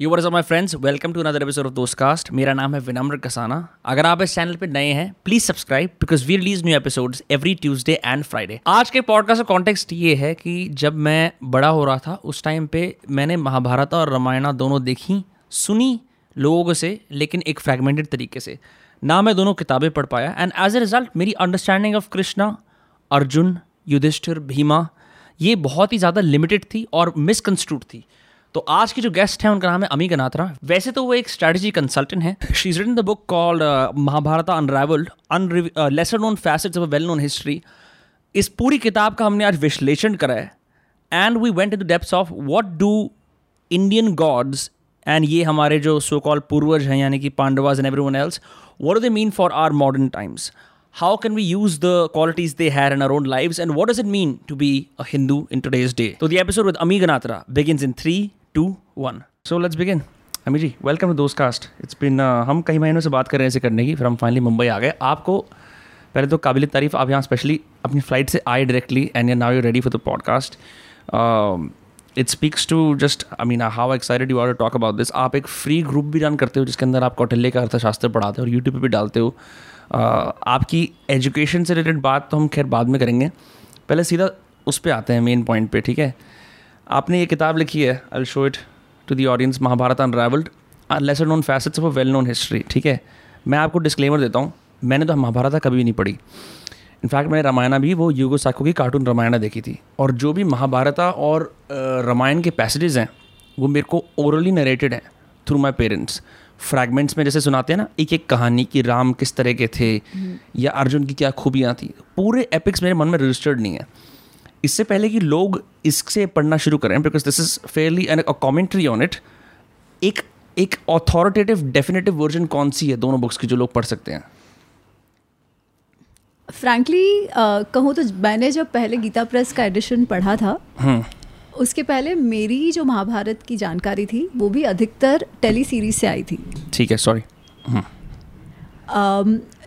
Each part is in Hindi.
You verse my friends welcome to another episode of Dost cast मेरा नाम है विनम्र कसाना। अगर आप इस चैनल पे नए हैं please subscribe because we release new episodes every Tuesday and Friday आज के पॉडकास्ट का कॉन्टेक्स्ट ये है कि जब मैं बड़ा हो रहा था, उस टाइम पे मैंने महाभारत और रामायणा दोनों देखी, सुनी लोगों से, लेकिन एक फ्रेगमेंटेड तरीके से। ना मैं दोनों किताबें पढ़ पाया एंड एज ए रिज़ल्ट मेरी अंडरस्टैंडिंग ऑफ़ कृष्णा अर्जुन युधिष्ठिर भीमा ये बहुत ही ज़्यादा लिमिटेड थी और मिसकंस्ट्रूड थी। तो आज की जो गेस्ट हैं उनका नाम है अमी गनात्रा। वैसे तो वो एक स्ट्रेटजी कंसल्टेंट है। She is written the book called Mahabharata unravelled lesser known facets of well known history इस पूरी किताब का हमने आज विश्लेषण करा है। And we went in the depth of what do Indian gods and ये हमारे जो सो कॉल पूर्वज हैं यानी कि Pandavas and everyone else what do they mean for our modern times how can we use the qualities they had in our own lives and what does it mean to be a Hindu in today's day? So the episode with Ami Ganatra begins in three, two one so let's begin Ami ji welcome to Dost cast it's been हम कई महीनों से बात कर रहे हैं इसे करने की फिर हम फाइनली मुंबई आ गए। आपको पहले तो काबिल तारीफ़ आप यहाँ स्पेशली अपनी फ़्लाइट से आए directly and now you ready for the podcast it speaks to just I mean how excited you are talk about this आप एक फ्री ग्रुप भी रन करते हो जिसके अंदर आप कौटिल्य का अर्थशास्त्र पढ़ाते हो और यूट्यूब पर भी डालते हो। Uh, आपकी एजुकेशन से रिलेटेड बात तो हम खैर बाद में करेंगे। पहले सीधा उस पर आते हैं मेन पॉइंट पे ठीक है? आपने ये किताब लिखी है I show it to the audience Mahabharata unravelled lesser known facets of a well known history ठीक है? मैं आपको डिस्क्लेमर देता हूँ मैंने तो महाभारत कभी नहीं पढ़ी। इनफैक्ट मैंने रामायणा भी वो युगो साको की कार्टून रामायणा देखी थी। और जो भी महाभारता और रामायण के पैसेजेस हैं वो मेरे को ओरली नरेटेड हैं थ्रू माई पेरेंट्स फ्रैगमेंट्स में जैसे सुनाते हैं ना एक एक कहानी कि राम किस तरह के थे हम्म। या अर्जुन की क्या खूबियाँ थी पूरे एपिक्स मेरे मन में रजिस्टर्ड नहीं है। इससे पहले कि लोग इससे पढ़ना शुरू करें because this is fairly an commentary on it एक एक ऑथोरिटेटिव डेफिनेटिव वर्जन कौन सी है दोनों बुक्स की जो लोग पढ़ सकते हैं? फ्रैंकली uh, कहूँ तो मैंने जब पहले गीता प्रेस का एडिशन पढ़ा था हम्म। उसके पहले मेरी जो महाभारत की जानकारी थी वो भी अधिकतर टेली सीरीज़ से आई थी। ठीक है सॉरी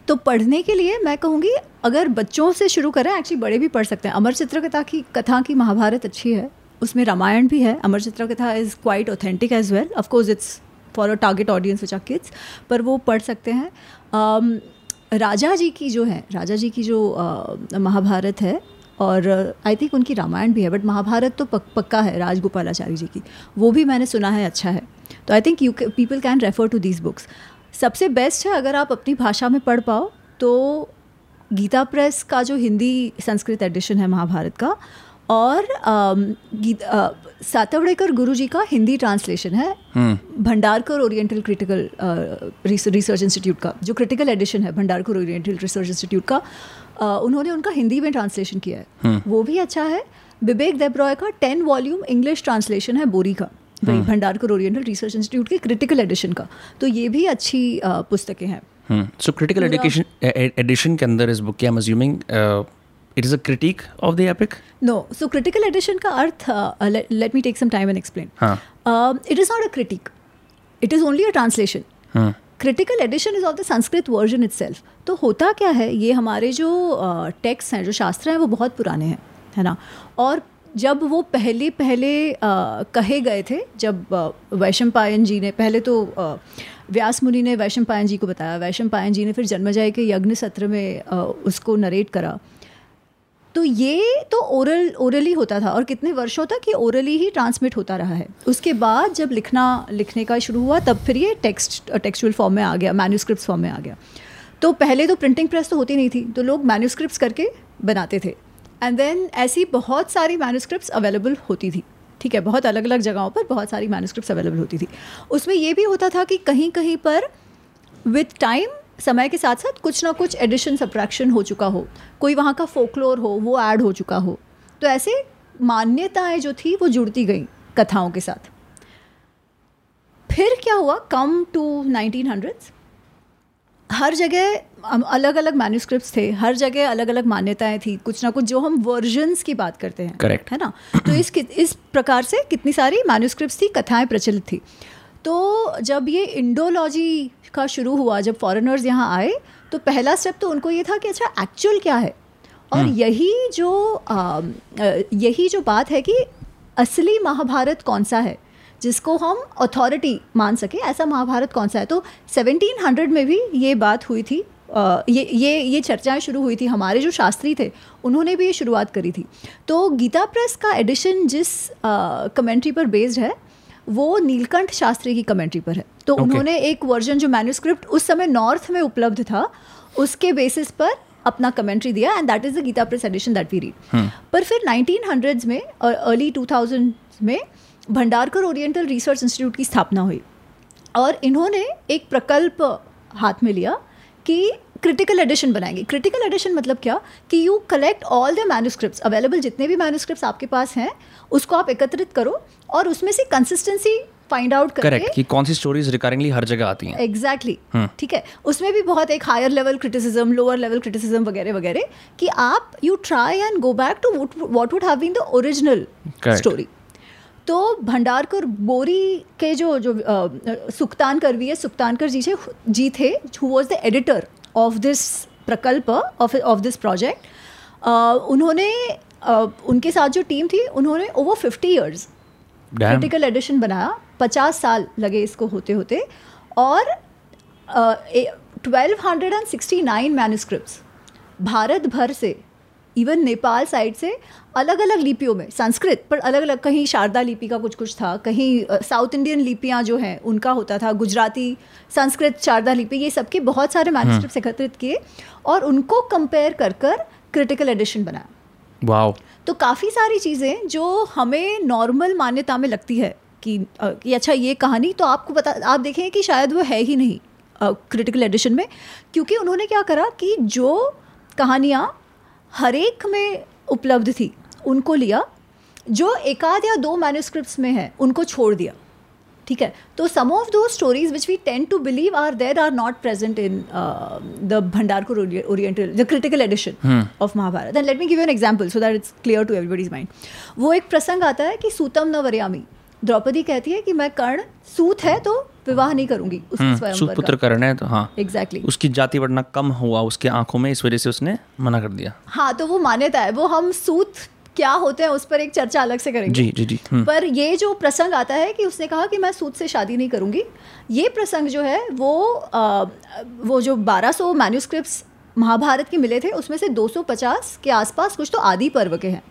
तो पढ़ने के लिए मैं कहूँगी अगर बच्चों से शुरू करें एक्चुअली बड़े भी पढ़ सकते हैं। अमर चित्रकथा की कथा की महाभारत अच्छी है। उसमें रामायण भी है। Amar Chitrakatha is quite authentic as well of course it's for a target audience which are kids पर वो पढ़ सकते हैं। Um, राजा जी की जो है राजा जी की जो uh, महाभारत है और आई थिंक उनकी रामायण भी है बट महाभारत तो पक, पक्का है राजगोपालाचारी जी की। वो भी मैंने सुना है अच्छा है। तो I think you people can refer to these books सबसे बेस्ट है अगर आप अपनी भाषा में पढ़ पाओ तो गीता प्रेस का जो हिंदी संस्कृत एडिशन है महाभारत का और सातवड़ेकर गुरु जी का हिंदी ट्रांसलेशन है हम्म। Bhandarkar oriental critical research institute का जो क्रिटिकल एडिशन है भंडारकर ओरिएंटल रिसर्च इंस्टीट्यूट का आ, उन्होंने उनका हिंदी में ट्रांसलेशन किया है हम्म। वो भी अच्छा है विवेक देबरॉय का टेन वॉल्यूम इंग्लिश ट्रांसलेशन है बोरी का। भंडारकर ओरिएंटल रिसर्च इंस्टीट्यूट के क्रिटिकल एडिशन का। तो ये भी अच्छी पुस्तकें हैं। सो क्रिटिकल एडुकेशन एडिशन के अंदर इस बुक के I am assuming it is a critic of the epic no so critical edition का अर्थ let me take some time and explain it is not a critic it is only a translation critical edition is of the Sanskrit version it तो होता क्या है? ये हमारे जो टेक्स्ट हैं जो शास्त्र हैं वो बहुत पुराने हैं है ना? और जब वो पहले पहले आ, कहे गए थे जब वैशम पायन जी ने पहले तो आ, व्यास मुनि ने वैशम पायन जी को बताया वैशम पायन जी ने फिर जन्मजय के यज्ञ सत्र में आ, उसको नरेट करा। तो ये तो ओरल ओरली होता था और कितने वर्षों तक ये ओरली ही ट्रांसमिट होता रहा है। उसके बाद जब लिखना लिखने का शुरू हुआ तब फिर ये टेक्स्ट टेक्सचुअल फॉर्म में आ गया मैन्यूस्क्रिप्ट फॉर्म में आ गया। तो पहले तो प्रिंटिंग प्रेस तो होती नहीं थी तो लोग मैन्यूस्क्रिप्ट करके बनाते थे। एंड देन ऐसी बहुत सारी मैनुस्क्रिप्ट अवेलेबल होती थी। ठीक है, बहुत अलग अलग जगहों पर बहुत सारी मैनुस्क्रिप्ट अवेलेबल होती थी। उसमें यह भी होता था कि कहीं कहीं पर विथ टाइम समय के साथ साथ कुछ ना कुछ एडिशन सब्ट्रैक्शन हो चुका हो। कोई वहाँ का फोकलोर हो, वो ऐड हो चुका हो। तो ऐसे मान्यताएँ जो थी, वो जुड़ती गई कथाओं के साथ। फिर क्या हुआ? कम टू नाइनटीन हंड्रेड्स हर जगह अलग अलग मैन्यूस्क्रिप्ट थे हर जगह अलग अलग मान्यताएँ थी कुछ ना कुछ जो हम वर्जन्स की बात करते हैं करेक्ट है ना? तो इस इस प्रकार से कितनी सारी मैन्यूस्क्रिप्ट थी कथाएँ प्रचलित थी। तो जब ये इंडोलॉजी का शुरू हुआ जब फॉरेनर्स यहाँ आए तो पहला स्टेप तो उनको ये था कि अच्छा एक्चुअल क्या है? और हम्म। यही जो आ, यही जो बात है कि असली महाभारत कौन सा है? जिसको हम अथॉरिटी मान सके ऐसा महाभारत कौन सा है? तो 1700 में भी ये बात हुई थी ये ये ये चर्चाएँ शुरू हुई थी हमारे जो शास्त्री थे उन्होंने भी ये शुरुआत करी थी। तो गीता प्रेस का एडिशन जिस कमेंट्री पर बेस्ड है वो नीलकंठ शास्त्री की कमेंट्री पर है। तो okay. उन्होंने एक वर्जन जो मैन्यूस्क्रिप्ट उस समय नॉर्थ में उपलब्ध था उसके बेसिस पर अपना कमेंट्री दिया and that is the Gita press edition that we read पर फिर नाइनटीन हंड्रेड्स में और अर्ली टू थाउज़ेंड में भंडारकर ओरिएंटल रिसर्च इंस्टीट्यूट की स्थापना हुई। और इन्होंने एक प्रकल्प हाथ में लिया कि क्रिटिकल एडिशन बनाएँगे। क्रिटिकल एडिशन मतलब क्या? कि you collect all the manuscript available जितने भी मैन्यूस्क्रिप्ट आपके पास हैं उसको आप एकत्रित करो और उसमें से कंसिस्टेंसी फाइंड आउट करके कि कौन सी स्टोरीज रिकरिंगली हर जगह आती हैं। Exactly exactly. हम्म। ठीक है? उसमें भी बहुत एक higher level criticism lower level criticism वगैरह वगैरह कि आप you try and go back to what would have been the original story तो भंडारकर बोरी के जो जो सुक्तान करवी है सुक्तानकर जी से जी थे who was the editor of this प्रकल्प ऑफ़ ऑफ़ दिस प्रोजेक्ट उन्होंने uh, उनके साथ जो टीम थी उन्होंने over fifty years critical edition बनाया पचास साल लगे इसको होते होते और twelve hundred and sixty nine manuscript Bharat भर से इवन नेपाल साइड से अलग अलग लिपियों में संस्कृत पर अलग अलग कहीं शारदा लिपि का कुछ कुछ था कहीं साउथ इंडियन लिपियाँ जो हैं उनका होता था गुजराती संस्कृत शारदा लिपि ये सबके बहुत सारे मैनुस्क्रिप्ट हम्म। एकत्रित किए और उनको कंपेयर कर कर क्रिटिकल एडिशन बनाया वाओ तो काफ़ी सारी चीज़ें जो हमें नॉर्मल मान्यता में लगती है कि, कि अच्छा ये कहानी तो आपको बता आप देखें कि शायद वो है ही नहीं क्रिटिकल एडिशन में क्योंकि उन्होंने क्या करा कि जो कहानियाँ हर एक में उपलब्ध थी। उनको लिया। जो एकाध या दो मैन्यूस्क्रिप्ट में है उनको छोड़ दिया। ठीक है? तो some of those stories which we tend to believe are there are not present in the Bhandarpur oriental the critical edition of Mahabharata and let me give an example so that it's clear to everybody's mind वो एक प्रसंग आता है कि सूतम न वरियामी द्रौपदी कहती है कि मैं कर्ण सूत है तो विवाह नहीं करूँगी उसके हम्म, सूत पुत्र कर्ण है तो हाँ। Exactly exactly. उसकी जाति बढ़ना कम हुआ उसके आँखों में इस वजह से उसने मना कर दिया। हाँ तो वो मान्यता है वो हम सूत क्या होते हैं उस पर एक चर्चा अलग से करेंगे। जी जी जी हम्म। पर ये जो प्रसंग आता है कि उसने कहा कि मैं सूद से शादी नहीं करूँगी ये प्रसंग जो है वो आ, वो जो 1200 सौ मैन्यूस्क्रिप्ट महाभारत के मिले थे उसमें से 250 के आसपास कुछ तो आदि पर्व के हैं।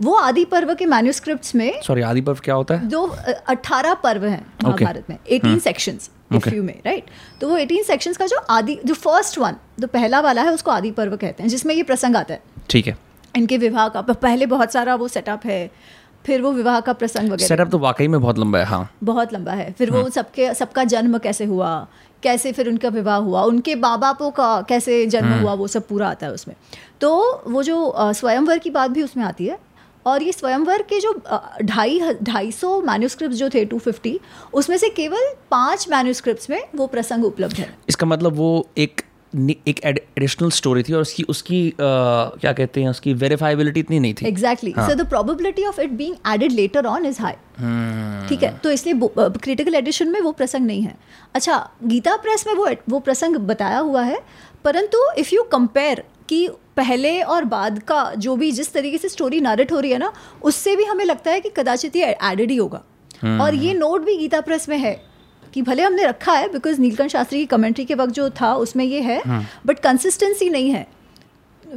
वो आदि पर्व के मैन्यूस्क्रिप्ट्स में सॉरी आदि पर्व क्या होता है? दो अट्ठारह पर्व हैं महाभारत में एटीन सेक्शंस में राइट तो वो एटीन सेक्शंस का जो आदि जो फ़र्स्ट वन जो पहला वाला है उसको आदि पर्व कहते हैं जिसमें ये प्रसंग आता है। ठीक है। इनके विवाह का पहले बहुत सारा वो सेटअप है फिर वो विवाह का प्रसंग वगैरह। सेटअप तो वाकई में बहुत लंबा है हाँ। बहुत लंबा है। फिर वो हाँ। सबके सबका जन्म कैसे हुआ कैसे फिर उनका विवाह हुआ उनके माँ बापों का कैसे जन्म हाँ। हुआ वो सब पूरा आता है उसमें। तो वो जो स्वयंवर की बात भी उसमें आती है और ये स्वयंवर के जो ढाई ढाई सौ मैन्यूस्क्रिप्ट जो थे टू फिफ्टी उसमें से केवल पाँच मैन्यूस्क्रिप्ट में वो प्रसंग उपलब्ध है। इसका मतलब वो एक एक एडिशनल स्टोरी थी और उसकी उसकी uh, क्या कहते हैं उसकी वेरीफाइबिलिटी इतनी नहीं थी। Exactly so the probability of it being added later on is high ठीक है? तो इसलिए क्रिटिकल एडिशन में वो प्रसंग नहीं है। अच्छा गीता प्रेस में वो वो प्रसंग बताया हुआ है परंतु इफ़ यू कंपेयर कि पहले और बाद का जो भी जिस तरीके से स्टोरी नारेट हो रही है ना उससे भी हमें लगता है कि कदाचित ये एडेड ही होगा। hmm. और ये नोट भी गीता प्रेस में है कि भले हमने रखा है बिकॉज़ नीलकंठ शास्त्री की कमेंट्री के वक्त जो था उसमें ये है बट कंसिस्टेंसी नहीं है।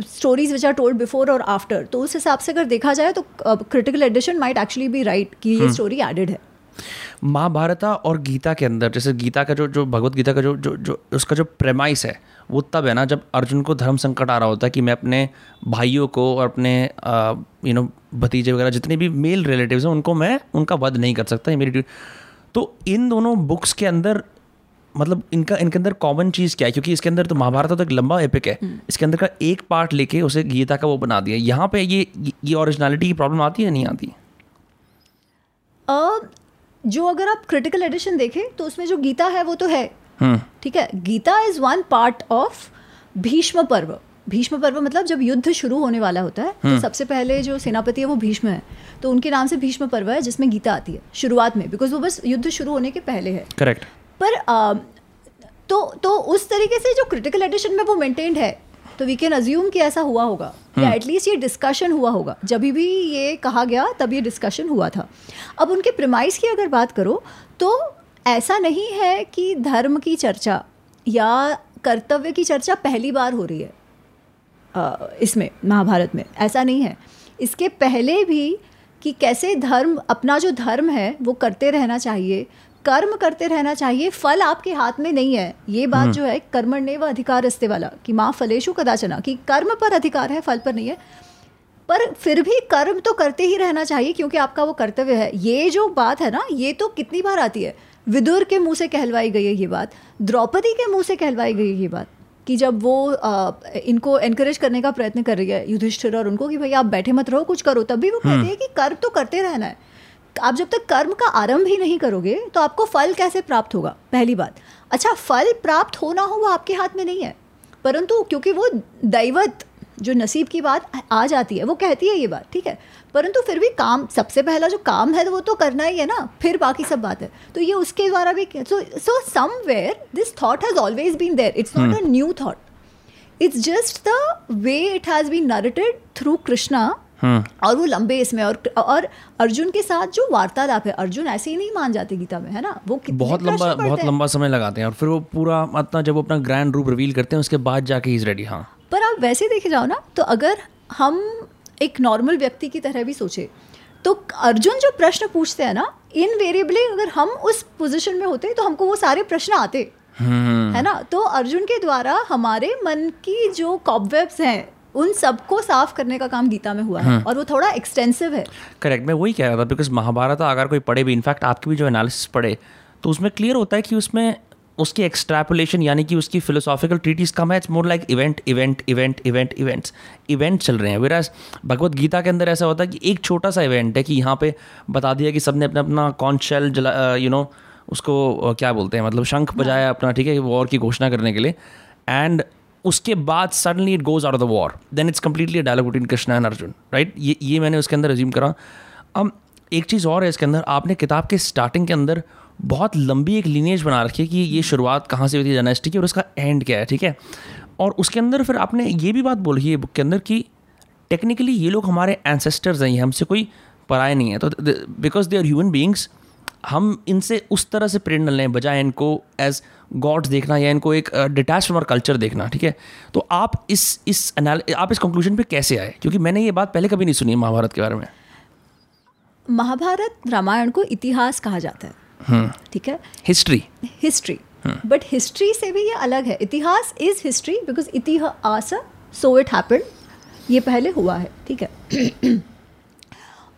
Stories which are told before और आफ्टर तो उस हिसाब से अगर देखा जाए तो critical edition might actually be right कि ये स्टोरी एडेड है। महाभारता और गीता के अंदर जैसे गीता का जो जो भगवत गीता का जो जो जो उसका जो प्रेमाइस है वो तब है ना जब अर्जुन को धर्म संकट आ रहा होता है कि मैं अपने भाइयों को और अपने यू नो भतीजे वगैरह जितने भी मेल रिलेटिव्स हैं उनको मैं उनका वध नहीं कर सकता मेरी ड्यूटी तो इन दोनों बुक्स के अंदर मतलब इनका इनके अंदर कॉमन चीज़ क्या है? क्योंकि इसके अंदर तो महाभारत तो एक लंबा एपिक है। हम्म। इसके अंदर का एक पार्ट लेके उसे गीता का वो बना दिया। यहाँ पे ये ये ओरिजिनलिटी की प्रॉब्लम आती है नहीं आती? uh, जो अगर आप क्रिटिकल एडिशन देखें तो उसमें जो गीता है वो तो है। ठीक है? Gita is one part of Bhishma Parva. Bhishma Parva मतलब जब युद्ध शुरू होने वाला होता है तो हम्म। सबसे पहले जो सेनापति है वो भीष्म है। तो उनके नाम से भीष्म पर्व है जिसमें गीता आती है शुरुआत में बिकॉज़ वो बस युद्ध शुरू होने के पहले है। करेक्ट पर आ, तो तो उस तरीके से जो क्रिटिकल एडिशन में वो मेंटेन्ड है तो वी कैन अज्यूम कि ऐसा हुआ होगा या एटलीस्ट ये डिस्कशन हुआ होगा। जब भी ये कहा गया तब ये डिस्कशन हुआ था। अब उनके प्रिमाइस की अगर बात करो तो ऐसा नहीं है कि धर्म की चर्चा या कर्तव्य की चर्चा पहली बार हो रही है इसमें महाभारत में। ऐसा नहीं है। इसके पहले भी कि कैसे धर्म अपना जो धर्म है वो करते रहना चाहिए। कर्म करते रहना चाहिए फल आपके हाथ में नहीं है। ये बात हम्म। जो है कर्मण्य व अधिकार रस्ते वाला कि माँ फलेशु कदाचना कि कर्म पर अधिकार है फल पर नहीं है। पर फिर भी कर्म तो करते ही रहना चाहिए क्योंकि आपका वो कर्तव्य है। ये जो बात है ना ये तो कितनी बार आती है? विदुर के मुँह से कहलवाई गई है ये बात द्रौपदी के मुँह से कहलवाई गई है ये बात कि जब वो आ, इनको एनकरेज करने का प्रयत्न कर रही है युधिष्ठिर और उनको कि भाई आप बैठे मत रहो कुछ करो तब भी वो कहते हम्म। हैं कि कर्म तो करते रहना है। आप जब तक कर्म का आरंभ ही नहीं करोगे तो आपको फल कैसे प्राप्त होगा? पहली बात। अच्छा फल प्राप्त होना हो वो आपके हाथ में नहीं है परंतु क्योंकि वो दैवत जो नसीब की बात आ जाती है वो कहती है ये बात ठीक है? परंतु फिर भी काम सबसे पहला जो काम है वो तो करना ही है ना। फिर बाकी सब बात है। तो ये उसके द्वारा भी so so somewhere this thought has always been there it's not a new thought it's just the way it has been narrated through Krishna और वो लंबे इसमें और और अर्जुन के साथ जो वार्तालाप है अर्जुन ऐसे ही नहीं मान जाते गीता में है ना? वो बहुत लंबा बहुत लंबा समय लगाते हैं और फिर वो पूरा अपना जब वो अपना ग्रैंड रूप रिवील करते हैं उसके बाद जाके इज़ रेडी हाँ। पर आप वैसे देखे जाओ ना तो अगर हम एक नॉर्मल व्यक्ति की तरह भी सोचे। तो अर्जुन जो प्रश्न पूछते हैं ना इनवेरिएबली अगर हम उस पोजीशन में होते तो हमको वो सारे प्रश्न आते। हम्म। है ना? तो अर्जुन के द्वारा हमारे मन की जो कॉबवेब्स हैं उन सबको साफ़ करने का काम गीता में हुआ है। हम्म। और वो थोड़ा एक्सटेंसिव है। करेक्ट मैं वही कह रहा था बिकॉज़ महाभारत अगर कोई पढ़े भी इनफैक्ट आपकी भी जो एनालिसिस पढ़े तो उसमें क्लियर होता है कि उसमें उसकी एक्सट्रैपुलेशन यानी कि उसकी फिलोसॉफिकल ट्रीटीज कम है it's more like event event event event events event चल रहे हैं। वेराज भगवत गीता के अंदर ऐसा होता है कि एक छोटा सा इवेंट है कि यहाँ पे बता दिया कि सबने अपना अपना कॉन्च शेल जला यू नो उसको क्या बोलते हैं मतलब शंख बजाया हाँ। अपना ठीक है वॉर की घोषणा करने के लिए। एंड उसके बाद suddenly it goes out of the war then it's completely dialogue between Krishna and Arjun right ये ये मैंने उसके अंदर रिज्यूम करा। अब एक चीज़ और है इसके अंदर आपने किताब के स्टार्टिंग के अंदर बहुत लंबी एक लीनेज बना रखी है कि ये शुरुआत कहाँ से हुई थी जर्नलिस्ट की, और उसका एंड क्या है, ठीक है? और उसके अंदर फिर आपने ये भी बात बोली है बुक के अंदर कि टेक्निकली ये लोग हमारे एंसेस्टर्स हैं हमसे कोई पराए नहीं है। तो because they are human beings हम इनसे उस तरह से प्रेरणा लें, बजाय इनको एज गॉड्स देखना या इनको एक डिटैच फ्रॉम आर कल्चर देखना, ठीक है? तो आप इस इस आप इस कंक्लूजन पे कैसे आए? क्योंकि मैंने ये बात पहले कभी नहीं सुनी महाभारत के बारे में। महाभारत रामायण को इतिहास कहा जाता है। ठीक है? हिस्ट्री हिस्ट्री बट हिस्ट्री से भी ये अलग है. इतिहास इज़ हिस्ट्री बिकॉज़ इतिहास सो इट हैपन ये पहले हुआ है ठीक है?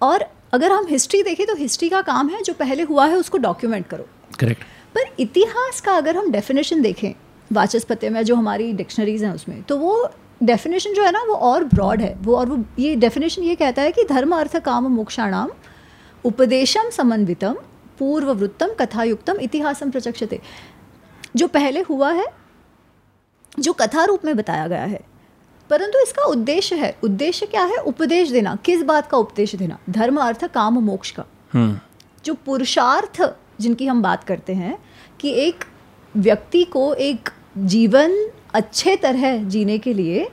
और अगर हम हिस्ट्री देखें तो हिस्ट्री का काम है जो पहले हुआ है उसको डॉक्यूमेंट करो. करेक्ट पर इतिहास का अगर हम डेफिनेशन देखें वाचस्पत्य में जो हमारी डिक्शनरीज हैं उसमें तो वो डेफिनेशन जो है ना वो और ब्रॉड है. वो और वो ये डेफिनेशन ये कहता है कि धर्म अर्थ काम मोक्षाणाम उपदेशम समन्वितम पूर्ववृत्तम कथायुक्तम इतिहासम प्रचक्षते। जो पहले हुआ है जो कथा रूप में बताया गया है। परंतु इसका उद्देश्य है उद्देश्य क्या है? उपदेश देना। किस बात का उपदेश देना? धर्म अर्थ काम मोक्ष का। हम्म। जो पुरुषार्थ जिनकी हम बात करते हैं कि एक व्यक्ति को एक जीवन अच्छे तरह जीने के लिए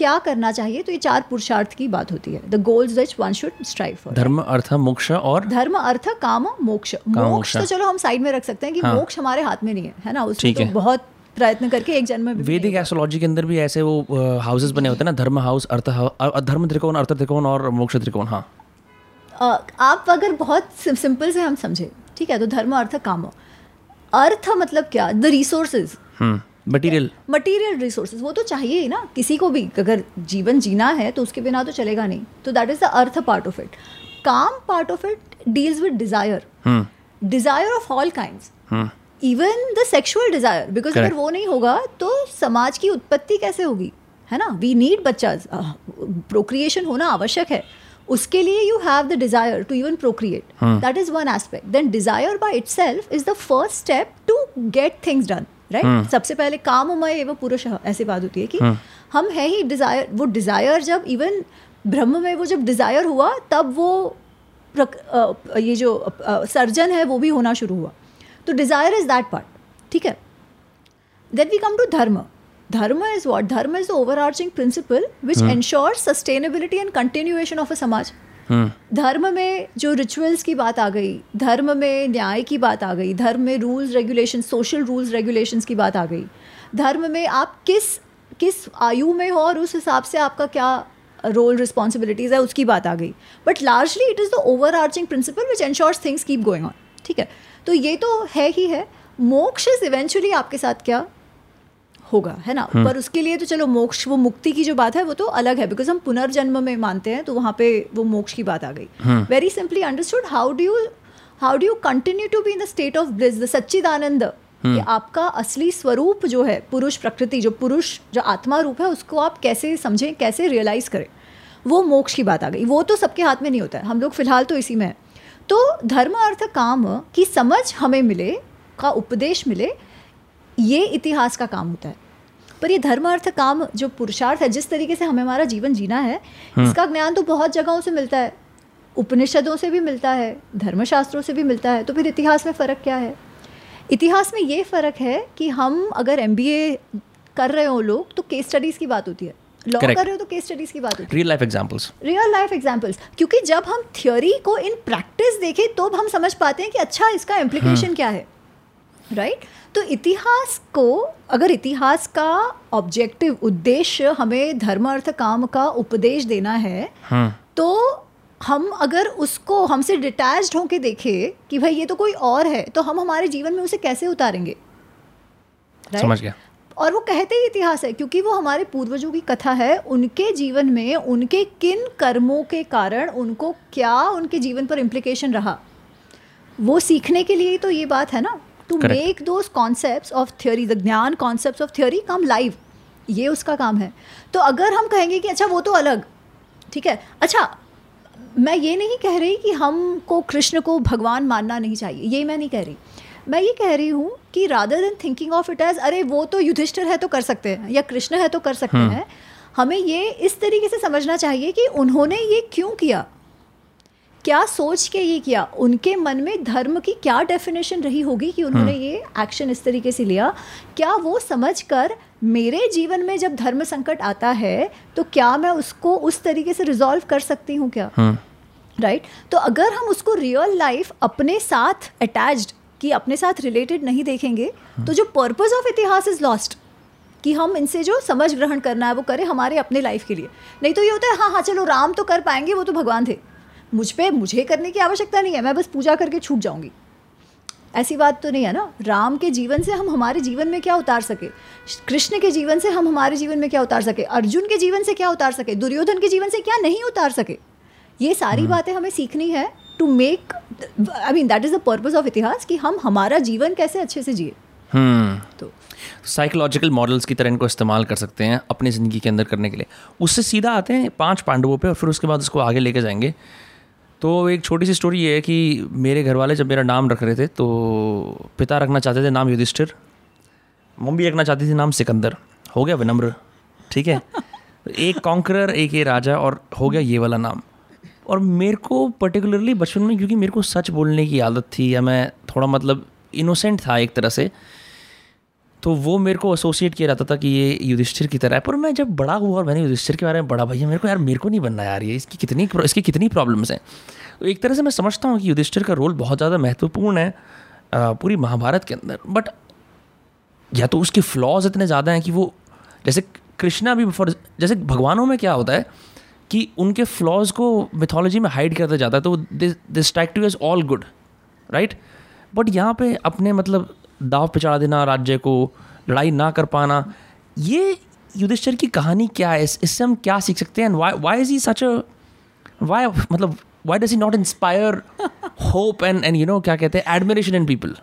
क्या करना चाहिए? तो ये चार पुरुषार्थ की बात होती है। The goals which one should strive for dharma artha moksha और धर्म अर्थ काम मोक्ष। मोक्ष तो चलो हम साइड में रख सकते हैं कि हाँ. मोक्ष हमारे हाथ में नहीं है है ना? उसमें तो बहुत प्रयत्न करके एक जन्म वैदिक एस्ट्रोलॉजी के अंदर भी ऐसे वो हाउसेस बने होते हैं ना धर्म हाउस अर्थ धर्म त्रिकोण अर्थ त्रिकोण और मोक्ष त्रिकोण हाँ। आप अगर बहुत सिंपल से हम समझे ठीक है? तो धर्म अर्थ काम। अर्थ मतलब क्या? The resources material material resources वो तो चाहिए ही ना। किसी को भी अगर जीवन जीना है तो उसके बिना तो चलेगा नहीं। तो that is the artha part of it kama part of it deals with desire desire of all kind even the sexual desire because अगर वो नहीं होगा तो समाज की उत्पत्ति कैसे होगी? है ना? वी नीड बच्चा प्रोक्रिएशन होना आवश्यक है। उसके लिए you have the desire to even procreate that is one aspect then desire by itself is the first step to get things done right right? सबसे पहले काममय एवं पुरुष ऐसी बात होती है कि hmm. हम है ही डिज़ायर वो डिज़ायर जब इवन ब्रह्म में वो जब डिज़ायर हुआ तब वो आ, ये जो आ, सर्जन है वो भी होना शुरू हुआ। तो डिज़ायर इज़ दैट पार्ट ठीक है? Then we come to dharma. Dharma is what dharma is the overarching principle which ensure sustainability and continuation of a samaj. धर्म में जो रिचुअल्स की बात आ गई, धर्म में न्याय की बात आ गई, धर्म में rules regulation social rules regulations की बात आ गई, धर्म में आप किस किस आयु में हो और उस हिसाब से आपका क्या रोल रिस्पॉन्सिबिलिटीज़ है, उसकी बात आ गई. But largely it is the overarching principle which ensures things keep going on ठीक है? तो ये तो है ही है. मोक्ष इज़ इवेंचुअली आपके साथ क्या? होगा है ना? हम्म। पर उसके लिए तो चलो मोक्ष वो मुक्ति की जो बात है वो तो अलग है बिकॉज़ हम पुनर्जन्म में मानते हैं तो वहाँ पे वो मोक्ष की बात आ गई। Very simply understood how do you how do you continue to be in the state of bliss the sachchidananda कि। आपका असली स्वरूप जो है पुरुष प्रकृति जो पुरुष जो आत्मा रूप है उसको आप कैसे समझें कैसे रियलाइज़ करें? वो मोक्ष की बात आ गई। वो तो सबके हाथ में नहीं होता है। हम लोग फ़िलहाल तो इसी में है। तो धर्म अर्थ काम की समझ हमें मिले का उपदेश मिले ये इतिहास का काम होता है। पर ये धर्म अर्थ काम जो पुरुषार्थ है जिस तरीके से हमें हमारा जीवन जीना है हम्म। इसका ज्ञान तो बहुत जगहों से मिलता है। उपनिषदों से भी मिलता है धर्मशास्त्रों से भी मिलता है। तो फिर इतिहास में फ़र्क क्या है? इतिहास में ये फ़र्क है कि हम अगर एमबीए कर रहे हो लोग तो केस स्टडीज़ की बात होती है। लॉ कर रहे हो तो केस स्टडीज़ की बात होती है। Real life examples real life examples क्योंकि जब हम थ्योरी को इन प्रैक्टिस देखें तो हम समझ पाते हैं कि अच्छा इसका इम्प्लीकेशन हम्म। क्या है। Right right? तो इतिहास को अगर इतिहास का ऑब्जेक्टिव उद्देश्य हमें धर्म अर्थ काम का उपदेश देना है हाँ. तो हम अगर उसको हमसे डिटैच्ड होके देखें कि भाई ये तो कोई और है तो हम हमारे जीवन में उसे कैसे उतारेंगे right? समझ गया और वो कहते ही इतिहास है क्योंकि वो हमारे पूर्वजों की कथा है उनके जीवन में उनके किन कर्मों के कारण उनको क्या उनके जीवन पर इम्प्लीकेशन रहा वो सीखने के लिए तो ये बात है ना to make those concept of theory the gyan concept of theory come live ये उसका काम है। तो अगर हम कहेंगे कि अच्छा वो तो अलग। ठीक है? अच्छा मैं ये नहीं कह रही कि हमको कृष्ण को भगवान मानना नहीं चाहिए। ये मैं नहीं कह रही। मैं ये कह रही हूँ कि rather than thinking of it as अरे वो तो युधिष्ठिर है तो कर सकते हैं या कृष्ण है तो कर सकते हम्म। हैं। हमें ये इस तरीके से समझना चाहिए कि उन्होंने ये क्यों किया? क्या सोच के ये किया उनके मन में धर्म की क्या डेफिनेशन रही होगी कि उन्होंने हम्म। ये एक्शन इस तरीके से लिया क्या वो समझ कर मेरे जीवन में जब धर्म संकट आता है तो क्या मैं उसको उस तरीके से रिजॉल्व कर सकती हूँ क्या राइट हम्म। right? तो अगर हम उसको रियल लाइफ अपने साथ अटैच्ड कि अपने साथ रिलेटेड नहीं देखेंगे हम्म। तो जो purpose of itihas is lost कि हम इनसे जो समझ ग्रहण करना है वो करें हमारे अपने लाइफ के लिए नहीं तो ये होता है हाँ हाँ चलो राम तो कर पाएँगे वो तो भगवान थे मुझ पर मुझे करने की आवश्यकता नहीं है मैं बस पूजा करके छूट जाऊँगी। ऐसी बात तो नहीं है ना? राम के जीवन से हम हमारे जीवन में क्या उतार सके? कृष्ण के जीवन से हम हमारे जीवन में क्या उतार सके? अर्जुन के जीवन से क्या उतार सके? दुर्योधन के जीवन से क्या नहीं उतार सके? ये सारी हम्म। बातें हमें सीखनी है to make I mean that is the purpose of itihas कि हम हमारा जीवन कैसे अच्छे से जिए। हम्म। तो साइकोलॉजिकल मॉडल्स की तरह इनको इस्तेमाल कर सकते हैं अपनी ज़िंदगी के अंदर करने के लिए। उससे सीधा आते हैं पाँच पांडवों पे और फिर उसके बाद उसको आगे लेके जाएँगे। तो एक छोटी सी स्टोरी ये है कि मेरे घर वाले जब मेरा नाम रख रहे थे तो पिता रखना चाहते थे नाम युधिष्ठिर, मम्मी रखना चाहती थी नाम सिकंदर। हो गया विनम्र, ठीक है? एक कॉन्करर एक ये राजा और हो गया ये वाला नाम। और मेरे को पर्टिकुलरली बचपन में, क्योंकि मेरे को सच बोलने की आदत थी, या मैं थोड़ा मतलब इनोसेंट था एक तरह से तो वो मेरे को एसोसिएट किया जाता था कि ये युधिष्ठिर की तरह है। पर मैं जब बड़ा हुआ और मैंने युधिष्ठिर के बारे में बड़ा, भैया, मेरे को यार, मेरे को नहीं बनना यार ये। इसकी कितनी इसकी कितनी प्रॉब्लम्स हैं? तो एक तरह से मैं समझता हूँ कि युधिष्ठिर का रोल बहुत ज़्यादा महत्वपूर्ण है पूरी महाभारत के अंदर। बट या तो उसके फ्लॉज इतने ज़्यादा हैं कि वो, जैसे कृष्णा भी फॉर जैसे भगवानों में क्या होता है कि उनके फ्लॉज को मिथोलॉजी में हाइड करता जाता है तो this take two is all good right but यहाँ पे अपने मतलब दाव पे चढ़ा देना राज्य को लड़ाई ना कर पाना ये युधिष्ठिर की कहानी क्या है इससे हम क्या सीख सकते हैं why why is he such why मतलब why does he not inspire hope and and you know क्या कहते हैं admiration in people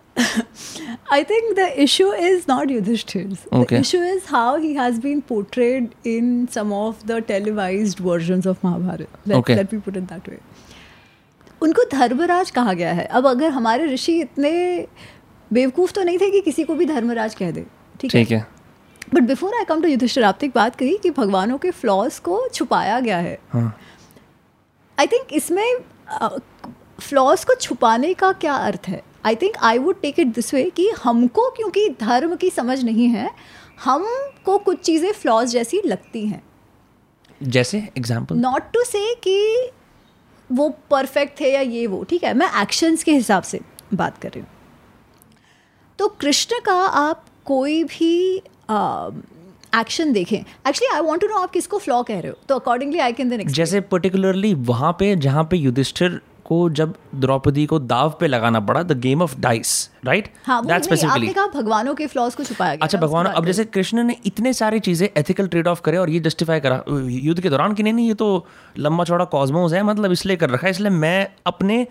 I think the issue is not Yudhishthir's. Okay. The issue is how he has been portrayed in some of the televised versions of Mahabharata. Let, okay. let me put it that way. उनको धर्मराज कहा गया है अब अगर हमारे ऋषि इतने बेवकूफ़ तो नहीं थे कि किसी को भी धर्मराज कह दे। ठीक है? But before I come to Yudhishthira आपने एक बात कही कि भगवानों के फ्लॉज को छुपाया गया है। आई हाँ. थिंक इसमें फ्लॉज को छुपाने का क्या अर्थ है? I think I would take it this way कि हमको क्योंकि धर्म की समझ नहीं है हमको कुछ चीज़ें फ्लॉज जैसी लगती हैं। जैसे एग्ज़ाम्पल नॉट टू से कि वो परफेक्ट थे या ये वो। ठीक है? मैं एक्शंस के हिसाब से बात कर रही हूँ। तो कृष्ण का आप कोई भी एक्शन देखें। Actually I want to know आप किसको फ्लॉ कह रहे हो? तो अकॉर्डिंगली आई कैन देन जैसे पर्टिकुलरली वहाँ पे जहाँ पे युधिष्ठिर को जब द्रौपदी को दाव पे लगाना पड़ा the game of dice right that specifically कहा भगवानों के फ्लॉज को छुपाया गया अच्छा भगवान अब जैसे कृष्ण ने इतने सारी चीज़ें एथिकल ट्रेड ऑफ़ करे और ये जस्टिफाई करा। युद्ध के दौरान कि नहीं नहीं ये तो लंबा चौड़ा कॉस्मोस है मतलब इसलिए कर रखा है इसलिए मैं अपने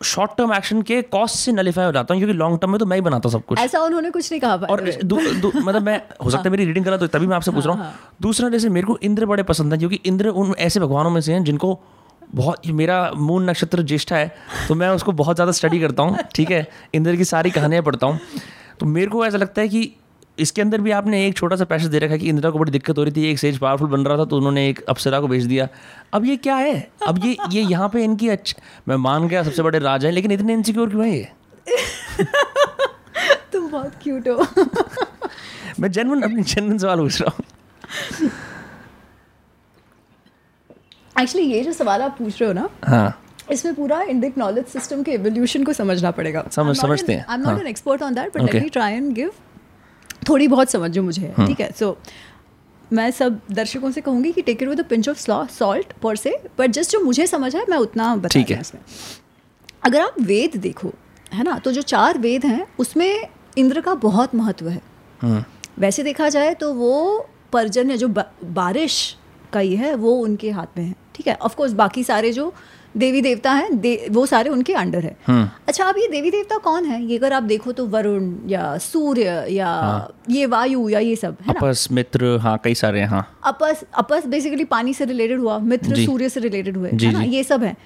शॉर्ट टर्म एक्शन के कॉस्ट से नलीफाई हो जाता हूँ क्योंकि लॉन्ग टर्म में तो मैं ही बनाता सब कुछ। ऐसा उन्होंने कुछ नहीं कहा और दू, दू, मतलब मैं हो सकता है मेरी रीडिंग करा तो तभी मैं आपसे पूछ रहा हूँ। हाँ, हाँ। दूसरा जैसे मेरे को इंद्र बड़े पसंद है क्योंकि इंद्र उन ऐसे भगवानों में से हैं जिनको बहुत मेरा मून नक्षत्र ज्येष्ठा है तो मैं उसको बहुत ज़्यादा स्टडी करता हूँ ठीक है? इंद्र की सारी कहानियाँ पढ़ता हूँ। तो मेरे को ऐसा लगता है कि इसके अंदर भी आपने एक छोटा सा पैसा दे रखा है कि इंदिरा को बड़ी दिक्कत हो रही थी एक सेज पावरफुल बन रहा था तो उन्होंने एक अप्सरा को भेज दिया। अब ये क्या है? अब ये ये यहाँ पे इनकी अच्छा मैं मान गया सबसे बड़े राजा हैं लेकिन इतने इनसिक्योर क्यों है ये? तुम बहुत क्यूट हो। मैं जेनवन अपनी जेनवन सवाल पूछ रहा हूँ। एक्चुअली ये जो सवाल आप पूछ रहे हो ना हाँ। इसमें पूरा इंडिक नॉलेज सिस्टम के एवोल्यूशन को समझना पड़ेगा। समझ समझते हैं। I am not an expert on that but let me try and give थोड़ी बहुत समझ जो मुझे हाँ। ठीक है? सो मैं सब दर्शकों से कहूँगी कि take it with pinch of salt पर से बट जस्ट जो मुझे समझ है मैं उतना बता है इसमें। अगर आप वेद देखो है ना तो जो चार वेद हैं उसमें इंद्र का बहुत महत्व है। हाँ। वैसे देखा जाए तो वो पर्जन्य जो बारिश का ही है वो उनके हाथ में है। ठीक है? ऑफकोर्स बाकी सारे जो देवी देवता हैं दे, वो सारे उनके अंडर है। हाँ। अच्छा अब ये देवी देवता कौन है? ये अगर आप देखो तो वरुण या सूर्य या हाँ. ये वायु या ये सब है अपस ना? मित्र हाँ कई सारे हाँ अपस अपस बेसिकली पानी से रिलेटेड हुआ मित्र सूर्य से रिलेटेड हुए जी, है ना? ये सब है।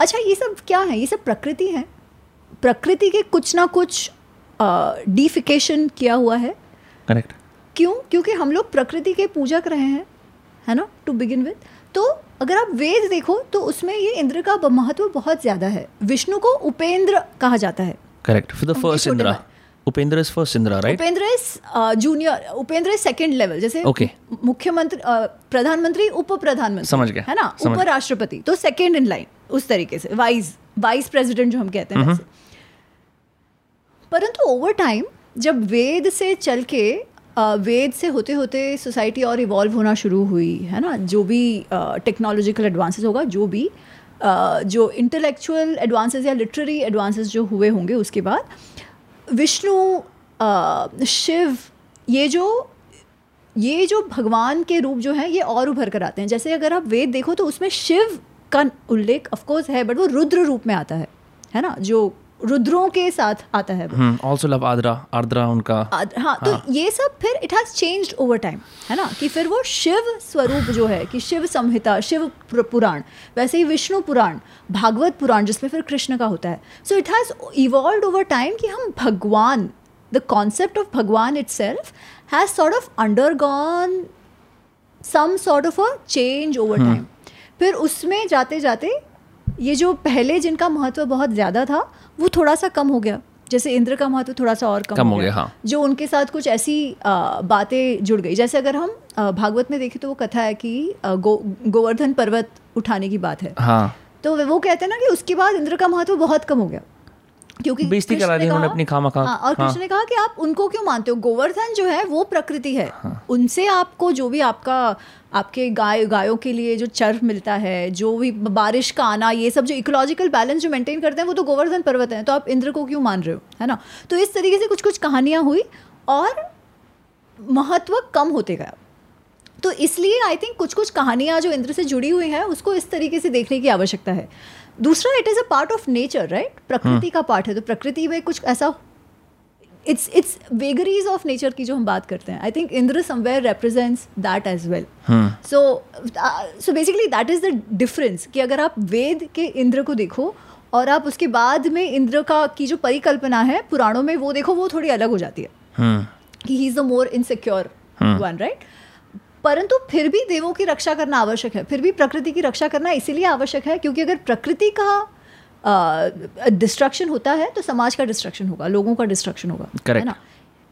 अच्छा ये सब क्या है? ये सब प्रकृति है। प्रकृति के कुछ ना कुछ डिफिकेशन किया हुआ है। करेक्ट क्यों? क्योंकि हम लोग प्रकृति के पूजक रहे हैं है ना? टू बिगिन विद तो अगर आप वेद देखो तो उसमें ये इंद्र का महत्व बहुत ज़्यादा है। विष्णु को उपेंद्र कहा जाता है। Correct for the first Indra. Upendra is first Indra right Upendra is junior Upendra is second level जैसे okay. मुख्यमंत्री प्रधानमंत्री उप प्रधानमंत्री समझ गया है ना? उपराष्ट्रपति तो सेकंड इन लाइन उस तरीके से। वाइस वाइस प्रेसिडेंट जो हम कहते हैं परंतु ओवर टाइम जब वेद से चल के वेद से होते होते सोसाइटी और इवॉल्व होना शुरू हुई है ना? जो भी टेक्नोलॉजिकल एडवांसेस होगा जो भी Uh, जो इंटेलेक्चुअल एडवांसेस या लिटरेरी एडवांसेस जो हुए होंगे उसके बाद विष्णु uh, शिव ये जो ये जो भगवान के रूप जो हैं ये और उभर कर आते हैं। जैसे अगर आप वेद देखो तो उसमें शिव का उल्लेख ऑफकोर्स है बट वो रुद्र रूप में आता है है ना? जो रुद्रों के साथ आता है ऑल्सो लव आद्रा आर्द्रा उनका। हाँ, हाँ तो ये सब फिर it has changed over time है ना? कि फिर वो शिव स्वरूप जो है कि शिव संहिता शिव पुराण वैसे ही विष्णु पुराण भागवत पुराण जिसमें फिर कृष्ण का होता है। So it has evolve over time कि हम भगवान the concept of bhagwan itself has sort of undergone some sort of a change over time फिर उसमें जाते जाते ये जो पहले जिनका महत्व बहुत ज़्यादा था वो थोड़ा सा कम हो गया जैसे इंद्र का महत्व थोड़ा सा और कम, कम हो गया गया हाँ। जो उनके साथ कुछ ऐसी बातें जुड़ गई जैसे अगर हम भागवत में देखें तो वो कथा है कि गो, गोवर्धन पर्वत उठाने की बात है हाँ। तो वो कहते हैं ना कि उसके बाद इंद्र का महत्व बहुत कम हो गया क्योंकि बेइज्जती करा दी उन्होंने अपनी खामा खा हाँ, और हाँ। ने कहा कि आप उनको क्यों मानते हो गोवर्धन जो है वो प्रकृति है हाँ। उनसे आपको जो भी आपका आपके गाय गायों के लिए जो चर्फ मिलता है जो भी बारिश का आना ये सब जो इकोलॉजिकल बैलेंस जो मेंटेन करते हैं वो तो गोवर्धन पर्वत हैं तो आप इंद्र को क्यों मान रहे हो है ना? तो इस तरीके से कुछ कुछ कहानियाँ हुई और महत्व कम होते गया। तो इसलिए आई थिंक कुछ कुछ कहानियाँ जो इंद्र से जुड़ी हुई हैं उसको इस तरीके से देखने की आवश्यकता है। दूसरा it is a part of nature right प्रकृति का पार्ट है तो प्रकृति में कुछ ऐसा it's it's vagaries of nature की जो हम बात करते हैं I think Indra somewhere represents that as well so so basically that is the difference कि अगर आप वेद के इंद्र को देखो और आप उसके बाद में इंद्र का की जो परिकल्पना है पुराणों में वो देखो वो थोड़ी अलग हो जाती है. कि he is the more insecure one right परंतु फिर भी देवों की रक्षा करना आवश्यक है फिर भी प्रकृति की रक्षा करना इसीलिए आवश्यक है क्योंकि अगर प्रकृति का डिस्ट्रक्शन होता है तो समाज का डिस्ट्रक्शन होगा लोगों का डिस्ट्रक्शन होगा है ना?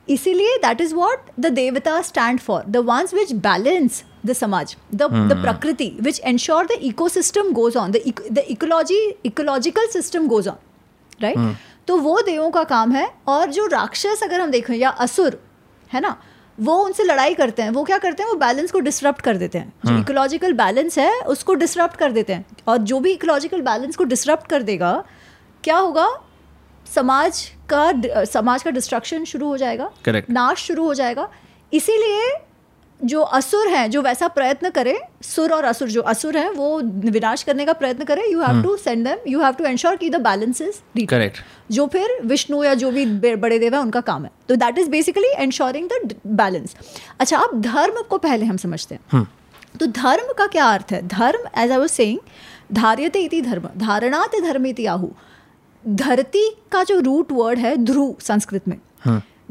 इसीलिए that is what the devata stand for the ones which balance the samaj the the prakriti which ensure the ecosystem goes on the ecology ecological system goes on right तो वो देवों का काम है और जो राक्षस अगर हम देखें या असुर है ना? वो उनसे लड़ाई करते हैं। वो क्या करते हैं? वो बैलेंस को डिसरप्ट कर देते हैं। जो इकोलॉजिकल बैलेंस है उसको डिसरप्ट कर देते हैं। और जो भी इकोलॉजिकल बैलेंस को डिसरप्ट कर देगा क्या होगा? समाज का समाज का डिस्ट्रक्शन शुरू हो जाएगा। Correct. नाश शुरू हो जाएगा। इसीलिए जो असुर हैं जो वैसा प्रयत्न करें सुर और असुर जो असुर हैं वो विनाश करने का प्रयत्न करें। You have to send them you have to ensure की द बैलेंस इज़ करेक्ट जो फिर विष्णु या जो भी बड़े देव है उनका काम है। तो that is basically ensuring the balance अच्छा अब धर्म को पहले हम समझते हैं। तो धर्म का क्या अर्थ है? धर्म एज आई वाज सेइंग धार्यते इति धर्म धारणाते धर्म इति आहु। धरती का जो रूट वर्ड है ध्रुव संस्कृत में।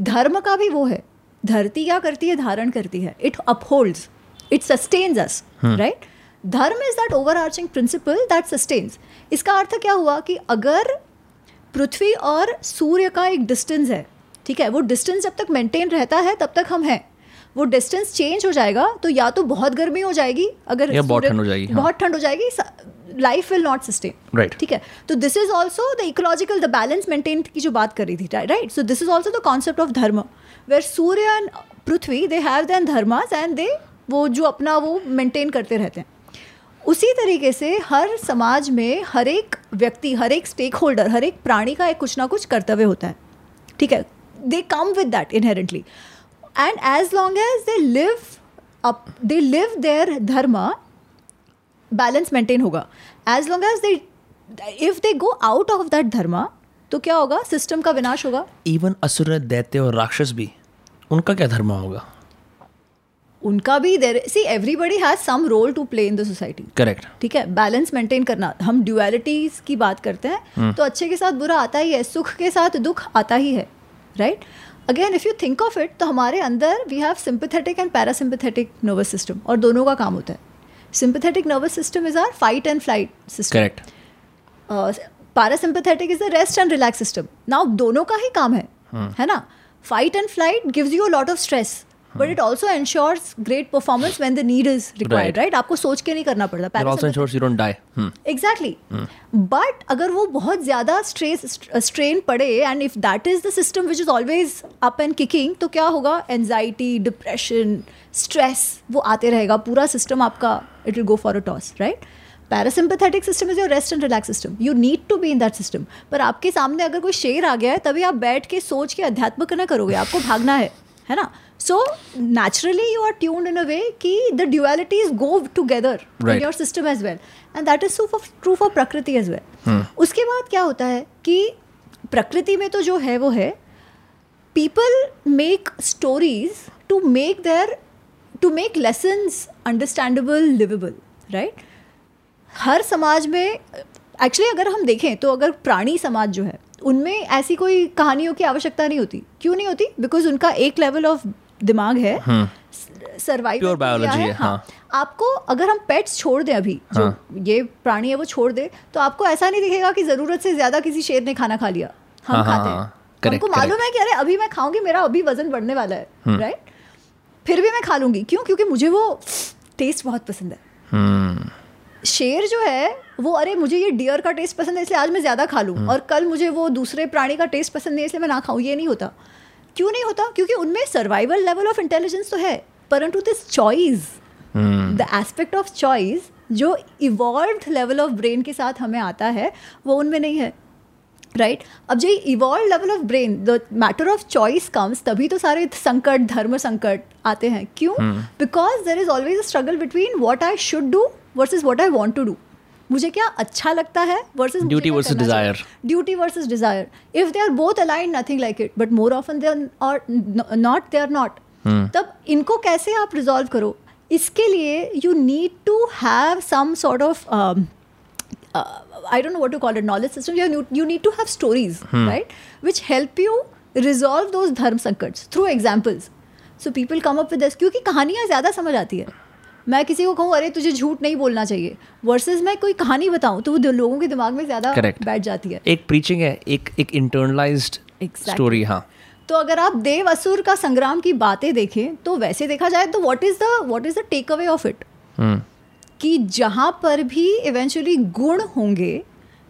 धर्म का भी वो है। धरती क्या करती है? धारण करती है। It upholds it sustains us right dharma is that overarching principle that sustains इसका अर्थ क्या हुआ कि अगर पृथ्वी और सूर्य का एक डिस्टेंस है ठीक है? वो डिस्टेंस जब तक मेंटेन रहता है तब तक हम हैं। वो डिस्टेंस चेंज हो जाएगा तो या तो बहुत गर्मी हो जाएगी अगर या बहुत ठंड हो जाएगी, हाँ। बहुत ठंड हो जाएगी life will not sustain Right. ठीक है? तो this is also the ecological the balance maintain की जो बात कर रही थी right so this is also the concept of dharma where Surya and Prithvi they have then dharmas and they वो जो अपना वो मेंटेन करते रहते हैं। उसी तरीके से हर समाज में हर एक व्यक्ति हर एक स्टेक होल्डर हर एक प्राणी का एक कुछ ना कुछ कर्तव्य होता है। ठीक है? They come with that inherently and as long as they live up they live their dharma balance maintain होगा। As long as they if they go out of that dharma तो क्या होगा? सिस्टम का विनाश होगा। इवन असुर दैत्य और राक्षस भी उनका क्या धर्म होगा? उनका भी there see everybody has some role to play in the society correct ठीक है? बैलेंस मेंटेन करना। हम ड्युअलिटीज की बात करते हैं तो अच्छे के साथ बुरा आता ही है सुख के साथ दुख आता ही है। Right again if you think of it तो हमारे अंदर we have sympathetic and parasympathetic nervous system और दोनों का काम होता है। Sympathetic nervous system is our fight and flight system correct parasympathetic is the rest and relax system now दोनों का ही काम है है। ना? Fight and flight gives you a lot of stress but it also ensures great performance when the need is required right आपको सोच के नहीं करना पड़ता। It also Parasympathetic- ensures you don't die. Hmm. Exactly but अगर वो बहुत ज़्यादा स्ट्रेस स्ट्रेन पड़े and if that is the system which is always up and kicking तो क्या होगा? एनजाइटी डिप्रेशन स्ट्रेस वो आते रहेगा। पूरा सिस्टम आपका it will go for a toss right parasympathetic system is your rest and relax system you need to be in that system पर आपके सामने अगर कोई शेर आ गया है तभी आप बैठ के सोच के अध्यात्म करना करोगे। आपको भागना है है ना? So naturally you are tuned in a way कि the go together in Right. Your system as well and that is true for prakriti as well उसके बाद क्या होता है कि प्रकृति में तो जो है वो है people make stories to make their to make lessons understandable livable right हर समाज में एक्चुअली अगर हम देखें तो अगर प्राणी समाज जो है उनमें ऐसी कोई कहानियों की आवश्यकता नहीं होती। क्यों नहीं होती? बिकॉज़ उनका एक लेवल ऑफ़ दिमाग है सर्वाइव Pure biology है, हाँ। आपको अगर हम पेट्स छोड़ दें अभी जो हाँ। ये प्राणी है वो छोड़ दे तो आपको ऐसा नहीं दिखेगा कि ज़रूरत से ज़्यादा किसी शेर ने खाना खा लिया। हम हाँ, हाँ, खाते हाँ, हैं। हमको मालूम है कि अरे अभी मैं खाऊँगी मेरा अभी वज़न बढ़ने वाला है राइट फिर भी मैं खा लूँगी। क्यों? क्योंकि मुझे वो टेस्ट बहुत पसंद है। Hmm. शेर जो है वो अरे मुझे ये डियर का टेस्ट पसंद है इसलिए आज मैं ज़्यादा खा लूँ। और कल मुझे वो दूसरे प्राणी का टेस्ट पसंद नहीं है इसलिए मैं ना खाऊँ ये नहीं होता। क्यों नहीं होता? क्योंकि उनमें सर्वाइवल लेवल ऑफ़ इंटेलिजेंस तो है परंतु this choice. The aspect of choice जो इवॉल्व लेवल ऑफ़ ब्रेन के साथ हमें आता है वो उनमें नहीं है राइट right? अब जो evolve level of brain the matter of choice comes तभी तो सारे संकट धर्म संकट आते हैं। क्यों? Because there is always a struggle between what I should do versus what I want to do मुझे क्या अच्छा लगता है versus duty versus desire duty versus desire if they are both align nothing like it but more often they are not they are not तब इनको कैसे आप रिजॉल्व करो? इसके लिए you need to have some sort of I don't know to call it knowledge system you need to have stories right which help you resolve those dharma संकट्स through examples so people come up with this क्योंकि कहानियाँ ज़्यादा समझ आती है। मैं किसी को कहूँ अरे तुझे झूठ नहीं बोलना चाहिए। वर्सेस मैं कोई कहानी बताऊँ तो वो लोगों के दिमाग में ज़्यादा बैठ जाती है। एक प्रीचिंग है एक एक इंटरनलाइज्ड स्टोरी हाँ। तो अगर आप देव असुर का संग्राम की बातें देखें तो वैसे देखा जाए तो what is the what is the take away of it कि जहाँ पर भी इवेंचुअली गुण होंगे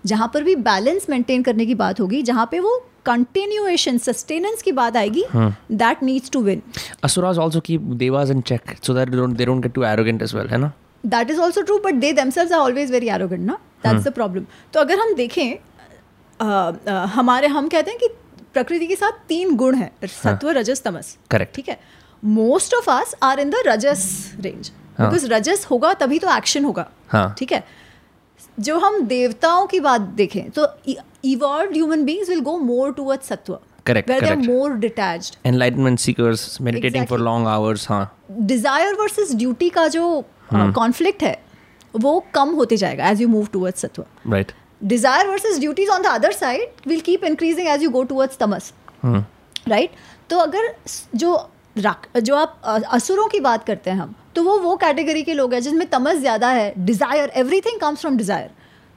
जहाँ पर भी बैलेंस मेंटेन करने की बात होगी जहाँ पे वो कंटिन्यूएशन सस्टेनेंस की बात आएगी that needs to win asuras also keep devas in check so that they don't they don't get too arrogant as well है ना? That is also true but they themselves are always very arrogant ना दैट्स द प्रॉब्लम तो अगर हम देखें अ, अ, हमारे हम कहते हैं कि प्रकृति के साथ तीन गुण हैं सत्व रजस तमस। Correct. ठीक है? Most of us are in the rajas range हाँ. बिकॉज़ रजस होगा तभी तो एक्शन होगा। हाँ. ठीक है? जो हम देवताओं की बात देखें तो evolve human beings will go more toward sattva Correct, they are correct. More detached enlightenment seekers meditating exactly. for long hours हाँ डिज़ायर वर्सेस ड्यूटी का जो हम्म। कॉन्फ्लिक्ट है वो कम होते जाएगा as you move towards sattva right desire versus duties on the other side will keep increasing as you go towards tamas हम्म राइट तो अगर जो जो आप असुरों की बात करते हैं हम तो वो वो कैटेगरी के लोग हैं जिसमें तमस ज़्यादा है desire everything comes from desire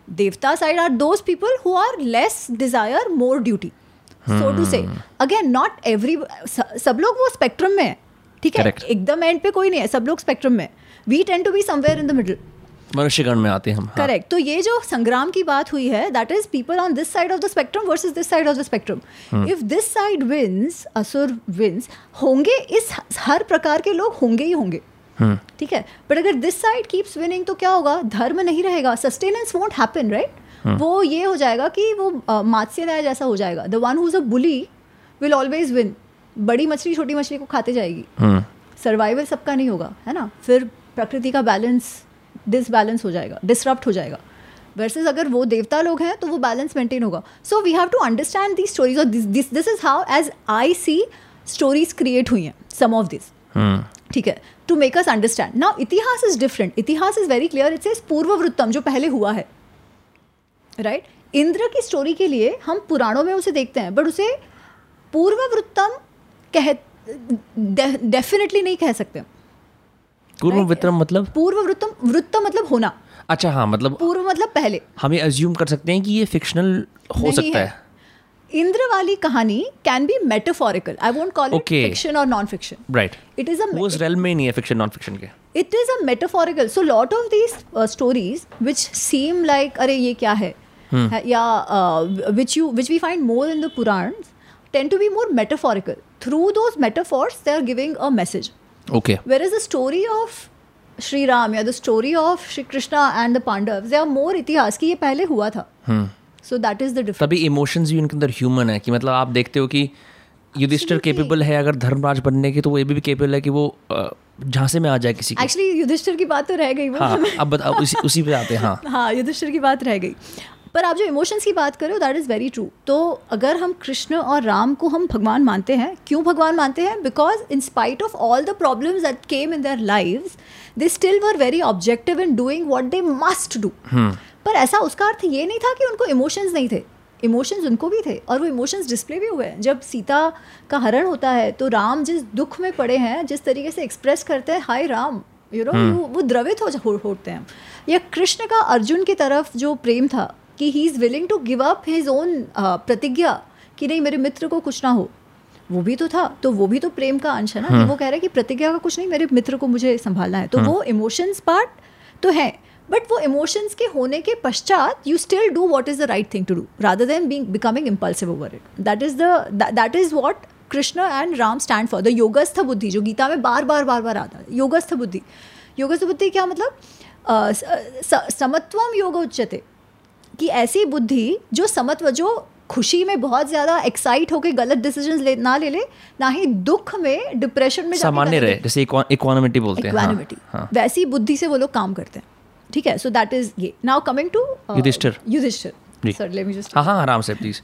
devta side are those people who are less desire more duty so to say again not every सब लोग वो स्पेक्ट्रम में है ठीक है? एकदम एंड पे कोई नहीं है सब लोग स्पेक्ट्रम में we tend to be somewhere in the middle मनुष्यगण में आते हैं हम हाँ. तो ये जो संग्राम की बात हुई है that is people on this side of the spectrum versus this side of the spectrum if this side wins asura wins होंगे इस हर प्रकार के लोग होंगे ही होंगे. ठीक है? बट अगर दिस साइड कीप्स विनिंग तो क्या होगा? धर्म नहीं रहेगा। सस्टेनेंस वॉन्ट हैपन राइट वो ये हो जाएगा कि वो मात्स्य न्याय जैसा हो जाएगा। The one who's a bully will always win बड़ी मछली छोटी मछली को खाते जाएगी। सर्वाइवल सबका नहीं होगा है ना? फिर प्रकृति का बैलेंस डिसबैलेंस हो जाएगा डिसरप्ट हो जाएगा। वर्सेस अगर वो देवता लोग हैं तो वो बैलेंस मेंटेन होगा। So we have to understand the stories और this this is how as I see stories create हुई हैं सम ऑफ़ दिस ठीक है? To make us understand now itihasa is different itihasa is very clear it's is पूर्ववृत्तम जो पहले हुआ है। Right right? इंद्र की स्टोरी के लिए हम पुराणों में उसे देखते हैं बट उसे पूर्ववृत्तम कह डेफिनेटली नहीं कह सकते पूर्व विक्रम मतलब? पूर्ववृत्तम वृत्त मतलब होना। अच्छा हाँ मतलब पूर्व मतलब पहले। हम ये अज्यूम कर सकते हैं कि ये फिक्शनल हो सकता है। है। इंद्र वाली कहानी can be metaphorical I won't call it fiction और non fiction right it is as real में नहीं है फिक्शन नॉन फिक्शन के it is a metaphorical so lot of these stories which seem like अरे ये क्या है या which you which we find more in the Purana tend to be more metaphorical through those metaphors they are giving a message okay where is the story of Shri Ram या the story of Shri Krishna and the Pandav they are more itihasa की ये पहले हुआ था hmm. So that is the difference. तभी इमोशंस भी उनके अंदर ह्यूमन है कि मतलब आप देखते हो कि युधिष्ठिर केपेबल है अगर धर्मराज बनने की तो वो ये भी केपेबल है कि वो झांसे में आ जाए किसी एक्चुअली युधिष्ठिर की बात तो रह गई वो। हाँ अब बता उसी उसी पे आते हैं हाँ। हाँ युधिष्ठिर की बात रह गई। पर आप जो इमोशंस की बात करो दैट इज़ वेरी ट्रू तो अगर हम कृष्ण और राम को हम भगवान मानते हैं क्यों भगवान मानते हैं? Because in spite of all the problems that came in their lives they still were very objective in doing what they must do पर ऐसा उसका अर्थ ये नहीं था कि उनको इमोशंस नहीं थे। इमोशंस उनको भी थे और वो इमोशंस डिस्प्ले भी हुए हैं। जब सीता का हरण होता है तो राम जिस दुख में पड़े हैं जिस तरीके से एक्सप्रेस करते हैं हाय राम यू नो वो द्रवित हो होते हैं। या कृष्ण का अर्जुन की तरफ़ जो प्रेम था कि he is willing to give up his own pratigya कि नहीं मेरे मित्र को कुछ ना हो। वो भी तो था तो वो भी तो प्रेम का अंश है ना कि वो कह रहा है कि प्रतिज्ञा का कुछ नहीं मेरे मित्र को मुझे संभालना है। तो वो इमोशंस पार्ट तो है। बट वो इमोशंस के होने के पश्चात you still do what is the right thing to do rather than being becoming impulsive over it that is the that is what Krishna and Ram stand for the yogastha buddhi जो गीता में बार बार बार बार आता है। योगस्थ बुद्धि योगस्थ बुद्धि क्या मतलब? समत्वम योग उच्चते कि ऐसी बुद्धि जो समत्व जो खुशी में बहुत ज़्यादा एक्साइट होकर गलत डिसीज़न ले ना ले ले ना ही दुख में डिप्रेशन में सामान्य रहे जैसे इक्वानिमिटी बोलते हैं हाँ, हाँ। वैसी बुद्धि से वो लोग काम करते हैं। ठीक है सो दैट इज़ ये. Now coming to Yudhishthir. Yudhishthir sir let me just हाँ हाँ आराम से प्लीज़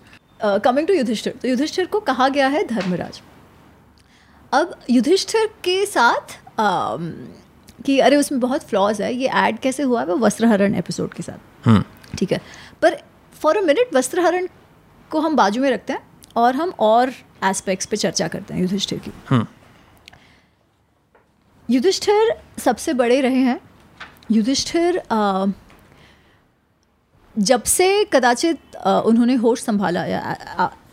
कमिंग टू युधिष्ठिर तो युधिष्ठिर को कहा गया है धर्मराज. अब युधिष्ठिर के साथ um, कि अरे उसमें बहुत फ्लॉज है ये ऐड कैसे हुआ है? वो वस्त्रहरण एपिसोड के साथ. हम्म. ठीक है. पर फॉर अ मिनट वस्त्रहरण को हम बाजू में रखते हैं और हम और एस्पेक्ट्स पे चर्चा करते हैं युधिष्ठिर की. हम्म. युधिष्ठिर सबसे बड़े रहे हैं युधिष्ठिर जब से कदाचित उन्होंने होश संभाला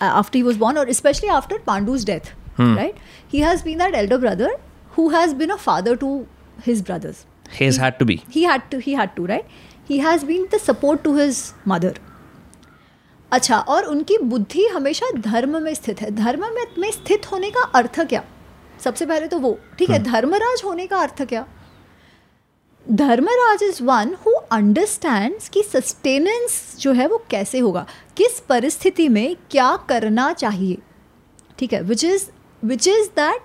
आफ्टर ही वॉज़ बॉर्न और specially after Pandu's death right he has been that elder brother who has been a father to his brothers support to his mother अच्छा और उनकी बुद्धि हमेशा धर्म में स्थित है। धर्म में स्थित होने का अर्थ क्या? सबसे पहले तो वो ठीक है? धर्मराज होने का अर्थ क्या? Dharmaraj is one who understands कि सस्टेनेंस जो है वो कैसे होगा, किस परिस्थिति में क्या करना चाहिए। ठीक है which is which is that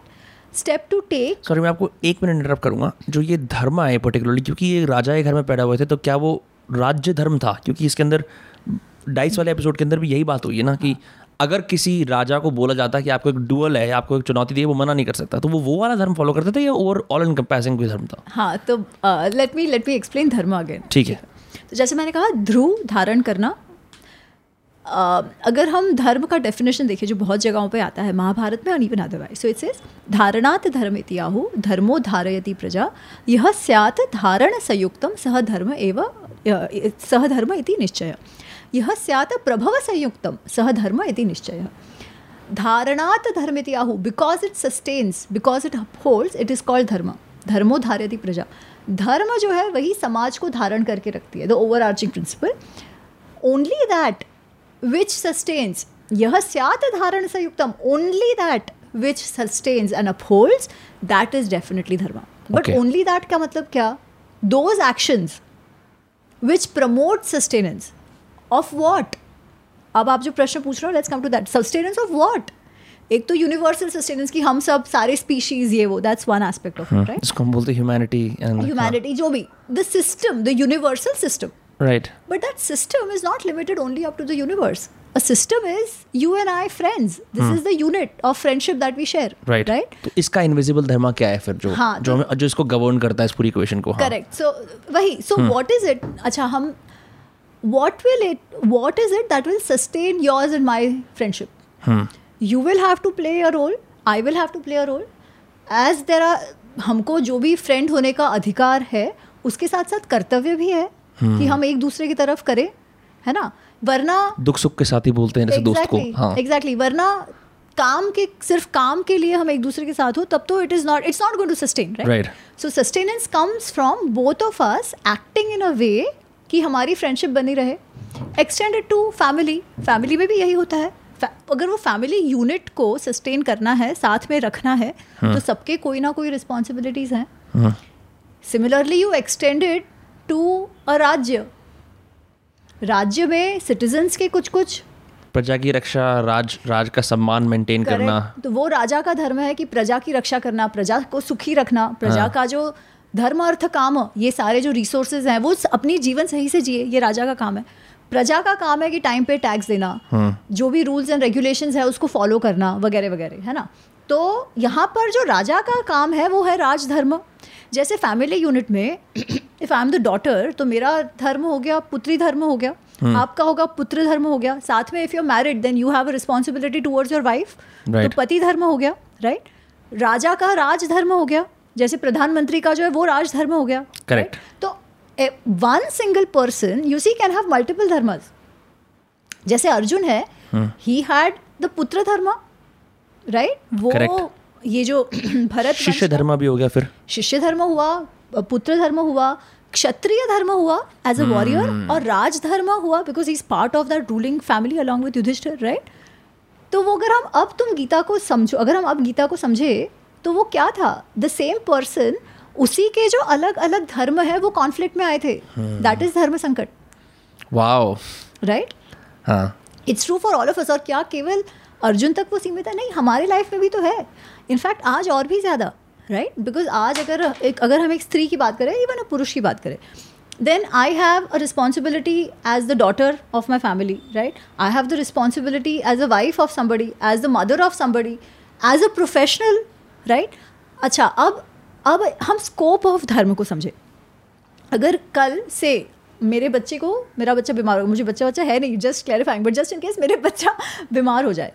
step to take sorry मैं आपको एक मिनट इंटरप्ट करूँगा। जो ये धर्म है पर्टिकुलरली क्योंकि ये राजा के घर में पैदा हुए थे तो क्या वो राज्य धर्म था? क्योंकि इसके अंदर डाइस वाले एपिसोड के अंदर भी यही बात हुई है ना कि अगर किसी राजा को बोला जाता कि आपको एक डुअल है आपको एक चुनौती दी है वो मना नहीं कर सकता। तो वो वो वाला धर्म फॉलो करते थे या ओवर ऑल इन कंपेरिजन कोई धर्म था? हाँ तो let me let me explain dharma again ठीक है। तो जैसे मैंने कहा ध्रुव धारण करना uh, अगर हम धर्म का डेफिनेशन देखें जो बहुत जगहों पे आता है महाभारत में और even otherwise so it's is धारणात धर्म इतियाहु धर्मो धारयति प्रजा यह स्यात् धारण संयुक्तम सह धर्म एव सह धर्म इति निश्चय। यह स्यात् प्रभव संयुक्तम सह धर्म इति निश्चय। धारणात धर्म इति आहु because it sustains because it holds it is called dharma. धर्मो धारयति प्रजा। धर्म जो है वही समाज को धारण करके रखती है। The overarching principle only that which sustains यह स्यात धारण संयुक्तम only that which sustains and upholds that is definitely dharma but only that का मतलब क्या? Those actions which promote sustenance of what अब आप जो प्रश्न पूछ रहे हो let's come to that sustenance of what एक तो यूनिवर्सल सस्टेनेंस की हम सब सारे स्पीशीज ये वो that's one aspect of it right इसको हम बोलते ह्यूमैनिटी एंड ह्यूमैनिटी जो भी the system the universal system right But that system is not limited only up to the universe. A system is you and I friends. This is the unit of friendship that we share. Right Right? तो इसका इनविजिबल धर्म क्या है फिर जो हाँ, जो हमें जो इसको गवर्न करता है इस पूरी इक्वेशन को हाँ Correct. So वही. So what is it? अच्छा हम what will it what is it that will sustain yours and my friendship? hmm. You will have to play a role. I will have to play a role. As there are हमको जो भी फ्रेंड होने का अधिकार है उसके साथ साथ कर्तव्य भी है कि हम एक दूसरे की तरफ़ करें है ना वरना दुख सुख के साथ ही बोलते हैं जैसे दोस्त को हाँ एग्जैक्टली वरना काम के सिर्फ़ काम के लिए हम एक दूसरे के साथ हो तब तो it is not it's not going to sustain Right. Right so sustenance comes from both of us acting in a way कि हमारी फ्रेंडशिप बनी रहे। एक्सटेंडेड टू फैमिली फैमिली में भी यही होता है। अगर वो फैमिली यूनिट को सस्टेन करना है साथ में रखना है हाँ. तो सबके कोई ना कोई रिस्पॉन्सिबिलिटीज हैं। Similarly you extended to a rajya. राज्य में सिटीजन्स के कुछ कुछ प्रजा की रक्षा राज राज का सम्मान मेंटेन करना। तो वो राजा का धर्म है कि प्रजा की रक्षा करना प्रजा को सुखी रखना प्रजा हाँ। का जो धर्म अर्थ काम ये सारे जो रिसोर्सेज हैं वो अपनी जीवन सही से जिए ये राजा का काम है। प्रजा का काम है कि टाइम पे टैक्स देना जो भी रूल्स एंड रेगुलेशंस है उसको फॉलो करना वगैरह वगैरह है ना? तो यहाँ पर जो राजा का काम है वो है राजधर्म। जैसे फैमिली यूनिट में if I am the daughter तो मेरा धर्म हो गया पुत्री धर्म हो गया Hmm. आपका होगा पुत्र धर्म हो गया। साथ में if you married then you have a responsibility towards your wife तो पति धर्म हो गया राइट right? राजा का राज धर्म हो गया। जैसे प्रधानमंत्री का जो है वो राजधर्म हो गया right? तो one single person you see can have multiple dharmas जैसे अर्जुन है he. Had the putra dharma right वो Correct. ये जो भरत शिष्य धर्म भी हो गया फिर। शिष्य धर्म हुआ पुत्र धर्म हुआ क्षत्रिय धर्म हुआ एज अ वॉरियर और राज धर्म हुआ because is part of that ruling family along with Yudhishthir right तो वो अगर हम अब तुम गीता को समझो अगर हम अब गीता को समझे तो वो क्या था? द सेम पर्सन उसी के जो अलग अलग धर्म है वो कॉन्फ्लिक्ट में आए थे। That is dharma sankat. Wow right हाँ। It's true for all of us और क्या केवल अर्जुन तक वो सीमित है? नहीं हमारे लाइफ में भी तो है। इनफैक्ट आज और भी ज़्यादा। राइट बिकॉज़ आज अगर एक अगर हम एक स्त्री की बात करें इवन अ पुरुष की बात करें then I have a responsibility as the daughter of my family right I have the responsibility as a wife of somebody as the mother of somebody as a professional right अच्छा अब अब हम स्कोप ऑफ़ धर्म को समझें। अगर कल से मेरे बच्चे को मेरा बच्चा बीमार हो मुझे बच्चा बच्चा है नहीं just clarifying but just in case मेरे बच्चा बीमार हो जाए।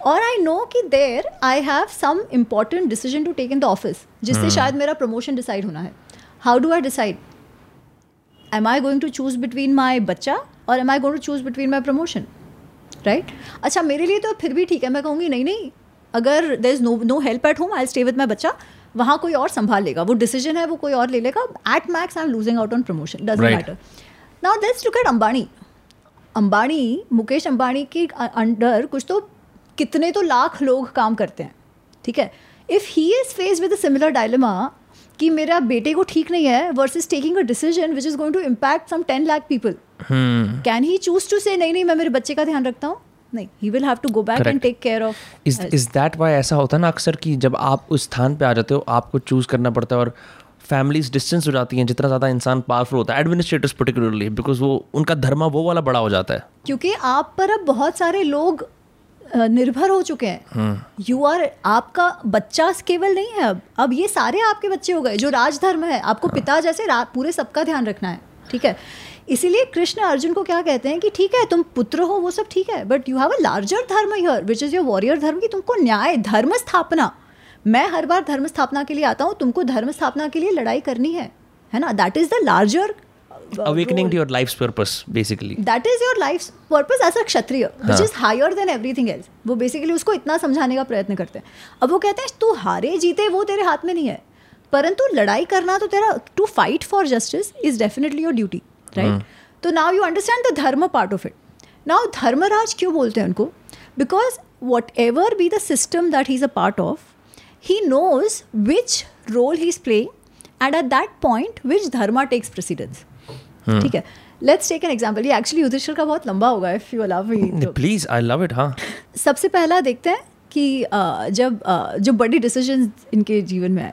और आई नो कि there I have some important decision to take in the office जिससे शायद मेरा प्रमोशन डिसाइड होना है। How do I decide am I going to choose between my बच्चा और am I going to choose between my promotion right अच्छा मेरे लिए तो फिर भी ठीक है मैं कहूँगी नहीं नहीं अगर there is no no help at home I stay with my बच्चा वहाँ कोई और संभाल लेगा। वो डिसीज़न है वो कोई और ले लेगा। At max I am losing out on promotion does matter now let's look at Ambani Ambani Mukesh Ambani के अंडर कुछ तो कितने तो लाख लोग काम करते हैं। ठीक है? If he is face with a similar dilemma कि मेरा बेटे को ठीक नहीं है versus taking a decision which is going to impact some ten lakh people can he choose to say नहीं नहीं मैं मेरे बच्चे का ध्यान रखता हूँ नहीं he will have to go back and take care of is is that why ऐसा होता है ना अक्सर कि जब आप उस स्थान पे आ जाते हो आपको चूज़ करना पड़ता है और फैमिलीज़ डिस्टेंस हो जाती हैं जितना ज़्यादा इंसान पावरफुल होता है एडमिनिस्ट्रेटर्स पर्टिकुलरली बिकॉज़ वो उनका धर्मा वो वाला बड़ा हो जाता है। क्योंकि आप पर अब बहुत सारे लोग निर्भर हो चुके हैं। यू आर आपका बच्चा केवल नहीं है अब। अब ये सारे आपके बच्चे हो गए जो राजधर्म है आपको हाँ। पिता जैसे पूरे सबका ध्यान रखना है ठीक है? इसीलिए कृष्ण अर्जुन को क्या कहते हैं कि ठीक है तुम पुत्र हो वो सब ठीक है but you have a larger dharma here which is your warrior dharma की तुमको न्याय धर्म स्थापना। मैं हर बार धर्म स्थापना के लिए आता हूँ तुमको धर्म स्थापना के लिए लड़ाई करनी है है ना? That is the larger awakening to your life's purpose basically. That is your life's purpose as a Kshatriya which is higher than everything else. वो बेसिकली उसको इतना समझाने का प्रयत्न करते हैं। अब वो कहते हैं तू हारे जीते वो तेरे हाथ में नहीं है। परंतु लड़ाई करना तो तेरा to fight for justice is definitely your duty right तो now you understand the dharma part of it now Dharmaraj क्यों बोलते हैं उनको because whatever be the system that he is a part of he knows which role he is playing and at that point which dharma takes precedence ठीक है? लेट्स टेक एन एग्ज़ाम्पल ये एक्चुअली युधिष्ठिर का बहुत लंबा होगा if you me please I love it हाँ। सबसे पहला देखते हैं कि जब जो बड़ी डिसीज़न इनके जीवन में आए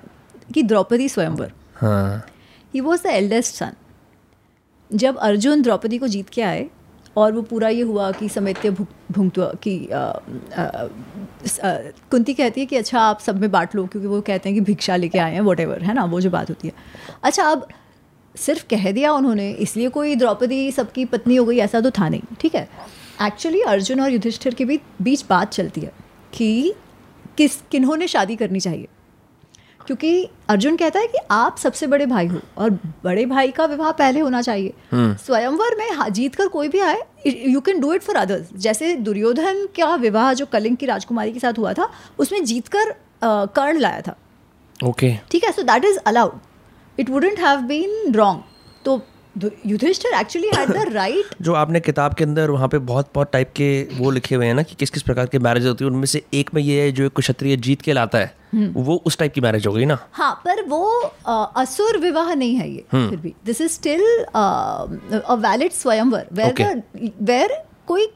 कि द्रौपदी स्वयंवर। He. Was the eldest son जब अर्जुन द्रौपदी को जीत के आए और वो पूरा ये हुआ कि समित्य भुगतुआ कि कुंती कहती है कि अच्छा आप सब में बांट लो, क्योंकि वो कहते हैं कि भिक्षा लेके आए हैं वट है ना, वो जो बात होती है। अच्छा अब सिर्फ़ कह दिया उन्होंने, इसलिए कोई द्रौपदी सबकी पत्नी हो गई, ऐसा तो था नहीं, ठीक है? एक्चुअली अर्जुन और युधिष्ठिर के बीच बीच बात चलती है कि किस, किन्होंने शादी करनी चाहिए? क्योंकि अर्जुन कहता है कि आप सबसे बड़े भाई हो और बड़े भाई का विवाह पहले होना चाहिए। हम्म। स्वयंवर में जीत कर कोई भी आए you can do it for others जैसे दुर्योधन का विवाह जो कलिंग की राजकुमारी के साथ हुआ था उसमें जीत कर कर्ण लाया था। Okay okay. ठीक है so that is allowed it wouldn't have been wrong तो Yudhishthira actually had the right जो आपने किताब के अंदर वहाँ पे बहुत बहुत टाइप के वो लिखे हुए हैं ना कि किस किस प्रकार के मैरिज होती है उनमें से एक में ये है जो क्षत्रिय जीत के लाता है हम्म। वो उस टाइप की मैरिज हो गई ना? हाँ पर वो आ, असुर विवाह नहीं है ये हम्म। फिर भी। This is still a valid swayamvar where where कोई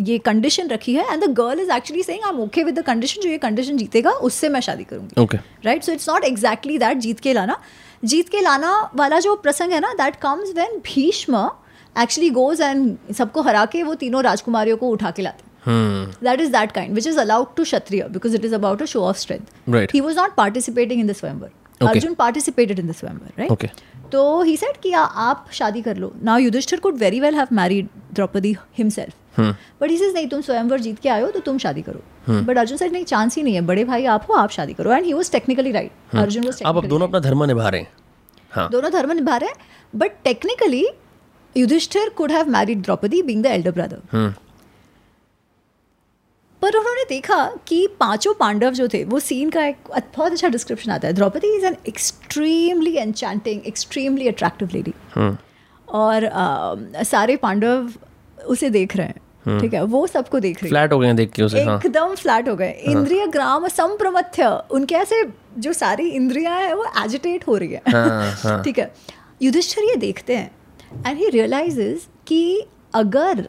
ये कंडीशन रखी है and the girl is actually saying I am okay with the condition जो ये कंडीशन जीतेगा उससे मैं शादी करूँगी. Okay right so it's not exactly that जीत के लाना। जीत के लाना वाला जो प्रसंग है ना that comes when Bhishma actually goes and सबको हरा के वो तीनों राजकुमारियों को उठा के लाते that is that kind which is allowed to kshatriya because it is about a show of strength he was not participating in the swayamvar Arjuna participated in the swayamvar right तो ही सेट कि आप शादी कर लो। Now Yudhishthira could very well have married Draupadi himself but he says नहीं तुम स्वयंवर जीत के आयो तो तुम शादी करो. बट अर्जुन सेड नहीं चांस ही नहीं है बड़े भाई आप हो आप शादी करो. And he was technically right Arjuna was आप दोनों अपना धर्म निभा रहे हैं। हाँ. दोनों धर्म निभा रहे हैं but technically Yudhishthira could have married Draupadi being the elder brother पर उन्होंने देखा कि पाँचों पांडव जो थे वो सीन का एक बहुत अच्छा डिस्क्रिप्शन आता है। Draupadi is an extremely enchanting extremely attractive lady और आ, सारे पांडव उसे देख रहे हैं। हम्म। ठीक है वो सबको देख रहे फ्लैट हो गए देख के उसे हाँ। एकदम हाँ. फ्लैट हो गए हाँ. इंद्रिय ग्राम संप्रमथ्य उनके ऐसे जो सारी इंद्रिया है वो एजिटेट हो रही है हाँ, हाँ. ठीक है युधिष्ठिर ये देखते हैं एंड ही रियलाइजेज कि अगर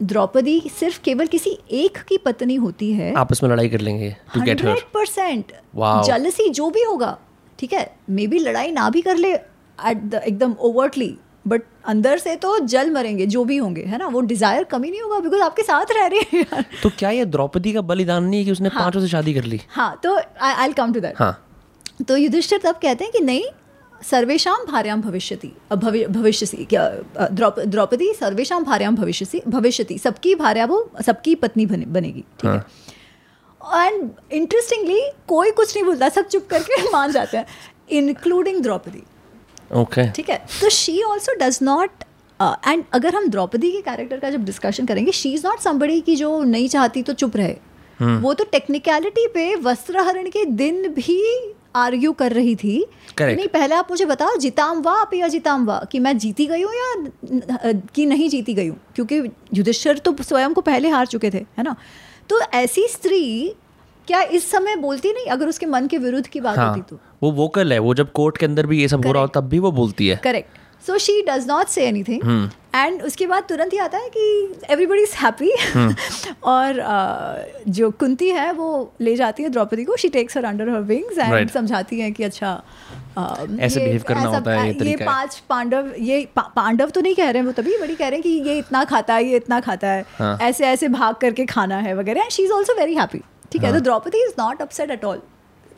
द्रौपदी सिर्फ़ केवल किसी एक की पत्नी होती है आपस में लड़ाई कर लेंगे हंड्रेड परसेंट जलसी जो भी होगा ठीक है मे बी लड़ाई ना भी कर ले एट द एकदम ओवर्टली बट अंदर से तो जल मरेंगे जो भी होंगे है ना? वो डिज़ायर कमी नहीं होगा बिकॉज़ आपके साथ रह रहे हैं तो क्या ये द्रौपदी का बलिदान नहीं है कि उसने हाँ, पाँचों से शादी कर ली? हाँ तो आई कम टू दैट हाँ। तो युधिष्ठिर तब कहते हैं कि नहीं सर्वेशम भार्याम भविष्यति भविष्य क्या द्रौपदी सर्वेशम भार्याम भविष्य भविष्यति सबकी भार्या वो सबकी पत्नी बने बनेगी ठीक है? एंड हाँ। इंटरेस्टिंगली कोई कुछ नहीं बोलता सब चुप करके मान जाते हैं इंक्लूडिंग द्रौपदी। ओके ठीक है? तो she also does not and अगर हम द्रौपदी के कैरेक्टर का जब डिस्कशन करेंगे शी इज़ नॉट समबड़ी की जो नहीं चाहती तो चुप रहे। hmm. वो तो टेक्निकलिटी पे वस्त्रहरण के दिन भी आर्ग्यू कर रही थी। Correct. नहीं पहले आप मुझे बताओ जिताम वाह आप या जिताम वाह कि मैं जीती गई हूँ या कि नहीं जीती गई हूँ? क्योंकि युधिष्ठर तो स्वयं को पहले हार चुके थे है ना? तो ऐसी स्त्री क्या इस समय बोलती नहीं अगर उसके मन के विरुद्ध की बात हाँ, होती तो? वो वोकल है वो जब कोर्ट के अंदर भी ये सब हो रहा हो तब भी वो बोलती है। Correct so she does not say anything and उसके बाद तुरंत ही आता है कि एवरीबडी इज़ हैप्पी और uh, जो कुंती है वो ले जाती है द्रौपदी को. She takes her under her wings and समझाती है कि अच्छा uh, ऐसे बिहेव करना होता है ये, ये पाँच पांडव ये पा, पांडव तो नहीं कह रहे हैं वो तभी बड़ी कह रहे हैं कि ये इतना खाता है ये इतना खाता है. हाँ. ऐसे ऐसे भाग करके खाना है वगैरह. And she is also very happy ठीक है? तो Draupadi is not upset at all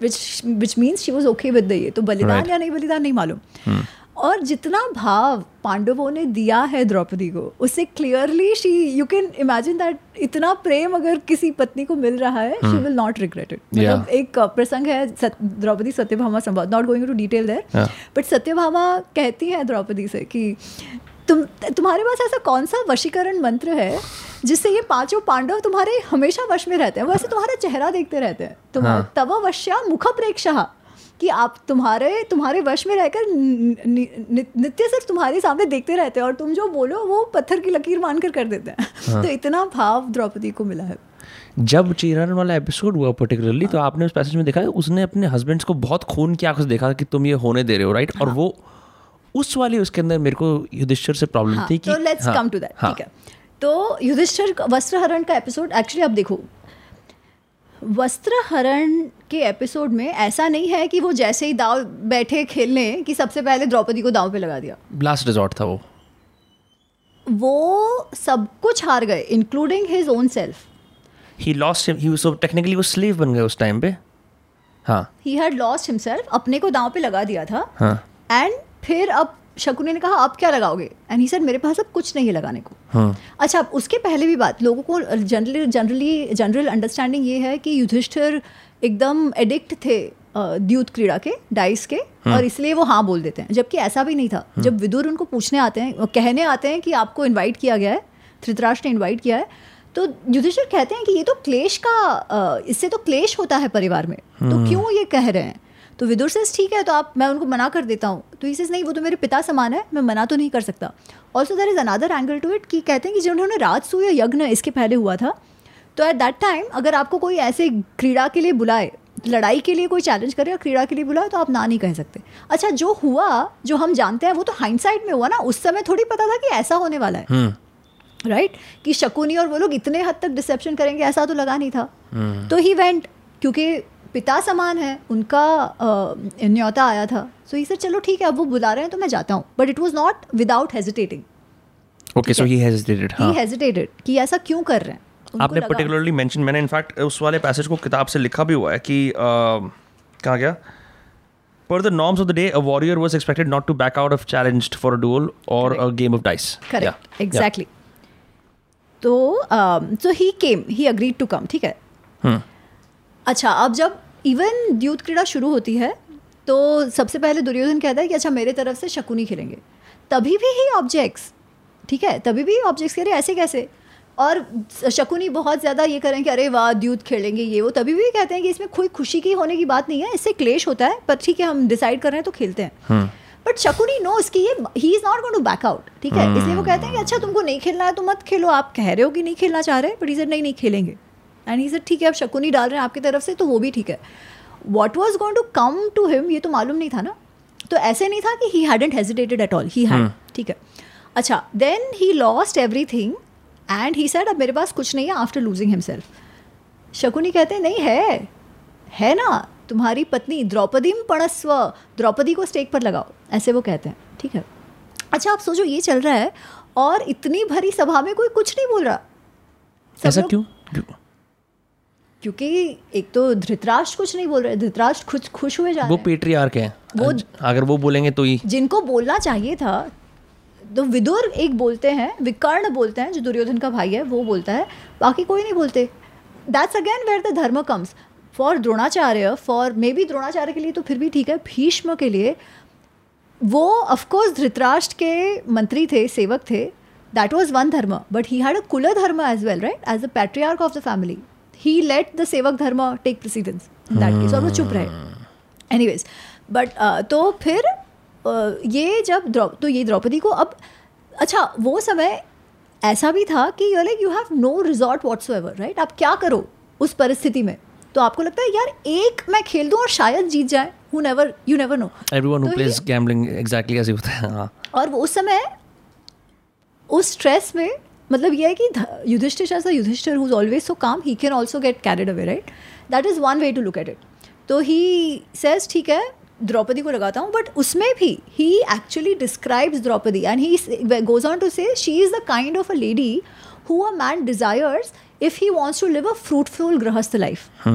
which which means she was okay with the ये तो बलिदान right. या नहीं बलिदान नहीं मालूम। Hmm. और जितना भाव पांडवों ने दिया है द्रौपदी को उससे clearly she you can imagine that इतना प्रेम अगर किसी पत्नी को मिल रहा है she will not regret it मतलब एक प्रसंग है द्रौपदी सत्यभामा संवाद not going to detail there but Satyabhama कहती है द्रौपदी से कि तुम तुम्हारे पास ऐसा कौन सा वशीकरण मंत्र है जिससे ये पाँचों पांडव तुम्हारे हमेशा वश में रहते हैं वैसे तुम्हारा चेहरा देखते रहते हैं तुम हाँ. तव वश्या मुख प्रेक्षा कि आप तुम्हारे तुम्हारे वश में रहकर नित्य सिर्फ़ तुम्हारे सामने देखते रहते हैं और तुम जो बोलो वो पत्थर की लकीर मान कर कर देते हैं हाँ. तो इतना भाव द्रौपदी को मिला है जब चीरन वाला एपिसोड हुआ पर्टिकुलरली हाँ. तो आपने उस पैसेज में देखा उसने अपने हस्बैंड्स को बहुत खून की आँखों से देखा कि तुम ये होने दे रहे हो राइट हाँ. और वो उस वाली उसके अंदर मेरे को युधिष्ठिर से प्रॉब्लम हाँ, थी कि लेट्स कम टू दैट ठीक है। तो युधिष्ठिर वस्त्र हरण का एपिसोड एक्चुअली आप देखो वस्त्र हरण के एपिसोड में ऐसा नहीं है कि वो जैसे ही दाव बैठे खेलने कि सबसे पहले द्रौपदी को दाव पे लगा दिया। लास्ट रिजॉर्ट था वो। वो सब कुछ हार गए including his own self he lost he was so technically वो स्लेव बन गए उस टाइम पे। हाँ। ही हैड लॉस्ट हिमसेल्फ अपने को दाव पे लगा दिया था। हाँ। एंड फिर अब शकुनी ने कहा आप क्या लगाओगे? एंड ही सर मेरे पास अब कुछ नहीं है लगाने को. हाँ. अच्छा अब उसके पहले भी बात लोगों को जनरली जनरली जनरल अंडरस्टैंडिंग ये है कि युधिष्ठिर एकदम एडिक्ट थे द्यूत क्रीड़ा के डाइस के हाँ. और इसलिए वो हाँ बोल देते हैं। जबकि ऐसा भी नहीं था। हाँ. जब विदुर उनको पूछने आते हैं कहने आते हैं कि आपको इन्वाइट किया गया है धृतराष्ट्र ने इन्वाइट किया है तो युधिष्ठिर कहते हैं कि ये तो क्लेश का इससे तो क्लेश होता है परिवार में। तो क्यों ये कह रहे हैं? तो विदुर से ठीक है तो आप मैं उनको मना कर देता हूँ तो इसे नहीं वो तो मेरे पिता समान है मैं मना तो नहीं कर सकता also there is another angle to it कि कहते हैं कि जिन्होंने राजसूय यज्ञ इसके पहले हुआ था तो एट दैट टाइम अगर आपको कोई ऐसे क्रीड़ा के लिए बुलाए लड़ाई के लिए कोई चैलेंज करे या क्रीड़ा के लिए बुलाए तो आप ना नहीं कह सकते अच्छा जो हुआ जो हम जानते हैं वो तो हाइंड में हुआ ना उस समय थोड़ी पता था कि ऐसा होने वाला है राइट हम्म। right? कि शकुनी और वो लोग इतने हद तक डिसेप्शन करेंगे ऐसा तो लगा नहीं था हम्म। तो ही वेंट क्योंकि पिता समान है उनका आ, न्योता आया था। सो so ये सर चलो ठीक है अब वो बुला रहे हैं तो मैं जाता हूँ. But it was not without hesitating okay so he? Hesitated he. Hesitated कि ऐसा क्यों कर रहे हैं? आपने पर्टिकुलरली मेंशन मैंने इनफैक्ट उस वाले पैसेज को किताब से लिखा भी हुआ है कि कहा गया? पर the norms of the day a warrior was expected not to back out of challenged for a duel और a game of dice correct exactly तो so he came he agreed to come ठीक है? Hmm. अच्छा अब जब इवन द्यूत क्रीड़ा शुरू होती है तो सबसे पहले दुर्योधन कहता है कि अच्छा मेरे तरफ़ से शकुनी खेलेंगे। तभी भी ही ऑब्जेक्ट्स ठीक है? तभी भी ऑब्जेक्ट्स कह रहे ऐसे कैसे? और शकुनी बहुत ज़्यादा ये करें कि अरे वाह द्यूत खेलेंगे ये वो तभी भी कहते हैं कि इसमें कोई खुशी की होने की बात नहीं है इससे क्लेश होता है पर ठीक है हम डिसाइड कर रहे हैं तो खेलते हैं। But hmm. शकुनी नो इसकी ये he is not going to back out ठीक है? इसलिए वो कहते हैं कि अच्छा तुमको नहीं खेलना है तो मत खेलो आप कह रहे हो कि नहीं खेलना चाह रहे बट इसे नहीं नहीं खेलेंगे। एंड ही सर ठीक है आप शकुनी डाल रहे हैं आपकी तरफ़ से तो वो भी ठीक है. What was going to come to him ये तो मालूम नहीं था ना? तो ऐसे नहीं था कि he hadn't hesitated at all he had ठीक है. अच्छा then he lost everything and he said अब मेरे पास कुछ नहीं है आफ्टर लूजिंग हिमसेल्फ शकुनी कहते हैं नहीं है. है ना? तुम्हारी पत्नी द्रौपदी पड़स्व द्रौपदी को स्टेक पर लगाओ. ऐसे वो कहते हैं. ठीक है. अच्छा आप सोचो ये चल रहा है और इतनी भरी सभा में कोई कुछ नहीं बोल रहा। ऐसा क्यों? क्योंकि एक तो धृतराष्ट्र कुछ नहीं बोल रहे धृतराष्ट्र खुद खुश हुए जा वो पेट्रियार्क है। वो अगर वो बोलेंगे तो ही। जिनको बोलना चाहिए था तो विदुर एक बोलते हैं विकर्ण बोलते हैं जो दुर्योधन का भाई है वो बोलता है बाकी कोई नहीं बोलते। That's again where the dharma comes for Dronacharya for maybe Dronacharya के लिए तो फिर भी ठीक है भीष्म के लिए वो ऑफकोर्स धृतराष्ट्र के मंत्री थे सेवक थे that was one dharma but he had a kul dharma as well right as a patriarch of the family he let the sevak dharma take precedence in that case और वो चुप रहे। एनीवेज बट तो फिर uh, ये जब द्रौ तो ये द्रौपदी को अब अच्छा वो समय ऐसा भी था कि you like you have no resort whatsoever right आप क्या करो उस परिस्थिति में? तो आपको लगता है यार एक मैं खेल दूँ और शायद जीत जाए। Who never you never know everyone who plays gambling exactly ऐसे होता हाँ। और वो उस समय उस स्ट्रेस में मतलब ये है कि Yudhishthira as Yudhishthira who is always so calm he can also get carried away right that is one way to look at it तो ही सेज ठीक है द्रौपदी को लगाता हूँ बट उसमें भी he actually describes Draupadi and he goes on to say she is the kind of a lady who a man desires if he wants to live a fruitful grihastha life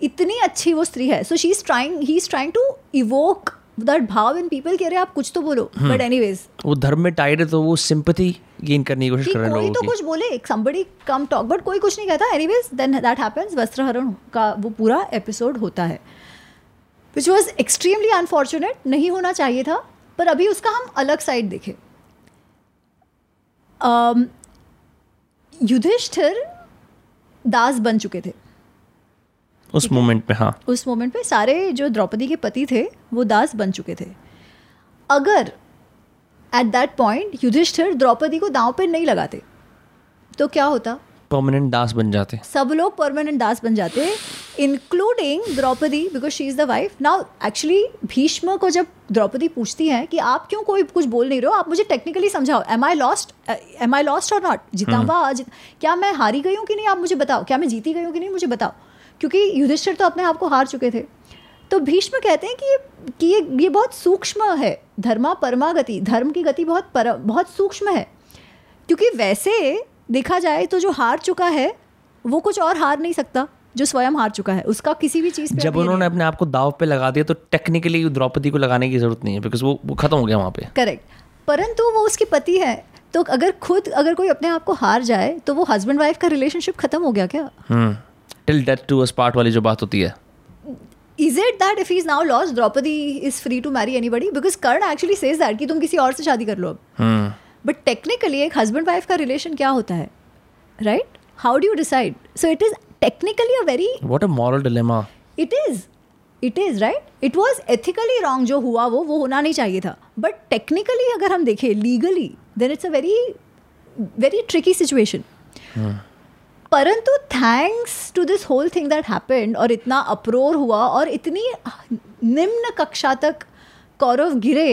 इतनी अच्छी वो स्त्री है। So she is trying he is trying to evoke that bhav in people कह रहे आप कुछ तो बोलो बट एनीवेज वो धर्म में टाइड है तो वो सिंपैथी गेन करने की कोशिश कर रहे हैं कोई तो कुछ बोले somebody कम टॉक बट कोई कुछ नहीं कहता। एनीवेज देन दैट हैपेंस वस्त्रहरण का वो पूरा एपिसोड होता है। विच वॉज़ एक्सट्रीमली अनफॉर्चुनेट नहीं होना चाहिए था पर अभी उसका हम अलग साइड देखें। Um, युधिष्ठिर दास बन चुके थे। उस मोमेंट पे हाँ। उस मोमेंट पे सारे जो द्रौपदी के पति थे वो दास बन चुके थे। अगर at that point Yudhishthira Draupadi को दांव पे नहीं लगाते तो क्या होता? परमानेंट दास बन जाते। सब लोग परमानेंट दास बन जाते including Draupadi because she is the wife now actually Bhishma को जब द्रौपदी पूछती है कि आप क्यों कोई कुछ बोल नहीं रहे हो आप मुझे टेक्निकली समझाओ am I lost am I lost और नॉट जीता हम्म। हुआ क्या मैं हारी गई हूँ कि नहीं? आप मुझे बताओ। क्या मैं जीती गई हूँ कि नहीं? मुझे बताओ। क्योंकि युधिष्ठिर तो अपने आप को हार चुके थे। तो भीष्म कहते हैं कि कि ये ये बहुत सूक्ष्म है धर्मा परमा गति धर्म की गति बहुत पर बहुत सूक्ष्म है। क्योंकि वैसे देखा जाए तो जो हार चुका है वो कुछ और हार नहीं सकता जो स्वयं हार चुका है। उसका किसी भी चीज़ जब उन्होंने अपने आप को दाव पे लगा दिया तो टेक्निकली द्रौपदी को लगाने की ज़रूरत नहीं है बिकॉज़ वो, वो खत्म हो गया वहाँ पे। करेक्ट परंतु वो उसकी पति है तो अगर खुद अगर कोई अपने आप को हार जाए तो वो हस्बैंड वाइफ का रिलेशनशिप खत्म हो गया क्या? Till death to us part वाली जो बात होती है। Is it that if is now lost Draupadi is free to marry anybody because Karna actually says that कि तुम किसी और से शादी कर लो अब। बट टेक्निकली एक हस्बैंड वाइफ का रिलेशन क्या होता है? Right how do you decide so it is technically a very what a moral dilemma it is it is right it was ethically wrong जो हुआ वो वो होना नहीं चाहिए था। बट टेक्निकली अगर हम देखें legally then it's a very very tricky situation परंतु thanks to this whole thing that happened और इतना अप्रोर हुआ और इतनी निम्न कक्षा तक कौरव गिरे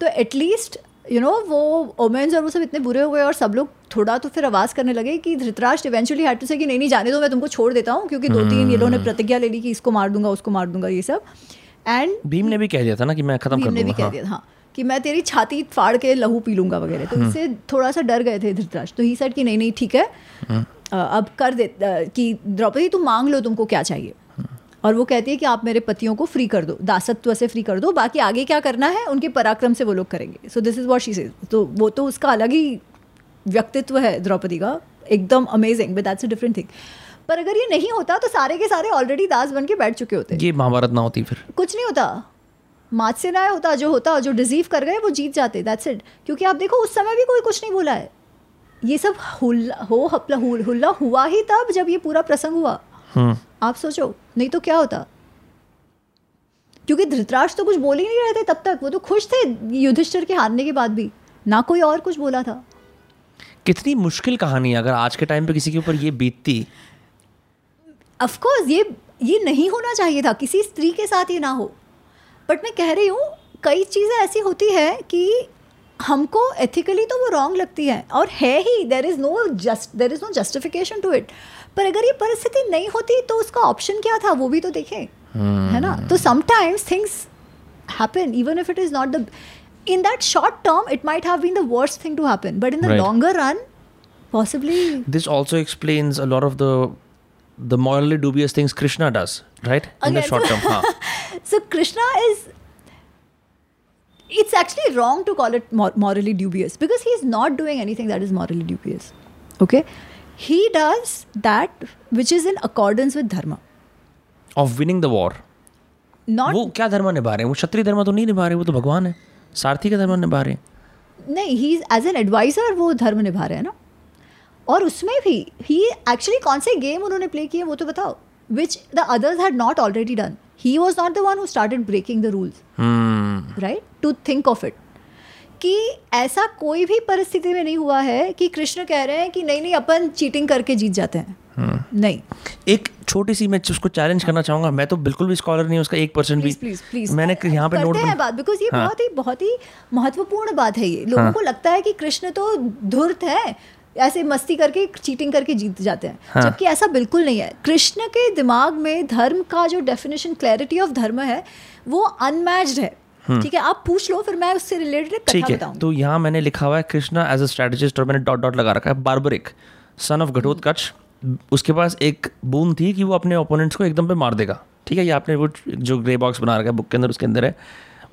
तो एटलीस्ट यू नो वो ओमेंस और वो सब इतने बुरे हुए और सब लोग थोड़ा तो फिर आवाज़ करने लगे कि Dhritarashtra eventually had to say कि नहीं नहीं जाने दो मैं तुमको छोड़ देता हूँ क्योंकि दो तीन ये लोगों ने hmm. प्रतिज्ञा ले ली कि इसको मार दूँगा उसको मार दूँगा ये सब एंड भीम ने भी कह दिया था ना कि मैं खत्म कर ने भी कह दिया था कि मैं तेरी छाती फाड़ के लहू पी लूँगा वगैरह तो hmm. इससे थोड़ा सा डर गए थे धृतराष्ट्र तो ही सेड कि नहीं नहीं ठीक है hmm. अब कर दे कि द्रौपदी तुम मांग लो तुमको क्या चाहिए। और वो कहती है कि आप मेरे पतियों को फ्री कर दो दासत्व से फ्री कर दो बाकी आगे क्या करना है उनके पराक्रम से वो लोग करेंगे। So this is what she say तो वो तो उसका अलग ही व्यक्तित्व है द्रौपदी का एकदम amazing but that's a different thing पर अगर ये नहीं होता तो सारे के सारे ऑलरेडी दास बन के बैठ चुके होते। ये महाभारत ना होती फिर। कुछ नहीं होता। मात से ना होता जो होता जो डिजीव कर गए वो जीत जाते दैट्स इट क्योंकि आप देखो उस समय भी कोई कुछ नहीं बोला है। ये सब हुल्ला हो हपला हुल्ला हुआ ही तब जब ये पूरा प्रसंग हुआ। हम्म। आप सोचो नहीं तो क्या होता? क्योंकि धृतराष्ट्र तो कुछ बोल ही नहीं रहे थे तब तक वो तो खुश थे युधिष्ठिर के हारने के बाद भी। ना कोई और कुछ बोला था। कितनी मुश्किल कहानी है अगर आज के टाइम पे किसी के ऊपर ये बीतती। ऑफकोर्स ये ये नहीं होना चाहिए था किसी स्त्री के साथ ये ना हो। बट मैं कह रही हूँ कई चीज़ें ऐसी होती है कि हमको एथिकली तो वो रॉन्ग लगती है और है ही there is no just there is no justification to it पर अगर ये परिस्थिति नहीं होती तो उसका ऑप्शन क्या था? वो भी तो देखें hmm. है ना? तो sometimes things happen even if it is not the in that short term it might have been the worst thing to happen but in the longer run possibly this also explains a lot of the the morally dubious things Krishna does right in the short term so Krishna is it's actually wrong to call it mor- morally dubious because he's not doing anything that is morally dubious. Okay? He does that which is in accordance with dharma. Of winning the war. Not- वो क्या धर्म निभा रहे हैं वो क्षत्रिय धर्म तो नहीं निभा रहे वो तो भगवान है सारथी का धर्म निभा रहे हैं नहीं ही एज एन एडवाइजर वो धर्म निभा रहे हैं ना और उसमें भी ही एक्चुअली कौन से गेम उन्होंने प्ले किए वो तो बताओ which the others had not already done he was not the one who started breaking the rules right to think of it कि ऐसा कोई भी परिस्थिति में नहीं हुआ है कि कृष्ण कह रहे हैं कि नहीं नहीं अपन चीटिंग करके जीत जाते हैं। नहीं। एक छोटी सी मैं उसको चैलेंज करना चाहूँगा। मैं तो बिल्कुल भी स्कॉलर नहीं उसका एक परसेंट भी। प्लीज़ प्लीज़ मैंने यहाँ पे नोट हैं बात बिकॉज़ ये हाँ। बहुत ही बहुत ही महत्वपूर्ण बात है ये। लोगों हाँ। को लगता है कि कृष्ण तो धुर्त है ऐसे मस्ती करके चीटिंग करके जीत जाते हैं। हाँ। जबकि ऐसा बिल्कुल नहीं है। कृष्ण के दिमाग में धर्म का जो डेफिनेशन क्लैरिटी ऑफ़ धर्म है वो अनमैच्ड है। ठीक है? आप पूछ लो फिर मैं उससे रिलेटेड ठीक कथा है तो यहाँ मैंने लिखा हुआ है कृष्णा एज अ स्ट्रेटेजिस्ट और मैंने डॉट डॉट लगा रखा है बार्बरिक सन ऑफ़ घटोत्कच उसके पास एक बूंद थी कि वो अपने ओपोनेंट्स को एकदम पे मार देगा। ठीक है ये आपने वो जो ग्रे बॉक्स बना रखा है बुक के अंदर उसके अंदर है।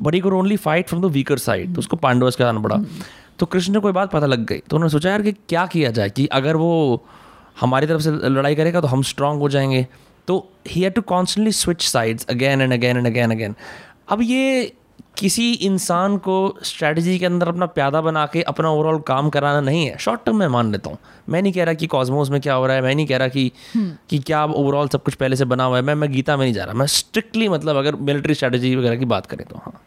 But he only fight from the weaker side तो उसको पांडवस का आना पड़ा। तो कृष्ण ने कोई बात पता लग गई। तो उन्होंने सोचा यार कि क्या किया जाए कि अगर वो हमारी तरफ़ से लड़ाई करेगा तो हम स्ट्रांग हो जाएँगे। तो he had to constantly switch sides again and again and again again अब ये किसी इंसान को स्ट्रेटजी के अंदर अपना प्यादा बना के अपना ओवरऑल काम कराना नहीं है। शॉर्ट टर्म में मान लेता हूँ। मैं नहीं कह रहा कि कॉस्मोस में क्या हो रहा है। मैं नहीं कह रहा कि कि क्या ओवरऑल सब कुछ पहले से बना हुआ है। मैं मैं गीता में नहीं जा रहा। मैं स्ट्रिक्टली मतलब अगर मिलिट्री स्ट्रेटजी वगैरह की बात करें तो हाँ।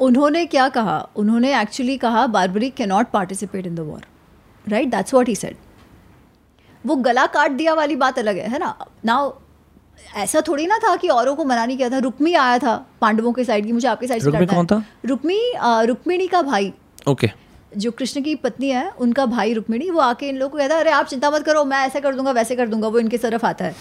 उन्होंने क्या कहा? उन्होंने एक्चुअली कहा Barbarik cannot participate in the war right that's what he said वो गला काट दिया वाली बात अलग है है ना? नाउ ऐसा थोड़ी ना था कि औरों को मना नहीं किया था। रुक्मी आया था पांडवों के साइड की मुझे आपके साइड से रुक्मी कौन था? रुक्मी रुक्मिणी का भाई। ओके। जो कृष्ण की पत्नी है उनका भाई रुक्मिणी वो आके इन लोगों को कहता है अरे आप चिंता मत करो मैं ऐसा कर दूँगा वैसे कर दूँगा वो इनके तरफ़ आता है।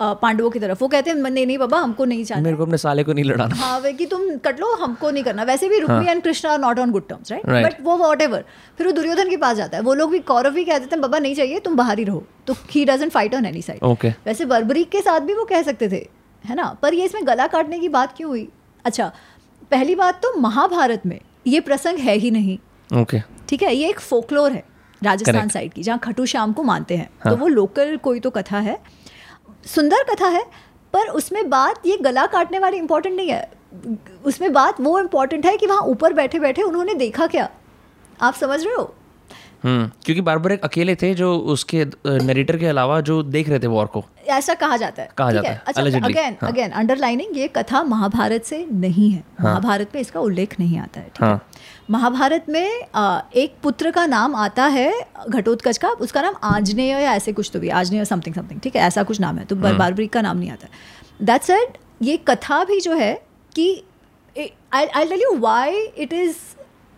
पांडवों की तरफ़। वो कहते हैं नहीं नहीं बाबा हमको नहीं चाहिए मेरे को अपने साले को नहीं लड़ाना। हाँ वे कि तुम कट लो हमको नहीं करना। वैसे भी Rukmi and Krishna are not on good terms right but वो वॉट एवर फिर वो दुर्योधन के पास जाता है। वो लोग भी कौरव भी कह देते हैं बाबा नहीं चाहिए तुम बाहर ही रहो। तो he doesn't fight on any side okay वैसे बर्बरीक के साथ भी वो कह सकते थे है ना? पर ये इसमें गला काटने की बात क्यों हुई? अच्छा पहली बात तो महाभारत में ये प्रसंग है ही नहीं। ओके ठीक है? ये एक फोकलोर है राजस्थान साइड की जहाँ खटू श्याम को मानते हैं। हाँ. तो वो लोकल कोई तो कथा है। सुंदर कथा है, पर उसमें बात, ये गला काटने वाली इंपॉर्टेंट नहीं है। उसमें बात वो इम्पोर्टेंट है कि वहाँ ऊपर बैठे बैठे उन्होंने देखा क्या? आप समझ रहे हो? क्योंकि बारबर एक अकेले थे जो उसके नरेटर के अलावा जो देख रहे थे वॉर को। ऐसा कहा जाता है। कहा जाता है, अच्छा अगेन। अगेन अंडरलाइनिंग ये कथा महाभारत से नहीं है। हाँ. महाभारत में इसका उल्लेख नहीं आता है ठीक हाँ। महाभारत में एक पुत्र का नाम आता है घटोत्कच का। उसका नाम आंजनेय या ऐसे कुछ तो भी आंजनेय समथिंग समथिंग ठीक है? ऐसा कुछ नाम है तो हम्म। बारबरिक का नाम नहीं आता दैट सेड ये कथा भी जो है कि I tell you why it is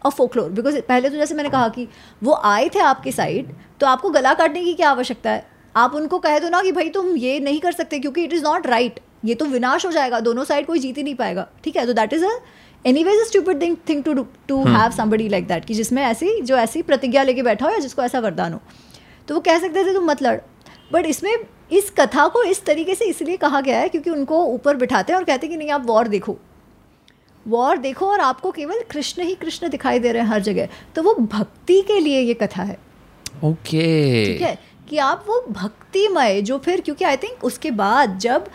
a folklore because पहले तो जैसे मैंने कहा कि वो आए थे आपकी साइड तो आपको गला काटने की क्या आवश्यकता है? आप उनको कह दो ना कि भाई तुम ये नहीं कर सकते क्योंकि इट इज़ नॉट राइट ये तो विनाश हो जाएगा दोनों साइड कोई जीत ही नहीं पाएगा. ठीक है? तो that is a anyways stupid thing thing to to have somebody like that कि जिसमें ऐसी जो ऐसी प्रतिज्ञा लेके बैठा हो या जिसको ऐसा वरदान हो। तो वो कह सकते थे तुम मत लड़. बट इसमें इस कथा को इस तरीके से इसलिए कहा गया है क्योंकि उनको ऊपर बिठाते हैं और कहते हैं कि नहीं आप वॉर देखो। वॉर देखो और आपको केवल कृष्ण ही कृष्ण दिखाई दे रहे हैं हर जगह। तो वो भक्ति के लिए ये कथा है। ओके ठीक है? कि आप वो भक्तिमय जो फिर क्योंकि आई थिंक उसके बाद जब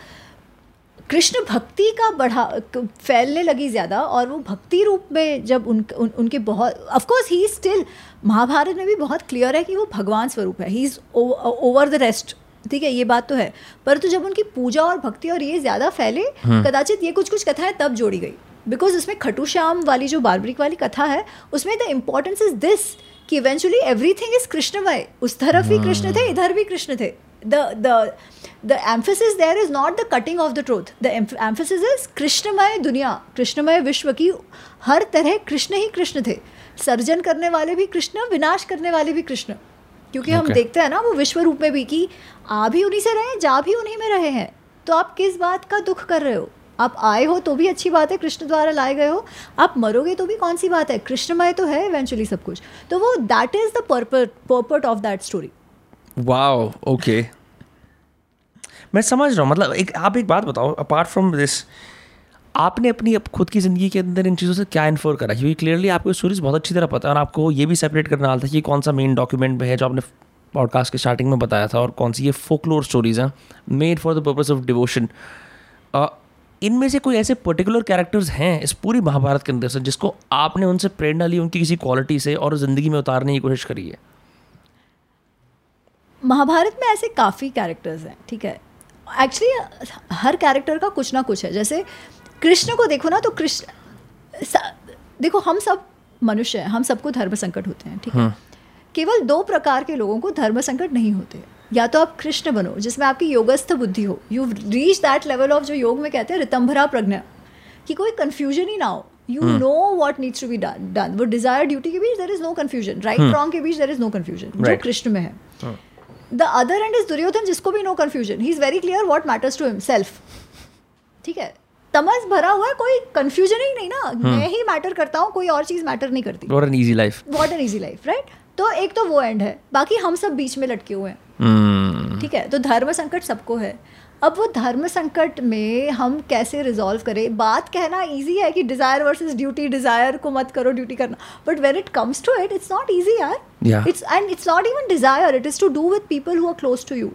कृष्ण भक्ति का बढ़ा फैलने लगी ज़्यादा और वो भक्ति रूप में जब उन, उन उनके बहुत of course he still Mahabharata में भी बहुत क्लियर है कि वो भगवान स्वरूप है। He is over the rest ठीक है? ये बात तो है। परंतु जब उनकी पूजा और भक्ति और ये ज़्यादा फैले कदाचित ये कुछ कुछ कथाएँ तब जोड़ी गई। बिकॉज़ उसमें खटू श्याम वाली जो बारबरिक वाली कथा है उसमें द इम्पोर्टेंस इज़ दिस कि इवेंचुअली एवरी थिंग इज़ कृष्णमय उस तरफ़ भी कृष्ण थे इधर भी कृष्ण थे. The the the emphasis there is not the cutting of the truth the emphasis is कृष्णमय दुनिया कृष्णमय विश्व की हर तरह कृष्ण ही कृष्ण थे. सर्जन करने वाले भी कृष्ण विनाश करने वाले भी कृष्ण. क्योंकि okay. हम देखते हैं ना वो विश्व रूप में भी कि आ भी उन्हीं से रहे जा भी उन्हीं में रहे हैं. तो आप किस बात का दुख कर रहे हो? आप आए हो तो भी अच्छी बात है, कृष्ण द्वारा लाए गए हो। आप मरोगे तो भी कौन सी बात है? कृष्णमय तो है इवेंचुअली सब कुछ। तो वो that is the purpose of that story wow okay मैं समझ रहा हूँ मतलब एक, आप एक बात बताओ अपार्ट फ्रॉम दिस आपने अपनी अप, खुद की ज़िंदगी के अंदर इन चीज़ों से क्या इन्फोर करा? क्योंकि क्लियरली आपको स्टोरीज बहुत अच्छी तरह पता है और आपको ये भी सेपरेट करना आता था कि कौन सा मेन डॉक्यूमेंट है जो आपने पॉडकास्ट के स्टार्टिंग में बताया था और कौन सी ये फोकलोर स्टोरीज हैं made for the purpose of devotion इनमें से कोई ऐसे पर्टिकुलर कैरेक्टर्स हैं इस पूरी महाभारत के अंदर से जिसको आपने उनसे प्रेरणा ली उनकी किसी क्वालिटी से और ज़िंदगी में उतारने की कोशिश करी है? महाभारत में ऐसे काफ़ी कैरेक्टर्स हैं ठीक है? एक्चुअली हर कैरेक्टर का कुछ ना कुछ है। जैसे कृष्ण को देखो ना तो कृष्ण देखो हम सब मनुष्य हैं हम सबको धर्म संकट होते हैं ठीक है? हम्म। केवल दो प्रकार के लोगों को धर्म संकट नहीं होते। या तो आप कृष्ण बनो जिसमें आपकी योगस्थ बुद्धि हो। You reach that level of जो योग में कहते हैं रितंभरा प्रज्ञा। कि कोई कन्फ्यूज़न ही ना हो। You know what needs to be done वो डिज़ायर ड्यूटी के बीच there is no confusion right wrong के बीच देर इज़ नो कन्फ्यूज़न जो कृष्ण में है। The other end is Duryodhana जिसको भी no confusion he is very clear what matters to himself ठीक है? तमस भरा हुआ है कोई कंफ्यूजन ही नहीं ना। Hmm. मैं ही मैटर करता हूँ कोई और चीज़ मैटर नहीं करती। What an easy life what an easy life right तो एक तो वो एंड है। बाकी हम सब बीच में लटके हुए हैं। hmm. ठीक है? तो धर्म संकट सबको है। अब वो धर्म संकट में हम कैसे रिजॉल्व करें? बात कहना इजी है कि डिज़ायर वर्सेस ड्यूटी डिज़ायर को मत करो ड्यूटी करना। But when it comes to it it's not easy यार। It's and it's not even desire it is to do with people who are close to you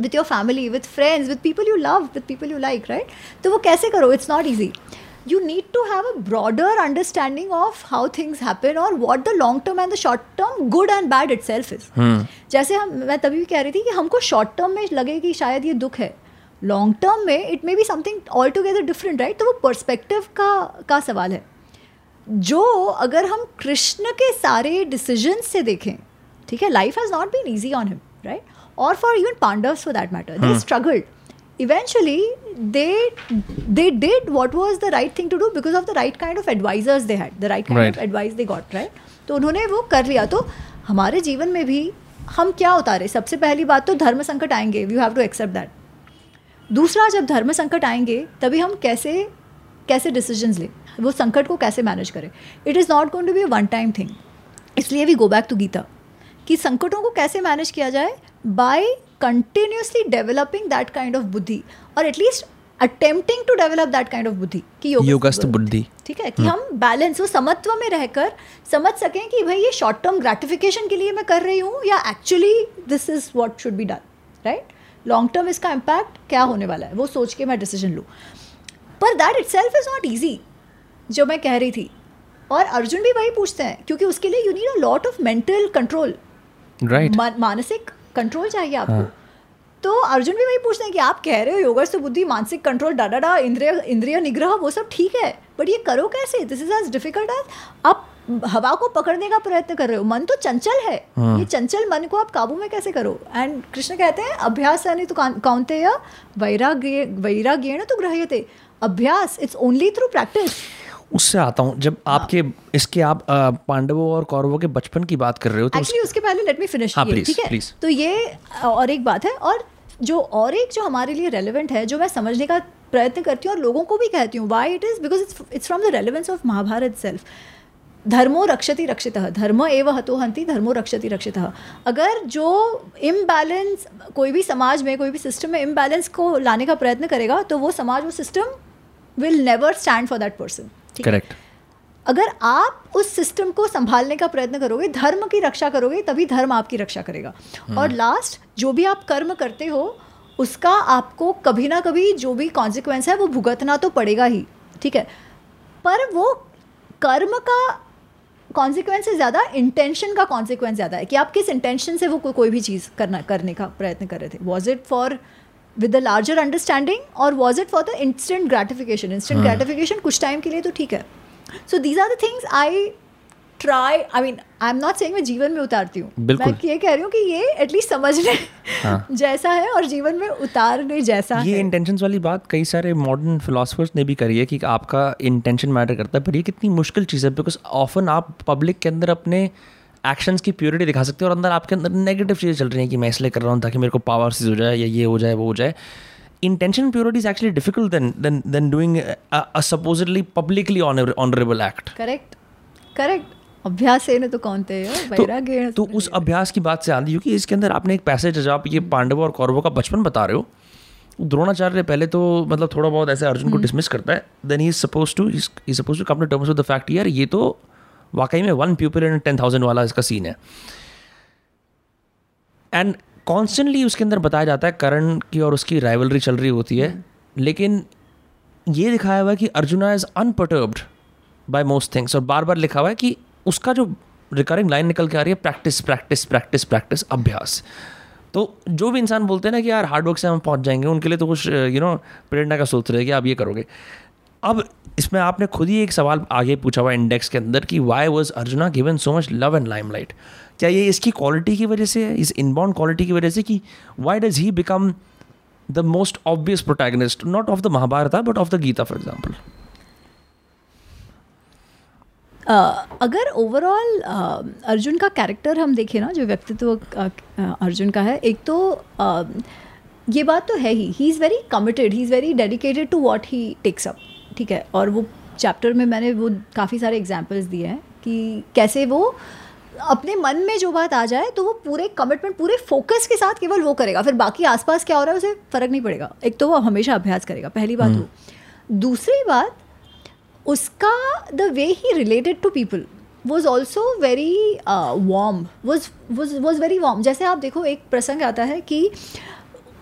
with your family with friends with people you love with people you like right तो वो कैसे करो? It's not easy you need to have a broader understanding of how things happen or what the long term and the short term good and bad itself is. Hmm. जैसे हम मैं तभी भी कह रही थी कि हमको शॉर्ट टर्म में लगे कि शायद ये दुख है। लॉन्ग टर्म में it may be something altogether different right तो वो पर्सपेक्टिव का का सवाल है। जो अगर हम कृष्ण के सारे डिसीज़न से देखें ठीक है? Life has not been easy on him right और for even Pandavas for that matter they struggled eventually they they did what was the right thing to do because of the right kind of advisors they had the right kind right. of advice they got right? तो उन्होंने वो कर लिया। तो हमारे जीवन में भी हम क्या उतारे? सबसे पहली बात तो धर्म संकट आएँगे। You have to accept that दूसरा जब धर्म संकट आएँगे तभी हम कैसे कैसे डिसीजंस लें? वो संकट को कैसे मैनेज करें? It is not going to be a one time thing इसलिए we go back to Gita कि संकटों को कैसे मैनेज किया जाए? By continuously developing that kind of बुद्धि और at least attempting to develop that kind of बुद्धि कि योगस्थ बुद्धि ठीक है कि. हम बैलेंस वो समत्व में रहकर समझ सकें कि भाई ये शॉर्ट टर्म ग्रेटिफिकेशन के लिए मैं कर रही हूँ या actually this is what should be done right long term इसका इम्पैक्ट क्या होने वाला है वो सोच के मैं डिसीज़न लूँ पर that itself is not easy जो मैं कह रही थी और अर्जुन भी वही पूछते हैं क्योंकि उसके लिए you need a lot of mental control right मानसिक कंट्रोल चाहिए आपको। हाँ. तो अर्जुन भी वही पूछते हैं कि आप कह रहे हो योगा से बुद्धि मानसिक कंट्रोल डाडा डा इंद्रिय इंद्रिय निग्रह वो सब ठीक है। बट ये करो कैसे? This is as difficult as आप हवा को पकड़ने का प्रयत्न कर रहे हो। मन तो चंचल है। हाँ. ये चंचल मन को आप काबू में कैसे करो? एंड कृष्ण कहते हैं अभ्यास यानी तो कौनते वैराग्य वैराग्य तो ग्रह्य थे अभ्यास इट्स ओनली थ्रू प्रैक्टिस उससे आता हूँ। जब हाँ. आपके इसके आप पांडवों और कौरवों के बचपन की बात कर रहे हो तो एक्चुअली उसके पहले लेट मी फिनिश ठीक है? तो ये और एक बात है और जो और एक जो हमारे लिए रेलिवेंट है जो मैं समझने का प्रयत्न करती हूँ और लोगों को भी कहती हूँ why it is because it's it's from the relevance of Mahabharata self धर्मो रक्षति रक्षित धर्म एव हतो हंति धर्मो रक्षति रक्षित। अगर जो इम्बैलेंस कोई भी समाज में कोई भी सिस्टम में इम्बैलेंस को लाने का प्रयत्न करेगा तो वो समाज वो system will never stand for that person correct अगर आप उस सिस्टम को संभालने का प्रयत्न करोगे धर्म की रक्षा करोगे तभी धर्म आपकी रक्षा करेगा। hmm. और लास्ट जो भी आप कर्म करते हो उसका आपको कभी ना कभी जो भी कॉन्सिक्वेंस है वो भुगतना तो पड़ेगा ही ठीक है? पर वो कर्म का कॉन्सिक्वेंस से ज़्यादा इंटेंशन का कॉन्सिक्वेंस ज़्यादा है कि आप किस इंटेंशन से वो को, कोई भी चीज़ करना करने का प्रयत्न कर रहे थे। Was it for with the larger understanding और was it for the instant gratification instant gratification कुछ टाइम के लिए तो ठीक है। So these are the things I try I mean I am not saying मैं जीवन में उतारती हूँ। मैं ये कह रही हूँ कि ये एटलीस्ट समझने हाँ. जैसा है और जीवन में उतारने जैसा ये इंटेंशन वाली बात कई सारे मॉडर्न फिलोसफर्स ने भी करी है कि आपका इंटेंशन मैटर करता है पर ये कितनी मुश्किल चीज़ है बिकॉज़ ऑफन आप पब्लिक के अंदर अपने एक्शंस की प्योरिटी दिखा सकते हो और अंदर आपके अंदर नेगेटिव चीज़ें चल रही हैं कि मैं इसलिए कर रहा हूँ ताकि मेरे को पावर सीज हो जाए या ये हो जाए वो हो जाए। Intention purity is actually difficult than than than doing a, a supposedly publicly honor, honorable act. Correct. Correct. अभ्यास है ना तो कौन थे तो, तो उस अभ्यास की बात से आती क्योंकि इसके अंदर आपने एक पैसेज जब आप ये पांडव और कौरवों का बचपन बता रहे हो। द्रोणाचार्य पहले तो मतलब थोड़ा बहुत ऐसे अर्जुन को डिसमिस करता है। Then he is suppose to he suppose to come to terms of the fact यार ये तो वाकई में one people in ten thousand वाला इसका सीन है। एंड कॉन्स्टेंटली उसके अंदर बताया जाता है करण की और उसकी राइवलरी चल रही होती है। लेकिन ये दिखाया हुआ है कि Arjuna is unperturbed by most things और बार बार लिखा हुआ है कि उसका जो रिकरिंग लाइन निकल के आ रही है प्रैक्टिस प्रैक्टिस प्रैक्टिस प्रैक्टिस अभ्यास। तो जो भी इंसान बोलते हैं ना कि यार हार्डवर्क से हम पहुँच जाएँगे, उनके लिए तो कुछ यू नो प्रेरणा का सोच रहे कि आप ये करोगे। अब इसमें आपने खुद ही एक सवाल आगे पूछा हुआ इंडेक्स के अंदर कि why was Arjuna given so much love and limelight क्या ये इसकी क्वालिटी की वजह से है इस इनबाउंड क्वालिटी की वजह से कि why does he become the most obvious protagonist not of the Mahabharata but of the Gita for example अगर ओवरऑल अर्जुन का कैरेक्टर हम देखें ना, जो व्यक्तित्व अर्जुन का है, एक तो ये बात तो है ही। He is very committed he is very dedicated to what he takes up ठीक है और वो चैप्टर में मैंने वो काफ़ी सारे एग्जाम्पल्स दिए हैं कि कैसे वो अपने मन में जो बात आ जाए तो वो पूरे कमिटमेंट पूरे फोकस के साथ केवल वो करेगा। फिर बाकी आसपास क्या हो रहा है उसे फ़र्क नहीं पड़ेगा। एक तो वो हमेशा अभ्यास करेगा पहली बात हम्म। वो। दूसरी बात उसका the way he related to people was also very warm was was was very warm जैसे आप देखो एक प्रसंग आता है कि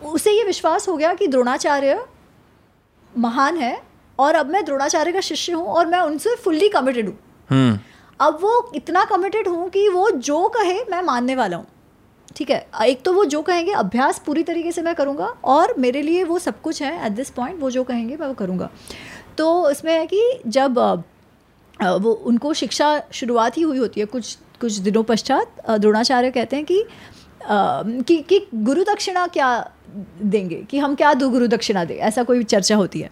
उसे ये विश्वास हो गया कि द्रोणाचार्य महान है और अब मैं द्रोणाचार्य का शिष्य हूँ और मैं उनसे फुल्ली कमिटेड हूँ। हम्म। अब वो इतना कमिटेड हूँ कि वो जो कहे मैं मानने वाला हूँ। ठीक है? एक तो वो जो कहेंगे अभ्यास पूरी तरीके से मैं करूँगा और मेरे लिए वो सब कुछ है एट दिस पॉइंट वो जो कहेंगे मैं वो करूँगा। तो इसमें है कि जब वो उनको शिक्षा शुरुआत ही हुई होती है कुछ कुछ दिनों पश्चात द्रोणाचार्य कहते हैं कि कि, कि गुरु दक्षिणा क्या देंगे? कि हम क्या दो गुरु दक्षिणा दें? ऐसा कोई चर्चा होती है।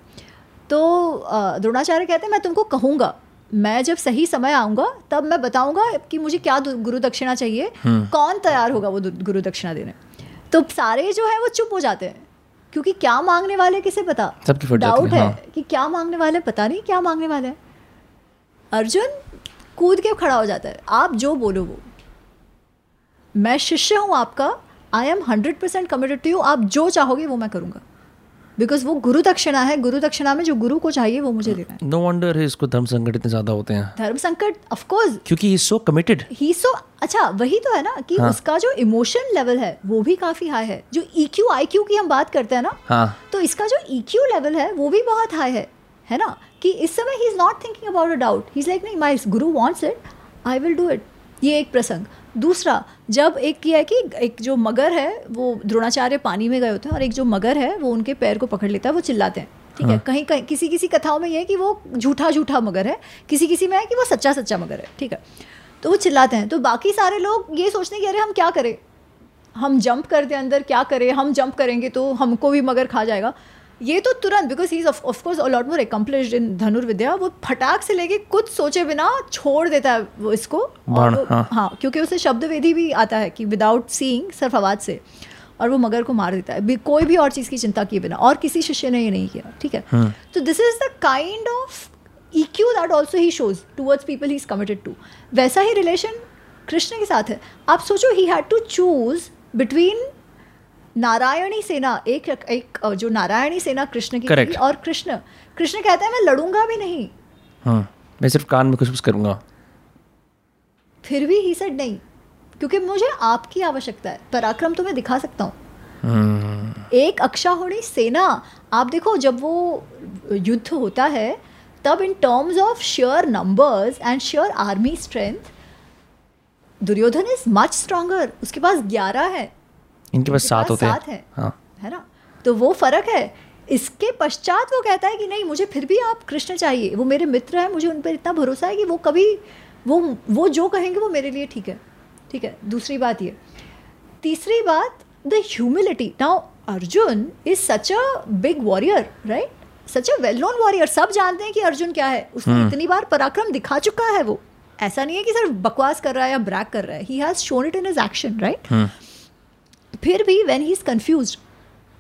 तो द्रोणाचार्य कहते हैं मैं तुमको कहूँगा। मैं जब सही समय आऊँगा तब मैं बताऊँगा कि मुझे क्या गुरु दक्षिणा चाहिए। हम्म। कौन तैयार होगा वो गुरु दक्षिणा देने? तो सारे जो है वो चुप हो जाते हैं क्योंकि क्या मांगने वाले किसे पता? डाउट है हाँ। कि क्या मांगने वाले पता नहीं क्या मांगने वाले हैं। अर्जुन कूद के खड़ा हो जाता है आप जो बोलो वो। मैं शिष्य हूँ आपका I am hundred percent committed to you आप जो चाहोगे वो मैं करूँगा। बिकॉज़ वो गुरु दक्षिणा है गुरु दक्षिणा में जो गुरु को चाहिए वो मुझे देना है। नो वंडर है इसको धर्म संकट इतने ज़्यादा होते हैं। धर्म संकट ऑफ़ कोर्स क्योंकि he so committed he so अच्छा वही तो है ना कि हाँ. उसका जो इमोशन लेवल है वो भी काफ़ी हाई है। जो ईक्यू e आईक्यू की हम बात करते हैं ना हाँ. तो इसका जो ईक्यू e लेवल है वो भी बहुत हाई है है ना? कि इस समय he is not thinking about a doubt he is like नहीं my guru wants it I will do it ये एक प्रसंग। दूसरा जब एक किया है कि एक जो मगर है वो द्रोणाचार्य पानी में गए होते हैं और एक जो मगर है वो उनके पैर को पकड़ लेता है वो चिल्लाते हैं। ठीक हाँ. है। कहीं कहीं किसी किसी कथाओं में ये है कि वो झूठा झूठा मगर है किसी किसी में है कि वो सच्चा सच्चा मगर है। ठीक है? तो वो चिल्लाते हैं। तो बाकी सारे लोग ये सोचने की अरे हम क्या करें? हम जंप कर दें अंदर क्या करें? हम जंप करेंगे तो हमको भी मगर खा जाएगा। ये तो तुरंत because he is of course a lot more accomplished in धनुर्विद्या वो फटाक से लेके कुछ सोचे बिना छोड़ देता है वो इसको। और वो, हाँ. हाँ क्योंकि उसे शब्द वेदी भी आता है कि विदाउट सीइंग सिर्फ़ आवाज़ से और वो मगर को मार देता है। कोई भी और चीज़ की चिंता किए बिना और किसी शिष्य ने ये नहीं किया ठीक है? हाँ। तो this is the kind of EQ also he shows towards people he is committed to वैसा ही रिलेशन कृष्ण के साथ है। आप सोचो he had to choose between Narayani Sena एक एक जो नारायणी सेना कृष्ण की थी और कृष्ण। कृष्ण कहते हैं मैं लड़ूँगा भी नहीं। हाँ मैं सिर्फ़ कान में कुछ कुछ करूँगा। फिर भी ही सेड नहीं क्योंकि मुझे आपकी आवश्यकता है। पराक्रम तो मैं दिखा सकता हूँ। हम्म। एक अक्षाहोणी सेना आप देखो जब वो युद्ध होता है तब in terms of sure numbers and sure army strength Duryodhana is much stronger उसके पास ग्यारह है। इनके पास सात होते हैं। है। हाँ। ना? तो वो फ़र्क है। इसके पश्चात वो कहता है कि नहीं मुझे फिर भी आप कृष्ण चाहिए। वो मेरे मित्र हैं मुझे उन पर इतना भरोसा है कि वो कभी वो वो जो कहेंगे वो मेरे लिए ठीक है। ठीक है दूसरी बात ये। तीसरी बात the humility now Arjun is such a big warrior right such a well known warrior सब जानते हैं कि अर्जुन क्या है। उसने हम्म। इतनी बार पराक्रम दिखा चुका है वो। ऐसा नहीं है कि सिर्फ़ बकवास कर रहा है या ब्रैक कर रहा है। He has shown it in his action right फिर भी वैन ही इज़ कन्फ्यूज़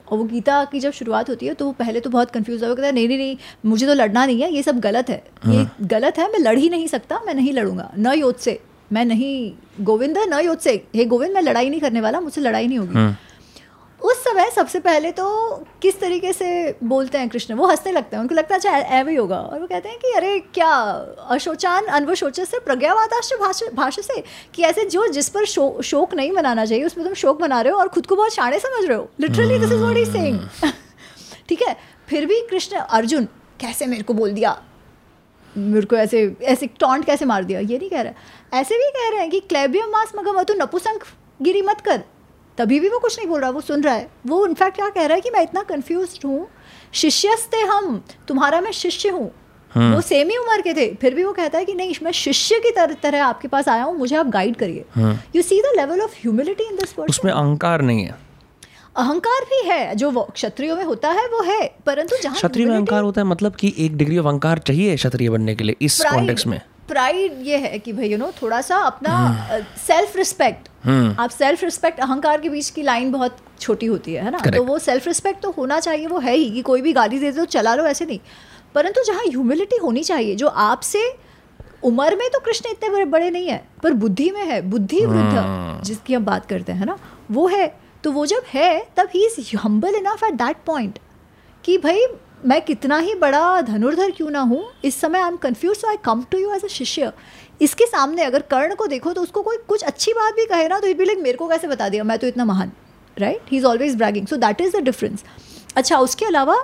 और वो गीता की जब शुरुआत होती है तो वो पहले तो बहुत कन्फ्यूज़ होगा कहता है नहीं नहीं नहीं मुझे तो लड़ना नहीं है ये सब गलत है ये हाँ। गलत है मैं लड़ ही नहीं सकता मैं नहीं लड़ूँगा न योद से मैं नहीं गोविंद है न योद से हे गोविंद मैं लड़ाई नहीं करने वाला मुझसे लड़ाई नहीं होगी हाँ। उस समय सबसे पहले तो किस तरीके से बोलते हैं कृष्ण? वो हंसने लगते हैं उनको लगता है अच्छा ऐवे होगा। और वो कहते हैं कि अरे क्या अशोचान अनवशोच से प्रज्ञावादाश भाषा से कि ऐसे जो जिस पर शो, शोक नहीं मनाना चाहिए उसमें तुम शोक मना रहे हो और खुद को बहुत शाणे समझ रहे हो। Literally this is what is saying ठीक है? फिर भी कृष्ण अर्जुन कैसे मेरे को बोल दिया? मेरे को ऐसे ऐसे टॉन्ट कैसे मार दिया? ये नहीं कह रहा ऐसे भी कह रहे हैं कि क्लेबियम मास मगम तू नपुसंक गिरी मत कर। तभी भी वो कुछ नहीं बोल रहा वो सुन रहा है वो इनफैक्ट क्या कह रहा है कि मैं इतना कन्फ्यूज़ हूँ शिष्यस्ते हम तुम्हारा मैं शिष्य हूँ हम्म। वो सेम ही उम्र के थे फिर भी वो कहता है कि नहीं मैं शिष्य की तरह तरह आपके पास आया हूँ मुझे आप गाइड करिए you see the level of humility in this उसमें अहंकार नहीं है अहंकार भी है जो क्षत्रियो में होता है वो है परंतु जहाँ क्षत्रिय में अहंकार होता है मतलब कि एक डिग्री ऑफ़ अहंकार चाहिए क्षत्रिय बनने के लिए इस कॉन्टेक्स्ट में प्राइड ये है कि भाई यू नो थोड़ा सा अपना सेल्फ हम्म। रिस्पेक्ट। आप सेल्फ रिस्पेक्ट अहंकार के बीच की लाइन बहुत छोटी होती है ना? तो वो सेल्फ रिस्पेक्ट तो होना चाहिए वो है ही कि कोई भी गाली दे तो चला लो ऐसे नहीं। परंतु जहाँ ह्यूमिलिटी होनी चाहिए जो आपसे उम्र में तो कृष्ण इतने बड़े बड़े नहीं है पर बुद्धि में है बुद्धि वृद्ध हम्म। जिसकी हम बात करते हैं ना? वो है तो वो जब है तब he is humble enough at that point कि भाई मैं कितना ही बड़ा धनुर्धर क्यों ना हूँ इस समय I am confuse so I come to you as a शिष्य। इसके सामने अगर कर्ण को देखो तो उसको कोई कुछ अच्छी बात भी कहे ना तो इट लाइक मेरे को कैसे बता दिया? मैं तो इतना महान. Right he is always bragging so that is the difference अच्छा उसके अलावा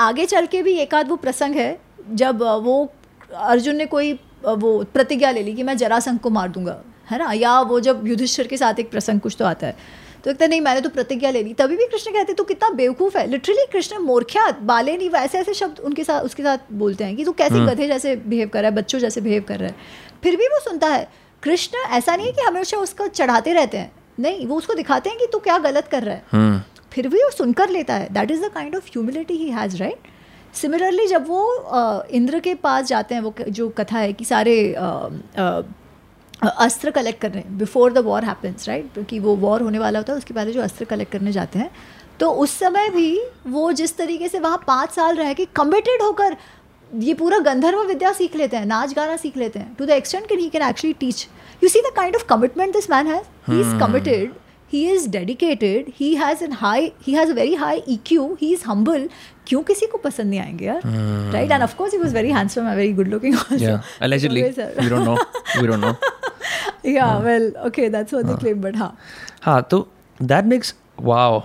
आगे चल के भी एक आध वो प्रसंग है, जब वो अर्जुन ने कोई वो प्रतिज्ञा ले ली कि मैं जरासंघ को मार दूँगा। है ना? या वो जब युधिष्ठिर के साथ एक प्रसंग कुछ तो आता है। तो कहते नहीं मैंने तो प्रतिज्ञा ले ली। तभी भी कृष्ण कहते तो कितना बेवकूफ़ है। लिटरली कृष्ण मोर्ख्यात बाले नहीं वैसे ऐसे शब्द उनके साथ उसके साथ बोलते हैं कि तू कैसे हम्म। गधे जैसे बिहेव कर रहा है बच्चों जैसे बिहेव कर रहा है। फिर भी वो सुनता है कृष्ण ऐसा नहीं है कि हमेशा उसको चढ़ाते रहते हैं? नहीं वो उसको दिखाते हैं कि तू क्या गलत कर रहा है। हम्म। फिर भी वो सुनकर लेता है। That is the kind of humility he has right similarly जब वो इंद्र के पास जाते हैं वो जो कथा है कि सारे अस्त्र कलेक्ट कर रहे हैं before the war happens right क्योंकि वो वॉर होने वाला होता है उसके पहले जो अस्त्र कलेक्ट करने जाते हैं। तो उस समय भी वो जिस तरीके से वहाँ पाँच साल रह के कमिटेड होकर ये पूरा गंधर्व विद्या सीख लेते हैं नाच गाना सीख लेते हैं। To the extent can he can actually teach you see the kind of commitment this man has he is committed he is dedicated he has an high he has a very high E Q he is humble क्यों किसी को पसंद नहीं आएँगे यार? Right and of course he was very handsome and very good looking allegedly. We don't know. We don't know. Yeah हाँ. well okay that's what they हाँ. claim but हाँ हाँ तो that makes wow.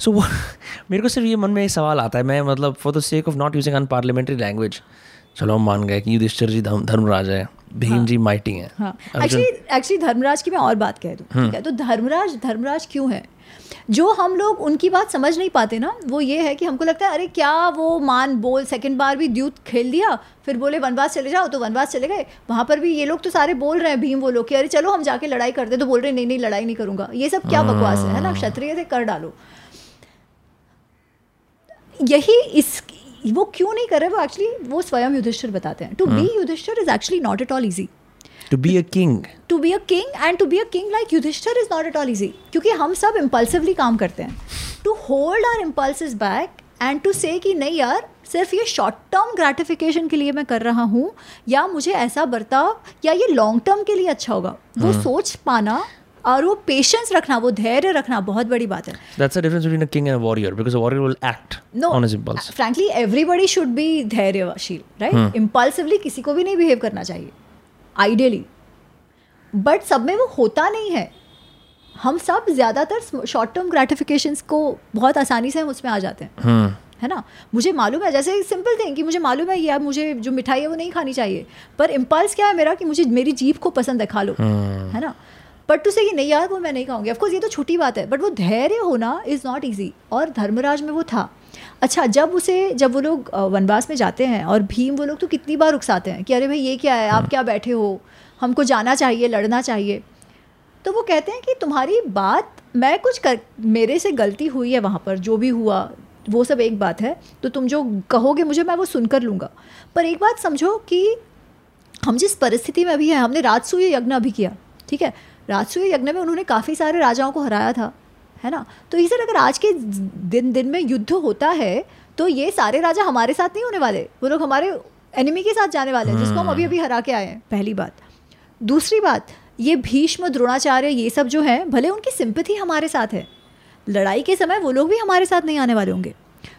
So so, मेरे को सिर्फ़ ये मन में एक सवाल आता है मैं मतलब for the sake of not using unparliamentary language चलो हम मान गए कि युधिष्ठिर जी धर्मराज है। भीम हाँ, जी माइटी हैं। एक्चुअली एक्चुअली धर्मराज की मैं और बात कह दूँ ठीक हम्म। है? तो धर्मराज धर्मराज क्यों है? जो हम लोग उनकी बात समझ नहीं पाते ना वो ये है कि हमको लगता है अरे क्या वो मान बोल सेकंड बार भी द्यूत खेल दिया फिर बोले वनवास चले जाओ तो वनवास चले गए। वहाँ पर भी ये लोग तो सारे बोल रहे हैं भीम वो लोग कि अरे चलो हम जाके लड़ाई करते तो बोल रहे नहीं नहीं लड़ाई नहीं करूँगा। ये सब क्या बकवास है ना? हाँ। क्षत्रिय से कर डालो। यही इस वो क्यों नहीं कर रहे? वो एक्चुअली वो स्वयं युधिष्ठिर बताते हैं। To be Yudhishthira is actually not at all easy to be a king to be a king and to be a king like Yudhishthira is not at all easy क्योंकि हम सब इम्पल्सिवली काम करते हैं। To hold our impulses back and to say कि नहीं यार सिर्फ़ ये शॉर्ट टर्म ग्रेटिफिकेशन के लिए मैं कर रहा हूँ या मुझे ऐसा बर्ताव या ये लॉन्ग टर्म के लिए अच्छा होगा। वो hmm. सोच पाना और वो पेशेंस रखना वो धैर्य रखना बहुत बड़ी बात है। That's the difference between a king and a warrior because a warrior will act on his impulse frankly everybody should be Dhairyasheel right impulsively किसी को भी नहीं बिहेव करना चाहिए आइडियली बट सब में वो होता नहीं है। हम सब ज़्यादातर शॉर्ट टर्म ग्रेटिफिकेशन को बहुत आसानी से हम उसमें आ जाते हैं। Hmm. है ना? मुझे मालूम है जैसे सिंपल थिंग कि मुझे मालूम है यार मुझे जो मिठाई है वो नहीं खानी चाहिए पर इम्पल्स क्या है मेरा कि मुझे मेरी जीप को पसंद है खा लो। Hmm. है ना? बट टू से कि नहीं यार वो मैं नहीं कहूँगी. ऑफकोर्स ये तो छोटी बात है बट वो धैर्य होना इज़ नॉट ईजी और धर्मराज में वो था। अच्छा जब उसे जब वो लोग वनवास में जाते हैं और भीम वो लोग तो कितनी बार उकसाते हैं कि अरे भाई ये क्या है? आप हाँ। क्या बैठे हो? हमको जाना चाहिए लड़ना चाहिए. तो वो कहते हैं कि तुम्हारी बात मैं कुछ कर मेरे से गलती हुई है वहाँ पर जो भी हुआ वो सब एक बात है। तो तुम जो कहोगे मुझे मैं वो सुनकर लूँगा। पर एक बात समझो कि हम जिस परिस्थिति में अभी हैं हमने राजसूय यज्ञ अभी किया ठीक है? राजसूय यज्ञ में उन्होंने काफ़ी सारे राजाओं को हराया था है ना? तो इसे अगर आज के दिन दिन में युद्ध होता है तो ये सारे राजा हमारे साथ नहीं होने वाले। वो लोग हमारे एनिमी के साथ जाने वाले हैं जिसको हम अभी अभी हरा के आए हैं। पहली बात। दूसरी बात ये भीष्म द्रोणाचार्य ये सब जो है भले उनकी सिंपथी हमारे साथ है लड़ाई के समय वो लोग भी हमारे साथ नहीं आने वाले होंगे।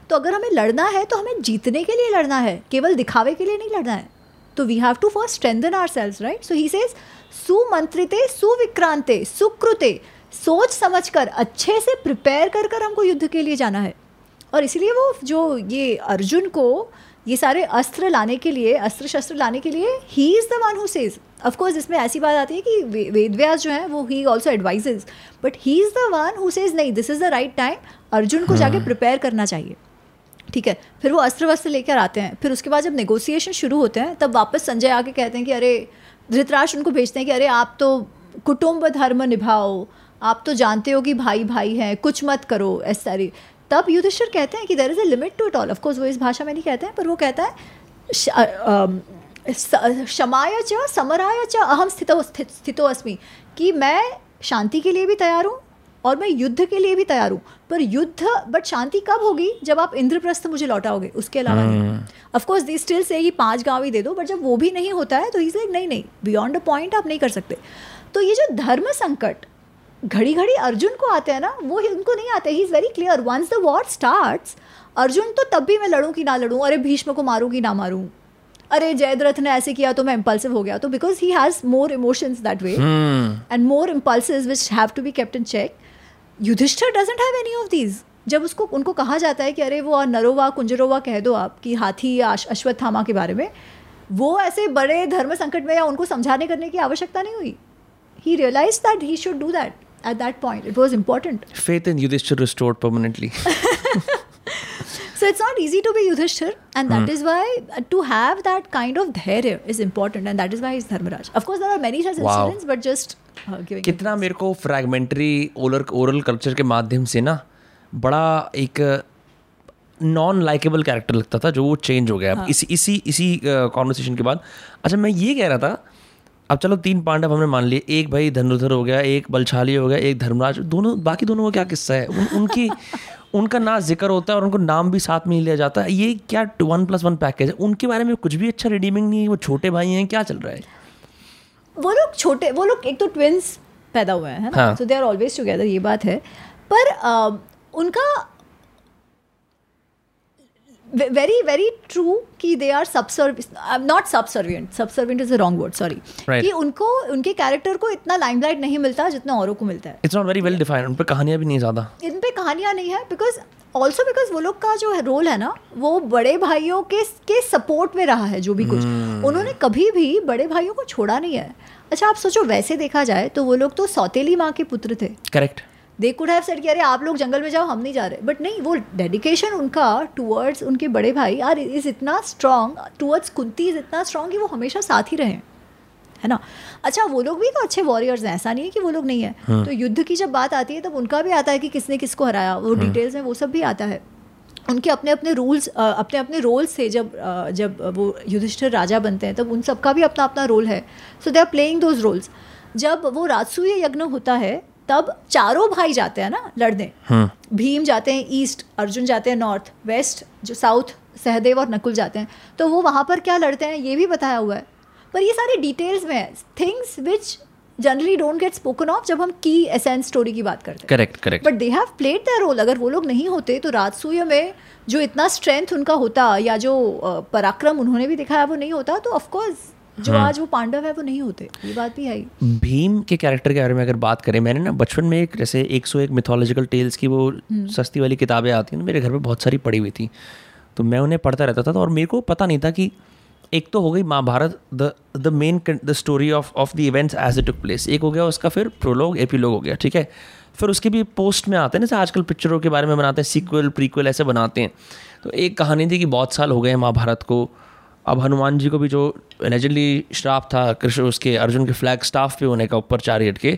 तो अगर हमें लड़ना है तो हमें जीतने के लिए लड़ना है केवल दिखावे के लिए नहीं लड़ना है। तो we have to first strengthen ourselves right so he says सुमंत्रिते सुविक्रांते सुकृते सोच समझ कर अच्छे से प्रिपेयर कर कर हमको युद्ध के लिए जाना है. और इसीलिए वो जो ये अर्जुन को ये सारे अस्त्र लाने के लिए अस्त्र शस्त्र लाने के लिए he is the one who says of course इसमें ऐसी बात आती है कि वेद व्यास जो है वो he also advises but he is the one who says नहीं this is the right time Arjun को जाके प्रिपेयर. करना चाहिए. ठीक है, फिर वो अस्त्र वस्त्र लेकर आते हैं। फिर उसके बाद जब नेगोशिएशन शुरू होते हैं, तब वापस संजय आके कहते हैं कि, अरे, धृतराष्ट्र उनको भेजते हैं कि, अरे, आप तो कुटुंब धर्म निभाओ, आप तो जानते हो कि भाई भाई हैं, कुछ मत करो ऐसा सारी। तब युधिष्ठिर कहते हैं कि there is a limit to it all of course वो इस भाषा में नहीं कहते हैं, पर वो कहता है क्षमाय च, समराय च अहम स्थितो स्थितो अस्मि, कि मैं शांति के लिए भी तैयार हूँ और मैं युद्ध के लिए भी तैयार हूँ। पर युद्ध बट शांति कब होगी? जब आप इंद्रप्रस्थ मुझे लौटाओगे उसके अलावा नहीं। Of course the still say he पाँच गाँव ही दे दो बट जब वो भी नहीं होता है तो इज़ लाइक नहीं नहीं बियॉन्ड अ पॉइंट आप नहीं कर सकते। तो ये जो धर्म संकट घड़ी घड़ी अर्जुन को आते हैं ना वो उनको नहीं आते। He is very clear once the war start Arjun तो तब भी मैं लड़ूँ कि ना लड़ूँ अरे भीष्म को मारूँ कि ना मारूँ। अरे जयद्रथ ने ऐसे किया तो मैं इम्पल्सिव हो गया। तो because he has more emotions that way and more impulsive which have to be kept in check Yudhishthira doesn't have any of these जब उसको उनको कहा जाता है कि अरे वो नरोवा कुंजरोवा कह दो आप कि हाथी या अश्वत्थामा के बारे में वो ऐसे बड़े धर्म संकट में या उनको समझाने करने की आवश्यकता नहीं हुई he realise that he should do that at that point. It was important. Faith in Yudhishthir restored permanently. so it's not easy to be Yudhishthir, and that hmm. is why uh, to have that kind of dhairya is important, and that is why he's Dharmaraj. Of course, there are many such wow. incidents, but just uh. कितना मेरे को फ्रैगमेंट्री ओलर ओरल कल्चर के माध्यम से ना बड़ा एक नॉन लाइकेबल कैरेक्टर लगता था जो वो चेंज हो गया। हाँ. इसी इसी इसी कॉन्वर्सेशन के बाद अच्छा मैं ये कह रहा था अब चलो तीन पांडव हमने मान लिए एक भाई धनुधर हो गया एक बलछाली हो गया एक धर्मराज दोनों बाकी दोनों का क्या किस्सा है? उन, उनकी उनका ना ज़िक्र होता है और उनको नाम भी साथ में ही लिया जाता है। ये क्या वन प्लस वन पैकेज है? उनके बारे में कुछ भी अच्छा रिडीमिंग नहीं है वो छोटे भाई हैं क्या चल रहा है? वो लोग छोटे वो लोग एक तो ट्विंस पैदा हुए हैं ना? So they are always together ये बात है। पर आ, उनका very very true कि subservient I'm not subservient subservient is a wrong word sorry right. कि उनको उनके कैरेक्टर को इतना लाइमलाइट नहीं मिलता जितना औरों को मिलता है। It's not very well defined उन पे कहानियाँ भी नहीं ज़्यादा। इन पे कहानियाँ नहीं है बिकॉज़ ऑल्सो बिकॉज़ वो लोग का जो रोल है ना वो बड़े भाइयों के के सपोर्ट में रहा है जो भी कुछ। Hmm. उन्होंने कभी भी बड़े भाइयों को छोड़ा नहीं है। अच्छा आप सोचो वैसे देखा जाए तो वो लोग तो सौतेली माँ के पुत्र थे। Correct they could have said कि अरे आप लोग जंगल में जाओ हम नहीं जा रहे। बट नहीं वो डेडिकेशन उनका टूवर्ड्स उनके बड़े भाई यार इज़ इतना स्ट्रॉन्ग टूवर्ड्स कुंती इज़ इतना स्ट्रॉन्ग कि वो हमेशा साथ ही रहे। है ना? अच्छा वो लोग भी तो अच्छे वॉरियर्स हैं ऐसा नहीं है कि वो लोग नहीं है। हाँ. तो युद्ध की जब बात आती है तब उनका भी आता है कि किसने किसको हराया वो डिटेल्स हाँ. हैं वो सब भी आता है। उनके अपने अपने रूल्स अपने अपने रोल्स थे जब जब वो युधिष्ठिर राजा बनते हैं तब उन सबका भी अपना अपना रोल है। So they are playing those roles जब वो राजसूय यज्ञ होता है तब चारों भाई जाते हैं ना लड़ने। हाँ. भीम जाते हैं ईस्ट अर्जुन जाते हैं नॉर्थ वेस्ट जो साउथ सहदेव और नकुल जाते हैं। तो वो वहाँ पर क्या लड़ते हैं ये भी बताया हुआ है। पर ये सारी डिटेल्स में है। Things which generally don't get spoken of जब हम की एसेंस स्टोरी की बात करते हैं। Correct correct but they have played the role अगर वो लोग नहीं होते तो राजसूय में जो इतना स्ट्रेंथ उनका होता या जो पराक्रम उन्होंने भी दिखाया वो नहीं होता तो ऑफकोर्स जो हाँ. आज वो पांडव है वो नहीं होते। ये बात भी है भीम के कैरेक्टर के बारे में अगर बात करें मैंने ना बचपन में एक जैसे 101 मिथोलॉजिकल टेल्स की वो हम्म। सस्ती वाली किताबें आती हैं मेरे घर में बहुत सारी पढ़ी हुई थी। तो मैं उन्हें पढ़ता रहता था तो और मेरे को पता नहीं था कि एक तो हो गई Mahabharat the the main the story of of the events as a took place एक हो गया, उसका फिर प्रोलॉग एपीलॉग हो गया, ठीक है? फिर उसके भी पोस्ट में आते हैं जैसे आजकल पिक्चरों के बारे में बनाते हैं सीक्वल प्रीक्वल ऐसे बनाते हैं। तो एक कहानी थी कि बहुत साल हो गए हैं महाभारत को। अब हनुमान जी को भी जो एलिजली श्राप था, कृष्ण, उसके, अर्जुन के फ्लैग स्टाफ पे होने का, ऊपर चार हेट के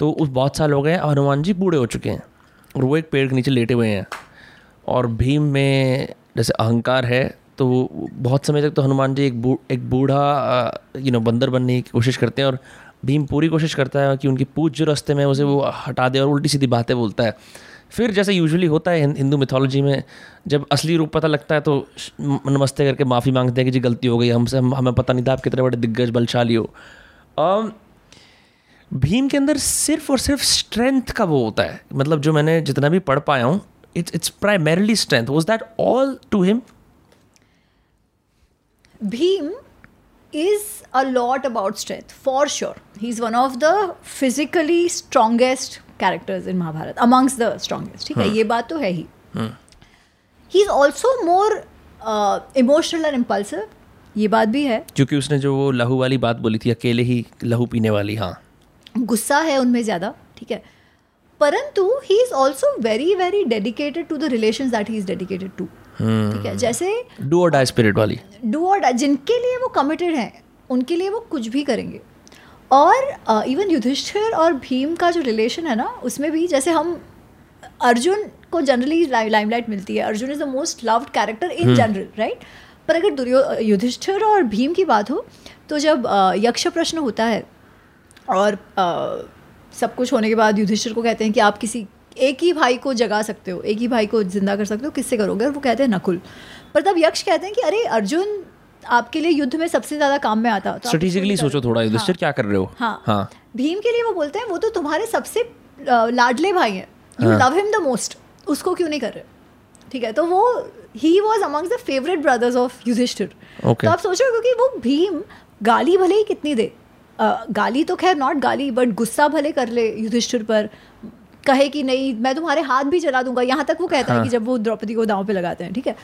तो उस बहुत साल हो गए हनुमान जी बूढ़े हो चुके हैं और वो एक पेड़ के नीचे लेटे हुए हैं। और भीम में जैसे अहंकार है तो बहुत समय तक तो हनुमान जी एक बू, एक बूढ़ा यू नो बंदर बनने की कोशिश करते हैं और भीम पूरी कोशिश करता है कि उनकी पूछ जो रास्ते में उसे वो हटा दे और उल्टी सीधी बातें बोलता है। फिर जैसे यूजुअली होता है हिंदू मिथोलॉजी में जब असली रूप पता लगता है तो नमस्ते करके माफ़ी मांगते हैं कि जी गलती हो गई हमसे हम, हमें पता नहीं था आप कितने बड़े दिग्गज बलशाली हो। um, भीम के अंदर सिर्फ़ और सिर्फ़ स्ट्रेंथ का वो होता है। मतलब जो मैंने जितना भी पढ़ पाया हूँ it's it's primarily strength was that all to him Bhim is a lot about strength for sure. He's one of the physically strongest characters in Mahabharat amongst the strongest ठीक है? हाँ। ये बात तो है ही. ही। Is also more emotional and impulsive ये बात भी है. क्योंकि उसने जो वो लहू वाली बात बोली थी अकेले ही लहू पीने वाली हाँ। गुस्सा है उनमें ज़्यादा ठीक है? परंतु he is also very very dedicated to the relation that he is dedicated to ठीक है जैसे डू और डाई स्पिरिट वाली। डू और जिनके लिए वो कमिटेड हैं उनके लिए वो कुछ भी करेंगे। और इवन uh, युधिष्ठिर और भीम का जो रिलेशन है ना उसमें भी जैसे हम अर्जुन को जनरली लाइमलाइट मिलती है। Arjun is the most loved character in general right पर अगर दुर्यो युधिष्ठिर और भीम की बात हो तो जब uh, यक्ष प्रश्न होता है और uh, सब कुछ होने के बाद युधिष्ठिर को कहते हैं कि आप किसी एक ही भाई को जगा सकते हो एक ही भाई को ज़िंदा कर सकते हो किससे करोगे? और वो कहते हैं नकुल। पर तब यक्ष कहते हैं कि अरे अर्जुन आपके लिए युद्ध में सबसे ज़्यादा काम में आता तो स्ट्रेटेजिकली सोचो थोड़ा युधिष्ठिर हाँ, क्या कर रहे हो? हाँ, हाँ। भीम के लिए वो बोलते हैं वो तो तुम्हारे सबसे लाडले भाई हैं। You love him the most उसको क्यों नहीं कर रहे? ठीक है तो वो he was amongst the favourite brothers of Yudhishthir. तो आप सोचो क्योंकि वो भीम गाली भले ही कितनी दे गाली तो खैर नॉट गाली बट गुस्सा भले कर ले युधिष्ठिर पर कहे कि नहीं मैं तुम्हारे हाथ भी चला दूँगा। यहाँ तक वो कहता हाँ. है। कि जब वो द्रौपदी को दांव पे लगाते हैं ठीक है?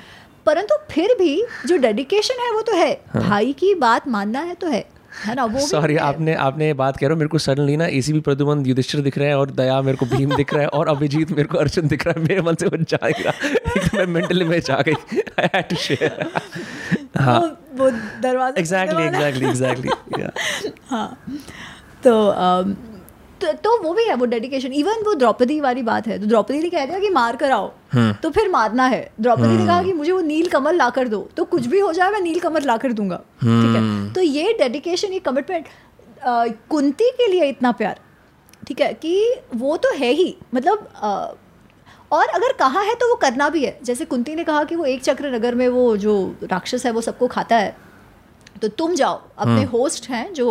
परंतु फिर भी जो डेडिकेशन है वो तो है। हाँ. भाई की बात मानना है तो है। है ना? वो सॉरी आपने आपने बात कह रहे हो मेरे को सडनली ना एसी भी प्रद्युमन युधिष्ठिर दिख रहे हैं और दया मेरे को भीम दिख रहा है और अभिजीत मेरे को अर्जुन दिख रहा है। मेरे मन से वो जाएगा मैं मेंटली में जा गई। आई हैड टू शेयर हाँ। वो दरवाज़ा एग्जैक्टली एग्जैक्टली एग्जैक्टली हाँ। तो um, तो, तो वो भी है वो डेडिकेशन इवन वो द्रौपदी वाली बात है. तो द्रौपदी ने कह दिया कि मार कर आओ. हम्म। तो फिर मारना है. द्रौपदी ने कहा हम्म। कि मुझे वो नील कमल ला कर दो. तो कुछ भी हो जाए मैं नील कमल ला कर दूँगा. ठीक है? हम्म। तो ये डेडिकेशन ये कमिटमेंट कुंती के लिए इतना प्यार. ठीक है? कि वो तो है ही. मतलब आ, और अगर कहा है तो वो करना भी है. जैसे कुंती ने कहा कि वो एक चक्र नगर में वो जो राक्षस है वो सबको खाता है. तो तुम जाओ अपने होस्ट हैं जो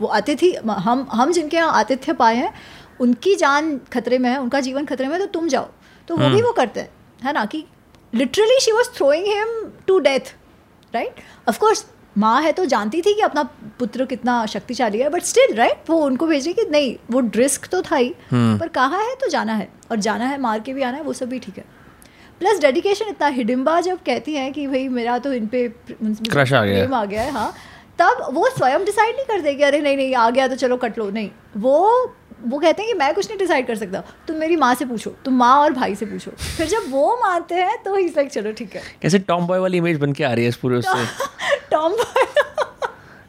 वो अतिथि हम हम जिनके यहाँ आतिथ्य पाए हैं उनकी जान खतरे में है उनका जीवन खतरे में है तो तुम जाओ। तो वो भी वो करते हैं है ना कि literally she was throwing him to death right of course माँ है तो जानती थी कि अपना पुत्र कितना शक्तिशाली है बट स्टिल राइट वो उनको भेजे कि नहीं वो ड्रिस्क तो था ही पर कहा है तो जाना है और जाना है मार के भी आना है वो सब भी ठीक है। प्लस डेडिकेशन इतना हिडिम्बा जब कहती हैं कि भाई मेरा तो इन पे क्रश आ गया आ गया है हाँ। तब वो स्वयं डिसाइड नहीं करते कि अरे नहीं नहीं आ गया तो चलो कट लो नहीं। वो वो कहते हैं कि मैं कुछ नहीं डिसाइड कर सकता। तुम मेरी माँ से पूछो तुम माँ और भाई से पूछो। फिर जब वो मानते हैं तो ही लाइक चलो ठीक है। कैसे टॉम बॉय वाली इमेज बन के आ रही है इस पूरे उससे? टॉम बॉय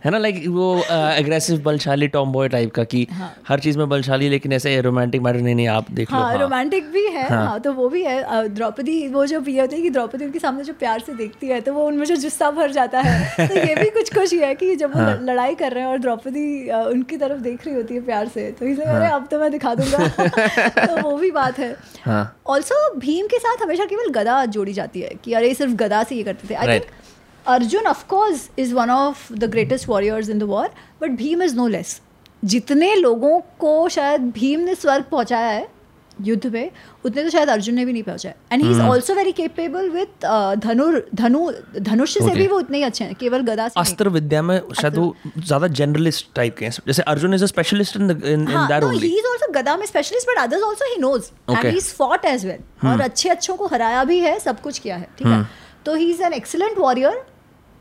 है ना लाइक वो एग्रेसिव बलशाली टॉम बॉय टाइप का कि हाँ. हर चीज़ में बलशाली लेकिन ऐसे रोमांटिक मैटर नहीं नहीं आप देख हाँ, लो हाँ रोमांटिक भी है हाँ. हाँ तो वो भी है द्रौपदी वो जो ये होती है कि द्रौपदी उनके सामने जो प्यार से देखती है तो वो उनमें जो जुस्सा भर जाता है तो ये भी कुछ कुछ ही है कि जब वो. लड़ाई कर रहे हैं और द्रौपदी उनकी तरफ़ देख रही होती है प्यार से तो इसलिए अरे। अब तो मैं दिखा दूँगा तो वो भी बात है ऑल्सो। भीम के साथ हमेशा केवल गदा जोड़ी जाती है कि अरे सिर्फ़ गदा से ये करते थे I think Arjun of course is one of the greatest warriors in the war but Bhim is no less जितने लोगों को शायद भीम ने स्वर्ग पहुँचाया है युद्ध में उतने तो शायद अर्जुन ने भी नहीं पहुँचाया। And he is also very capable with धनुर धनु धनुष से भी वो उतने ही अच्छे हैं केवल गदा से अस्त्र विद्या में शायद वो ज़्यादा जनरलिस्ट टाइप के हैं। जैसे Arjun is a specialist in in that only he is also गदा में specialist but others also he knows and he is fought as well और अच्छे अच्छों को हराया भी है सब कुछ किया है ठीक है? hmm. तो he is an excellent warrior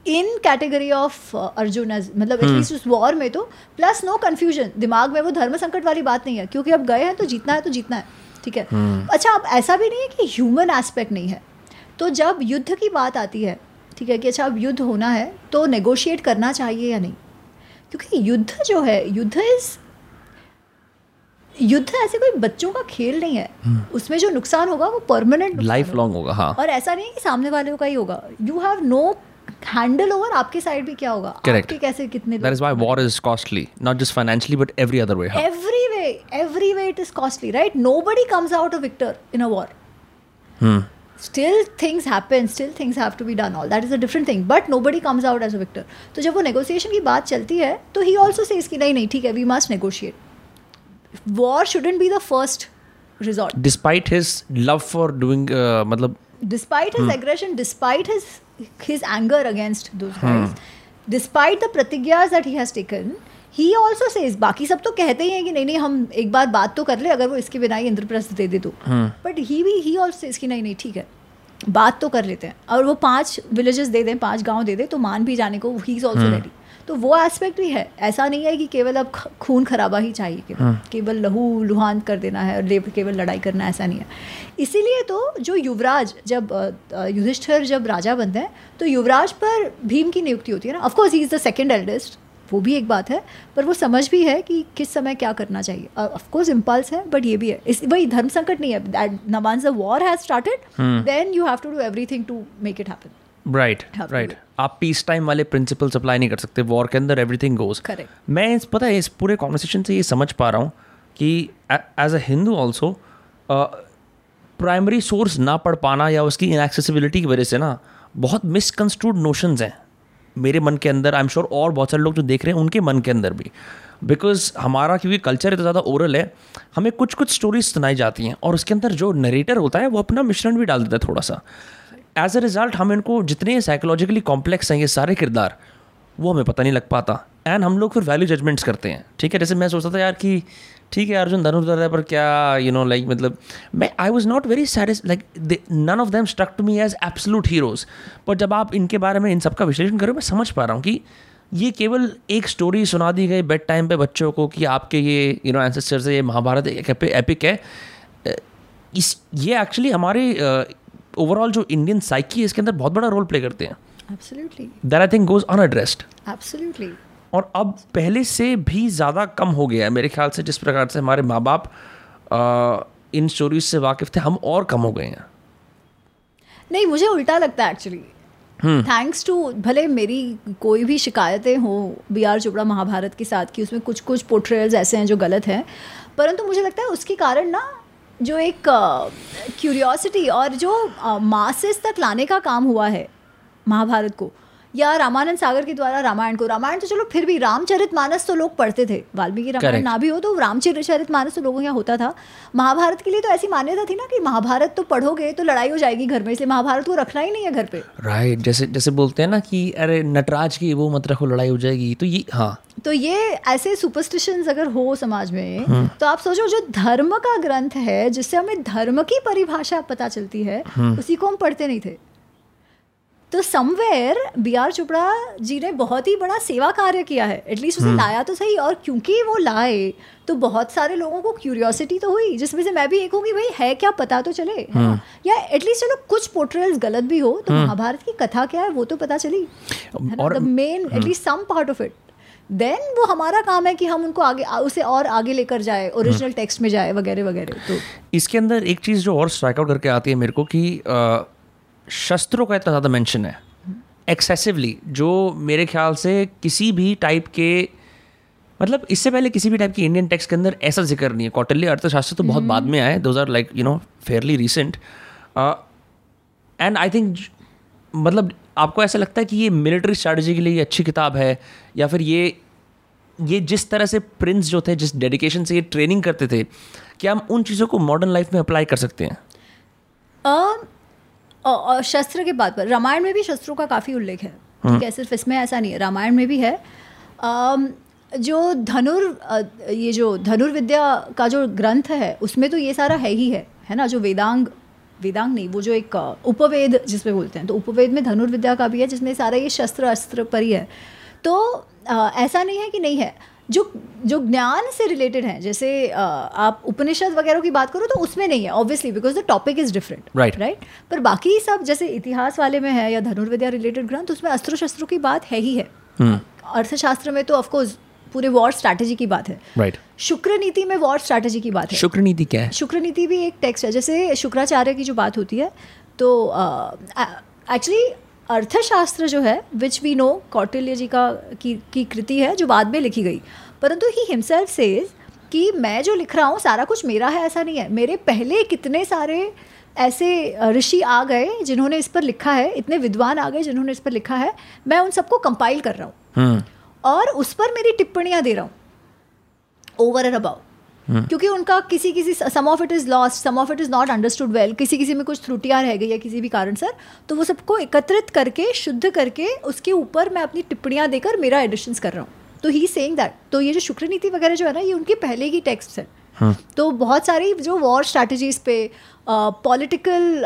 in category of Arjun मतलब एटलीस्ट hmm. उस वॉर में तो प्लस नो कन्फ्यूज़न दिमाग में वो धर्म संकट वाली बात नहीं है क्योंकि अब गए हैं तो जीतना है तो जीतना है ठीक है? Hmm. अच्छा अब ऐसा भी नहीं है कि ह्यूमन एस्पेक्ट नहीं है. तो जब युद्ध की बात आती है ठीक है कि अच्छा अब युद्ध होना है तो नेगोशिएट करना चाहिए या नहीं? क्योंकि युद्ध जो है युद्ध इज़ युद्ध ऐसे कोई बच्चों का खेल नहीं है. Hmm. उसमें जो नुकसान होगा वो परमानेंट लाइफ लॉन्ग होगा. हाँ. और ऐसा नहीं है कि सामने वाले का ही होगा. You have no handle over आपके साइड भी क्या होगा? Correct. कैसे कितने that is why war is costly not just financially but every other way every way every way it is costly right nobody comes out a victor in a war still things happen still things have to be done all that is a different thing but no comes out as a victor तो जब वो नेगोशिएशन की बात चलती है तो ही ऑल्सो से इसकी नहीं नहीं ठीक है we must negotiate war shouldn't be the first resort despite his love for doing मतलब despite his aggression despite his his anger against those guys, hmm. despite the pratigyas that he has taken, he also says बाकी सब तो कहते ही हैं कि नहीं नहीं हम एक बार बात तो कर ले अगर वो इसके बिना ही इंद्रप्रस्थ दे दे तो. बट ही भी ही ऑल्सो इसकी नहीं नहीं ठीक है बात तो कर लेते हैं। और वो पाँच विलेजेस दे दें पाँच गाँव दे दें तो मान भी जाने को ही इज़ ऑल्सो रेडी तो वो एस्पेक्ट भी है। ऐसा नहीं है कि केवल अब खून खराबा ही चाहिए केवल हाँ। केवल लहू लुहान कर देना है और केवल लड़ाई करना ऐसा नहीं है। इसीलिए तो जो युवराज जब युधिष्ठिर जब राजा बनते हैं तो युवराज पर भीम की नियुक्ति होती है ना। Of course he is the second eldest वो भी एक बात है पर वो समझ भी है कि किस समय क्या करना चाहिए। ऑफकोर्स इम्पल्स है बट ये भी है। इस वही धर्म संकट नहीं है। Now once the war has started then you have to do everything to make it happen right right आप पीस टाइम वाले प्रिंसिपल अप्लाई नहीं कर सकते वॉर के अंदर एवरीथिंग गोज मैं इस पता है इस पूरे कॉन्वर्सेशन से ये समझ पा रहा हूँ कि as a Hindu also primary source ना पढ़ पाना या उसकी इनएक्सेसिबिलिटी की वजह से ना बहुत मिसकंस्ट्रूड नोशंस हैं मेरे मन के अंदर. आई एम श्योर और बहुत सारे लोग जो देख रहे हैं उनके मन के अंदर भी. बिकॉज़ हमारा क्योंकि कल्चर इतना ज़्यादा ओरल है हमें कुछ कुछ स्टोरीज सुनाई जाती हैं और उसके अंदर जो नरेटर होता है वो अपना मिश्रण भी डाल देता है थोड़ा सा. एज अ रिज़ल्ट हम इनको जितने साइकोलॉजिकली कॉम्प्लेक्स हैं, ये सारे किरदार, वो हमें पता नहीं लग पाता। एंड हम लोग फिर वैल्यू जजमेंट्स करते हैं, ठीक है? जैसे मैं सोचता था यार कि, ठीक है अर्जुन धनुर्धर है, पर क्या यू नो लाइक मतलब मैं I was not very सैटिस like none of them struck to me as absolute heroes पर जब आप इनके बारे में, इन सबका विश्लेषण करो, मैं समझ पा रहा हूँ कि ये केवल एक स्टोरी सुना दी गई बेड टाइम पे बच्चों को कि आपके ये यू नो एंसेस्टर से ये महाभारत एक एपिक है। इस, ये एक्चुअली हमारे ओवरऑल जो इंडियन साइकी है इसके अंदर बहुत बड़ा रोल प्ले करते हैं. That I think goes unaddressed. Absolutely. और अब पहले से भी ज़्यादा कम हो गया है मेरे ख्याल से जिस प्रकार से हमारे माँ बाप इन स्टोरीज से वाकिफ थे हम और कम हो गए हैं नहीं मुझे उल्टा लगता है एक्चुअली थैंक्स टू भले मेरी कोई भी शिकायतें हो बी आर चोपड़ा महाभारत के साथ की उसमें कुछ कुछ पोर्ट्रेयल्स ऐसे हैं जो गलत हैं परंतु मुझे लगता है उसके कारण ना जो एक क्यूरियोसिटी और जो मासेस तक लाने का काम हुआ है महाभारत को। या रामानंद सागर के द्वारा रामायण को। रामायण तो चलो फिर भी रामचरित मानस तो लोग पढ़ते थे। वाल्मीकि रामायण ना भी हो तो रामचरित मानस तो लोगों यहाँ होता था। महाभारत के लिए तो ऐसी मान्यता थी ना कि महाभारत तो पढ़ोगे तो लड़ाई हो जाएगी घर में इसलिए महाभारत को रखना ही नहीं है घर पे। राइट जैसे जैसे बोलते हैं ना कि अरे नटराज की वो मत रखो लड़ाई हो जाएगी। तो ये हाँ। तो ये ऐसे सुपरस्टिशन अगर हो समाज में हम्म। तो आप सोचो जो धर्म का ग्रंथ है जिससे हमें धर्म की परिभाषा पता चलती है हम्म। उसी को हम पढ़ते नहीं थे। तो somewhere B R Chopra ji ने बहुत ही बड़ा सेवा कार्य किया है। एटलीस्ट उसे हम्म। लाया तो सही और क्योंकि वो लाए तो बहुत सारे लोगों को क्यूरियोसिटी तो हुई जिसमें से मैं भी एक हूँ कि भाई है क्या पता तो चले है हम्म। या एटलीस्ट चलो कुछ पोर्ट्रेल्स गलत भी हो तो हम्म। महाभारत की कथा क्या है वो तो पता चली और main at least some part of it then वो हमारा काम है कि हम उनको आगे उसे और आगे लेकर जाए ओरिजिनल टेक्स्ट में जाए वगैरह वगैरह तो। इसके अंदर एक चीज़ जो और स्ट्राइक आउट करके आती है मेरे को कि शस्त्रों का इतना ज़्यादा मेंशन है। एक्सेसिवली जो मेरे ख्याल से किसी भी टाइप के मतलब इससे पहले किसी भी टाइप की इंडियन टेक्स्ट के अंदर ऐसा ज़िक्र नहीं है। कौटल्य अर्थशास्त्र तो बहुत बाद में आए those are like you know fairly recent and I think मतलब आपको ऐसा लगता है कि ये मिलिट्री स्ट्रैटेजी के लिए अच्छी किताब है या फिर ये ये जिस तरह से प्रिंस जो थे जिस डेडिकेशन से ये ट्रेनिंग करते थे क्या हम उन चीज़ों को मॉडर्न लाइफ में अप्लाई कर सकते हैं? Uh, और शस्त्र के बात पर रामायण में भी शस्त्रों का काफ़ी उल्लेख है। ठीक है हाँ। सिर्फ़ इसमें ऐसा नहीं है रामायण में भी है। जो धनुर ये जो धनुर्विद्या का जो ग्रंथ है उसमें तो ये सारा है ही है है ना? जो वेदांग वेदांग नहीं वो जो एक उपवेद जिसमें बोलते हैं तो उपवेद में धनुर्विद्या का भी है जिसमें सारा ये शस्त्र अस्त्र पर ही है। तो आ, ऐसा नहीं है कि नहीं है। जो जो ज्ञान से रिलेटेड हैं जैसे आप उपनिषद वगैरह की बात करो तो उसमें नहीं है obviously because the topic is different right right पर बाकी सब जैसे इतिहास वाले में है या धनुर्विद्या रिलेटेड ग्रंथ उसमें अस्त्र शस्त्रों की बात है ही है। Hmm. अर्थशास्त्र में तो ऑफकोर्स पूरे वॉर स्ट्रैटेजी की बात है। राइट शुक्र नीति में वॉर स्ट्रैटेजी की बात है। शुक्र नीति क्या है? शुक्र नीति भी एक टेक्स्ट है जैसे शुक्राचार्य की जो बात होती है तो एक्चुअली अर्थशास्त्र जो है which we know Kautilya ji का की, की कृति है जो बाद में लिखी गई परंतु ही हिमसेल्फ सेज कि मैं जो लिख रहा हूँ सारा कुछ मेरा है ऐसा नहीं है मेरे पहले कितने सारे ऐसे ऋषि आ गए जिन्होंने इस पर लिखा है इतने विद्वान आ गए जिन्होंने इस पर लिखा है मैं उन सबको कंपाइल कर रहा हूँ हम्म। और उस पर मेरी टिप्पणियाँ दे रहा हूँ ओवर एंड अबाउ हम्म। क्योंकि उनका किसी किसी some of it is lost some of it is not understood well किसी किसी में कुछ त्रुटियाँ रह गई या किसी भी कारण सर तो वो सबको एकत्रित करके शुद्ध करके उसके ऊपर मैं अपनी टिप्पणियाँ देकर मेरा एडिशन कर रहा हूँ। तो ही सेइंग दैट तो ये जो शुक्र नीति वगैरह जो है ना ये उनके पहले की टेक्स्ट है। तो बहुत सारी जो वॉर स्ट्रैटेजीज पे पॉलिटिकल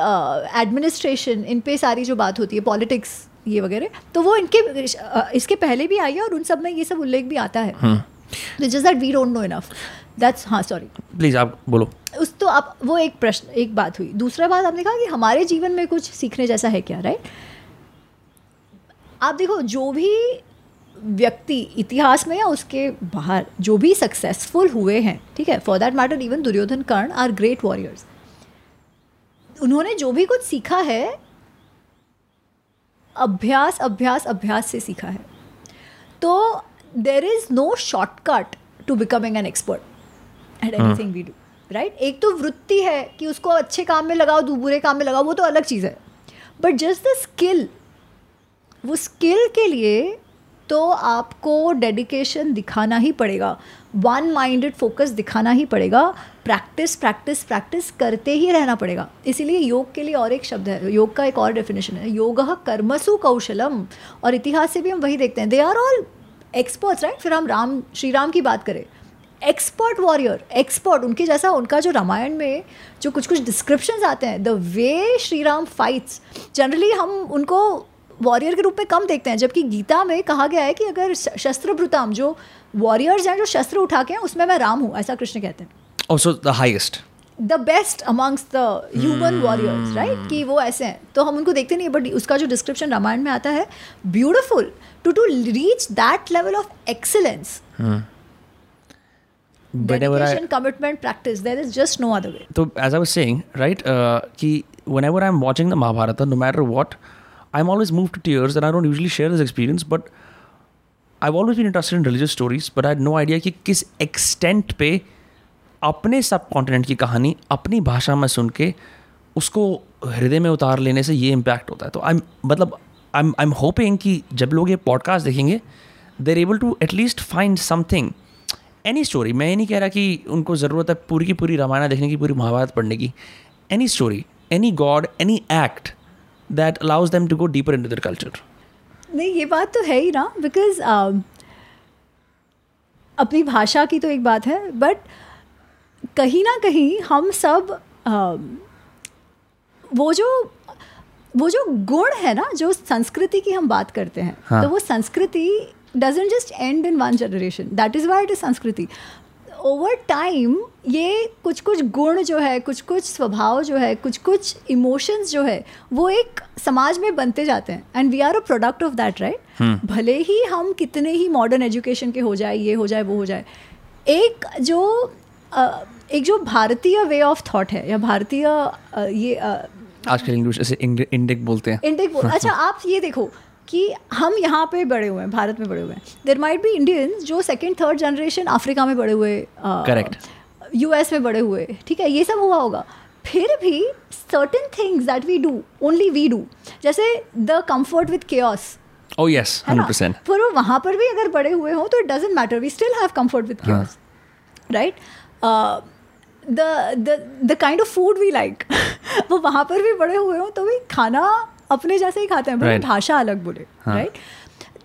एडमिनिस्ट्रेशन इन पे सारी जो बात होती है पॉलिटिक्स ये वगैरह तो वो इनके इसके पहले भी आई है और उन सब में ये सब उल्लेख भी आता है। Just that we don't know enough that's हाँ सॉरी प्लीज़ आप बोलो। उस तो आप वो एक प्रश्न एक बात हुई। दूसरा बात आपने कहा कि हमारे जीवन में कुछ सीखने जैसा है क्या राइट आप देखो जो भी व्यक्ति इतिहास में या उसके बाहर जो भी सक्सेसफुल हुए हैं ठीक है? For that matter even Duryodhan Karna are great warriors उन्होंने जो भी कुछ सीखा है अभ्यास अभ्यास अभ्यास से सीखा है। तो there is no shortcut to becoming an expert at anything we do right एक तो वृत्ति है कि उसको अच्छे काम में लगाओ दो बुरे काम में लगाओ वो तो अलग चीज़ है। बट जस्ट द स्किल वो स्किल के लिए तो आपको डेडिकेशन दिखाना ही पड़ेगा वन माइंडेड फोकस दिखाना ही पड़ेगा प्रैक्टिस प्रैक्टिस प्रैक्टिस करते ही रहना पड़ेगा। इसीलिए योग के लिए और एक शब्द है योग का एक और डेफिनेशन है योग कर्मसु कौशलम। और इतिहास से भी हम वही देखते हैं। They are all experts right फिर हम राम श्री राम की बात करें। एक्सपर्ट वॉरियर एक्सपर्ट उनके जैसा उनका जो रामायण में जो कुछ कुछ डिस्क्रिप्शन आते हैं the way Shri Ram fights generally हम उनको वॉरियर के रूप में कम देखते हैं जबकि गीता में कहा गया है कि अगर शस्त्र भ्रुताम जो वॉरियर्स हैं जो शस्त्र उठा के हैं उसमें मैं राम हूँ ऐसा कृष्ण कहते हैं। Also the highest the best amongst the human warriors right कि वो ऐसे हैं। तो हम उनको देखते नहीं बट उसका जो डिस्क्रिप्शन रामायण में आता है beautiful to to reach that level of excellence dedication, I, commitment, practice. There is just no other way. So, as I was saying, right, uh, ki whenever I'm watching the Mahabharata, no matter what, I'm always moved to tears, and I don't usually share this experience, but I've always been interested in religious stories, but I had no idea कि किस extent पे अपने सब कॉन्टिनेंट की कहानी अपनी भाषा में सुन के उसको हृदय में उतार लेने से ये इम्पैक्ट होता है तो आई मतलब आई आई एम होपिंग कि जब लोग ये पॉडकास्ट देखेंगे they're able to at least find something any story मैं ये नहीं कह रहा कि उनको ज़रूरत है पूरी की पूरी रामायण देखने की पूरी महाभारत पढ़ने की any story any god any act that allows them to go deeper into the culture नहीं ये बात तो है ही ना बिकॉज़ uh, अपनी भाषा की तो एक बात है बट कहीं ना कहीं हम सब uh, वो जो वो जो गुण है ना जो संस्कृति की हम बात करते हैं हाँ. तो वो संस्कृति doesn't just end in one generation that is why it is संस्कृति ओवर टाइम ये कुछ कुछ गुण जो है कुछ कुछ स्वभाव जो है कुछ कुछ इमोशंस जो है वो एक समाज में बनते जाते हैं. And we are a product of that right भले ही हम कितने ही मॉडर्न एजुकेशन के हो जाए ये हो जाए वो हो जाए. एक जो एक जो भारतीय वे ऑफ़ थॉट है या भारतीय ये आजकल इंग्लिश ऐसे इंडिक बोलते हैं. इंडिक बोल अच्छा आप ये देखो कि हम यहाँ पे बड़े हुए हैं भारत में बड़े हुए हैं। देर माइट बी इंडियंस जो सेकेंड थर्ड जनरेशन अफ्रीका में बड़े हुए करेक्ट यूएस में बड़े हुए। ठीक है ये सब हुआ होगा। फिर भी certain things that we do only we do जैसे the comfort with cares oh yes 100% पर वहाँ पर भी अगर बड़े हुए हों तो it doesn't matter we still have comfort with cares right the kind of food we like वो वहाँ पर भी बड़े हुए हों तो भी खाना अपने जैसे ही खाते हैं right. भाषा अलग बोले right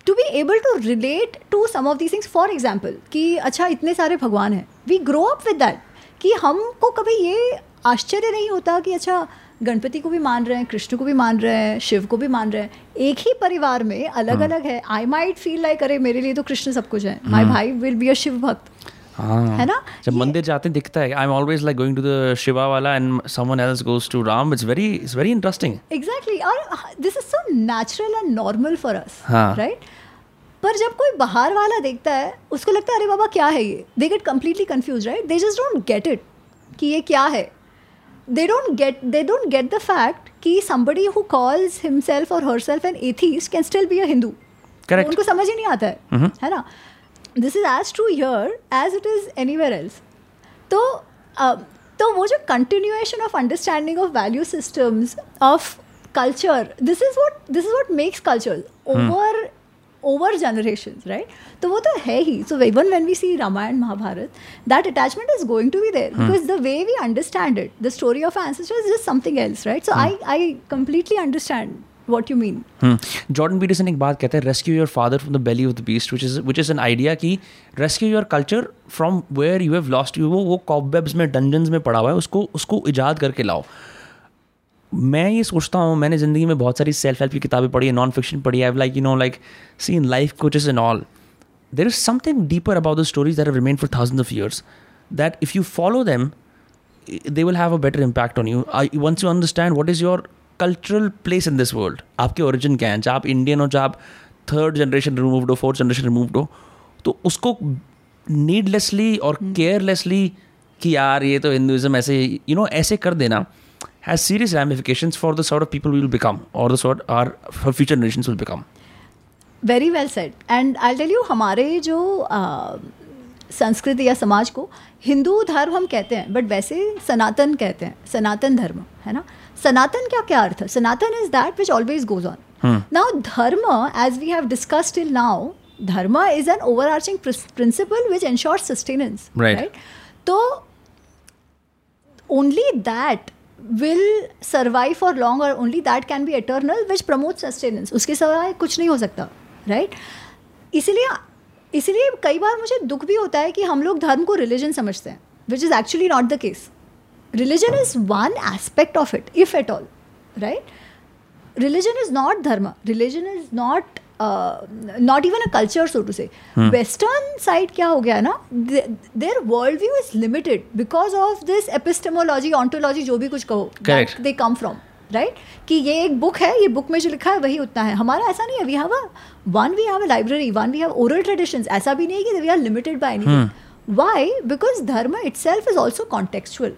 to be able to relate to some of the things for example कि अच्छा इतने सारे भगवान हैं we grow up with that कि हमको कभी ये आश्चर्य नहीं होता कि अच्छा गणपति को भी मान रहे हैं कृष्ण को भी मान रहे हैं शिव को भी मान रहे हैं एक ही परिवार में अलग अलग हाँ। है आई माइट फील लाइक अरे मेरे लिए तो कृष्ण सब कुछ है माई हाँ। Bhai will be a Shiv bhakt हाँ। है ना? जब मंदिर जाते दिखता है I am always like going to the Shiva वाला and someone else goes to Ram it's very it's very interesting exactly और this is so natural and normal for us right पर जब कोई बाहर वाला देखता है उसको लगता है अरे बाबा क्या है ये? They get completely confuse right they just don't get it कि ये क्या है? They don't get they don't get the fact कि समबडी हु कॉल्स हिमसेल्फ और herself an atheist can still be a Hindu उनको समझ ही नहीं आता है mm-hmm. है ना? This is as true here as it is anywhere else तो uh, तो वो जो continuation of understanding of value systems of culture this is what this is what makes culture over over generation right तो वो तो है ही. So even when we see Ramayan Mahabharat that attachment is going to be there because the way we understand it the story of ancestor is something else right so I I completely understand what you mean Jordan Peterson एक बात कहते हैं rescue your father from the belly of the beast which is which is an idea कि rescue your culture from where you have lost you वो वो कॉबवेब्स में डंजन्स में पड़ा हुआ है उसको उसको ईजाद करके लाओ। मैं ये सोचता हूँ मैंने ज़िंदगी में बहुत सारी सेल्फ हेल्प की किताबें पढ़ी है नॉन फिक्शन पढ़ी है like you know like see in life coaches and all there is something deeper about the stories that remain for thousand of years that if you follow them they will have a better impact on you. I, once you understand what is your cultural place in this world आपके ओरिजिन क्या है? चाहे आप इंडियन हो चाहे आप थर्ड जनरेशन रिमूव्ड हो फोर्थ जनरेशन रिमूव्ड हो तो उसको नीडलेसली और हम्म। केयरलेसली कि यार ये तो हिंदुज़म ऐसे यू नो ऐसे कर देना has serious ramification for the sort of people will become और the are for future generation will become very well set and I tell you हमारे जो संस्कृति या समाज को हिंदू धर्म हम कहते हैं बट वैसे सनातन कहते हैं सनातन धर्म है ना? सनातन क्या क्या अर्थ है? Sanatan is that which always goes on now dharma as we have discuss till now dharma is an overarching principle which ensure sustenance right तो only that will survive for long और only that can be eternal which promote sustenance उसके सिवाय कुछ नहीं हो सकता राइट right? इसीलिए इसलिए कई बार मुझे दुख भी होता है कि हम लोग धर्म को रिलीजन समझते हैं which is actually not the case religion is one aspect of it if at all right religion is not dharma religion is not not even a culture so to say western side क्या हो गया ना their world view is limited because of this epistemology ontology जो भी कुछ कहो दे कम फ्रॉम राइट कि ये एक बुक है ये बुक में जो लिखा है वही उतना है हमारा ऐसा नहीं है we have a one we have a library one we have oral tradition ऐसा भी नहीं है कि we are limited by anything why because dharma itself is also contextual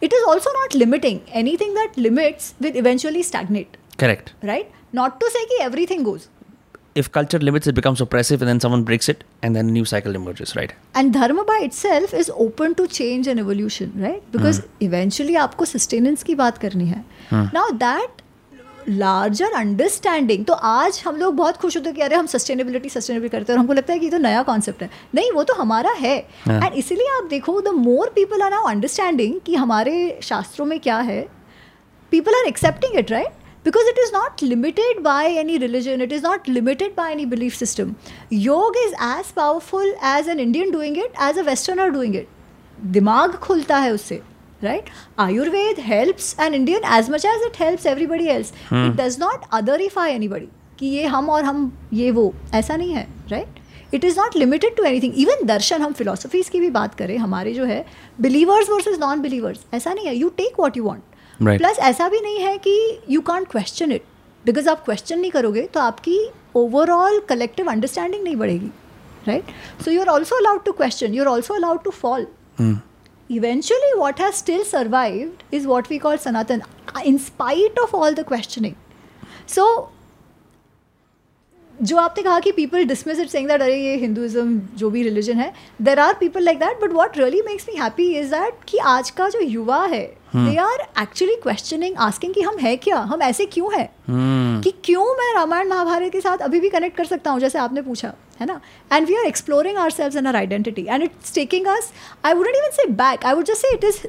it is also not limiting anything that limits will eventually stagnate correct right not to say ki everything goes if culture limits, it becomes oppressive, and then someone breaks it, and then a new cycle emerges, right? And dharma by itself is open to change and evolution, right? Because mm. eventually, aapko sustenance ki baat karni hai Mm. Now that larger understanding तो आज हम लोग बहुत खुश होते हैं कि अरे हम सस्टेनेबिलिटी सस्टेनेबिलिटी करते हैं और हमको लगता है कि ये तो नया कॉन्सेप्ट है। नहीं वो तो हमारा है। एंड हाँ. इसीलिए आप देखो the more people are now understanding कि हमारे शास्त्रों में क्या है people are accepting it right because it is not limited by any religion it is not limited by any belief system. योग is as powerful as an indian doing it as a westerner doing it. दिमाग खुलता है उससे। Right? Ayurved helps an indian as much as it helps everybody else. Hmm. it does not otherify anybody कि ये हम और हम ये वो ऐसा नहीं है right it is not limited to anything even darshan हम फिलोसफीज की भी बात करें हमारे जो है बिलीवर्स वर्सेज नॉन बिलीवर्स ऐसा नहीं है। You take what you want plus ऐसा भी नहीं है कि you can't question it because आप क्वेश्चन नहीं करोगे तो आपकी ओवरऑल कलेक्टिव अंडरस्टैंडिंग नहीं बढ़ेगी right so you are also allowed to question you are also allowed to fall eventually what has still survived is what we call sanatan in spite of all the questioning. So जो आपने कहा कि people dismiss it saying that अरे ये हिंदुज़म जो भी रिलीजन है there are people like that but what really makes me happy is that कि आज का जो युवा है they are actually questioning asking कि हम है क्या हम ऐसे क्यों है hmm. कि क्यों मैं रामायण महाभारत के साथ अभी भी कनेक्ट कर सकता हूँ जैसे आपने पूछा है ना and we are exploring our selves in our identity and it's taking us I wouldn't even say back I would just say it is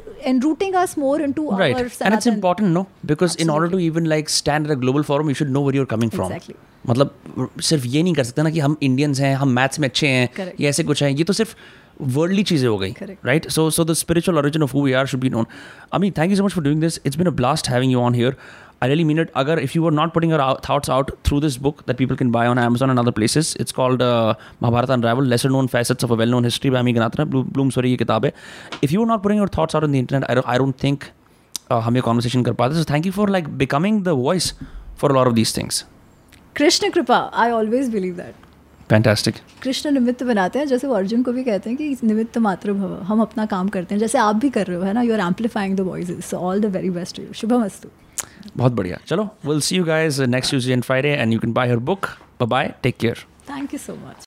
our Sanatan. and it's important no because Absolutely. in order to even like stand at a global forum you should know where you're coming from exactly. मतलब सिर्फ़ ये नहीं कर सकते ना कि हम इंडियंस हैं हम मैथ्स में अच्छे हैं ये ऐसे कुछ हैं ये तो सिर्फ़ वर्ल्डली चीज़ें हो गई right so so the spiritual origin of who we are should be known I mean thank you so much for doing this it's been a blast having you on here I really mean it अगर if you are not putting our thoughts out through this book that people can buy on Amazon and other places it's called Mahabharata and Rawail lesser known facets of well known history by by mean गनाथन Bloom sorry ये किताब है if you are not putting your thoughts out in the internet I I don't think हम ये कॉन्वर्सेशन कर पाते so thank you for like becoming the voice for lot of these things Krishna kripa I always believe that fantastic Krishna निमित्त बनाते हैं जैसे वो अर्जुन को भी कहते हैं कि निमित्त मात्र भव हम अपना काम करते हैं जैसे आप भी कर रहे हो है ना you are amplifying the voice so all the very best you Shubham अस्तु बहुत बढ़िया चलो will see you guys next Tuesday and Friday and you can buy her book bye bye take care thank you so much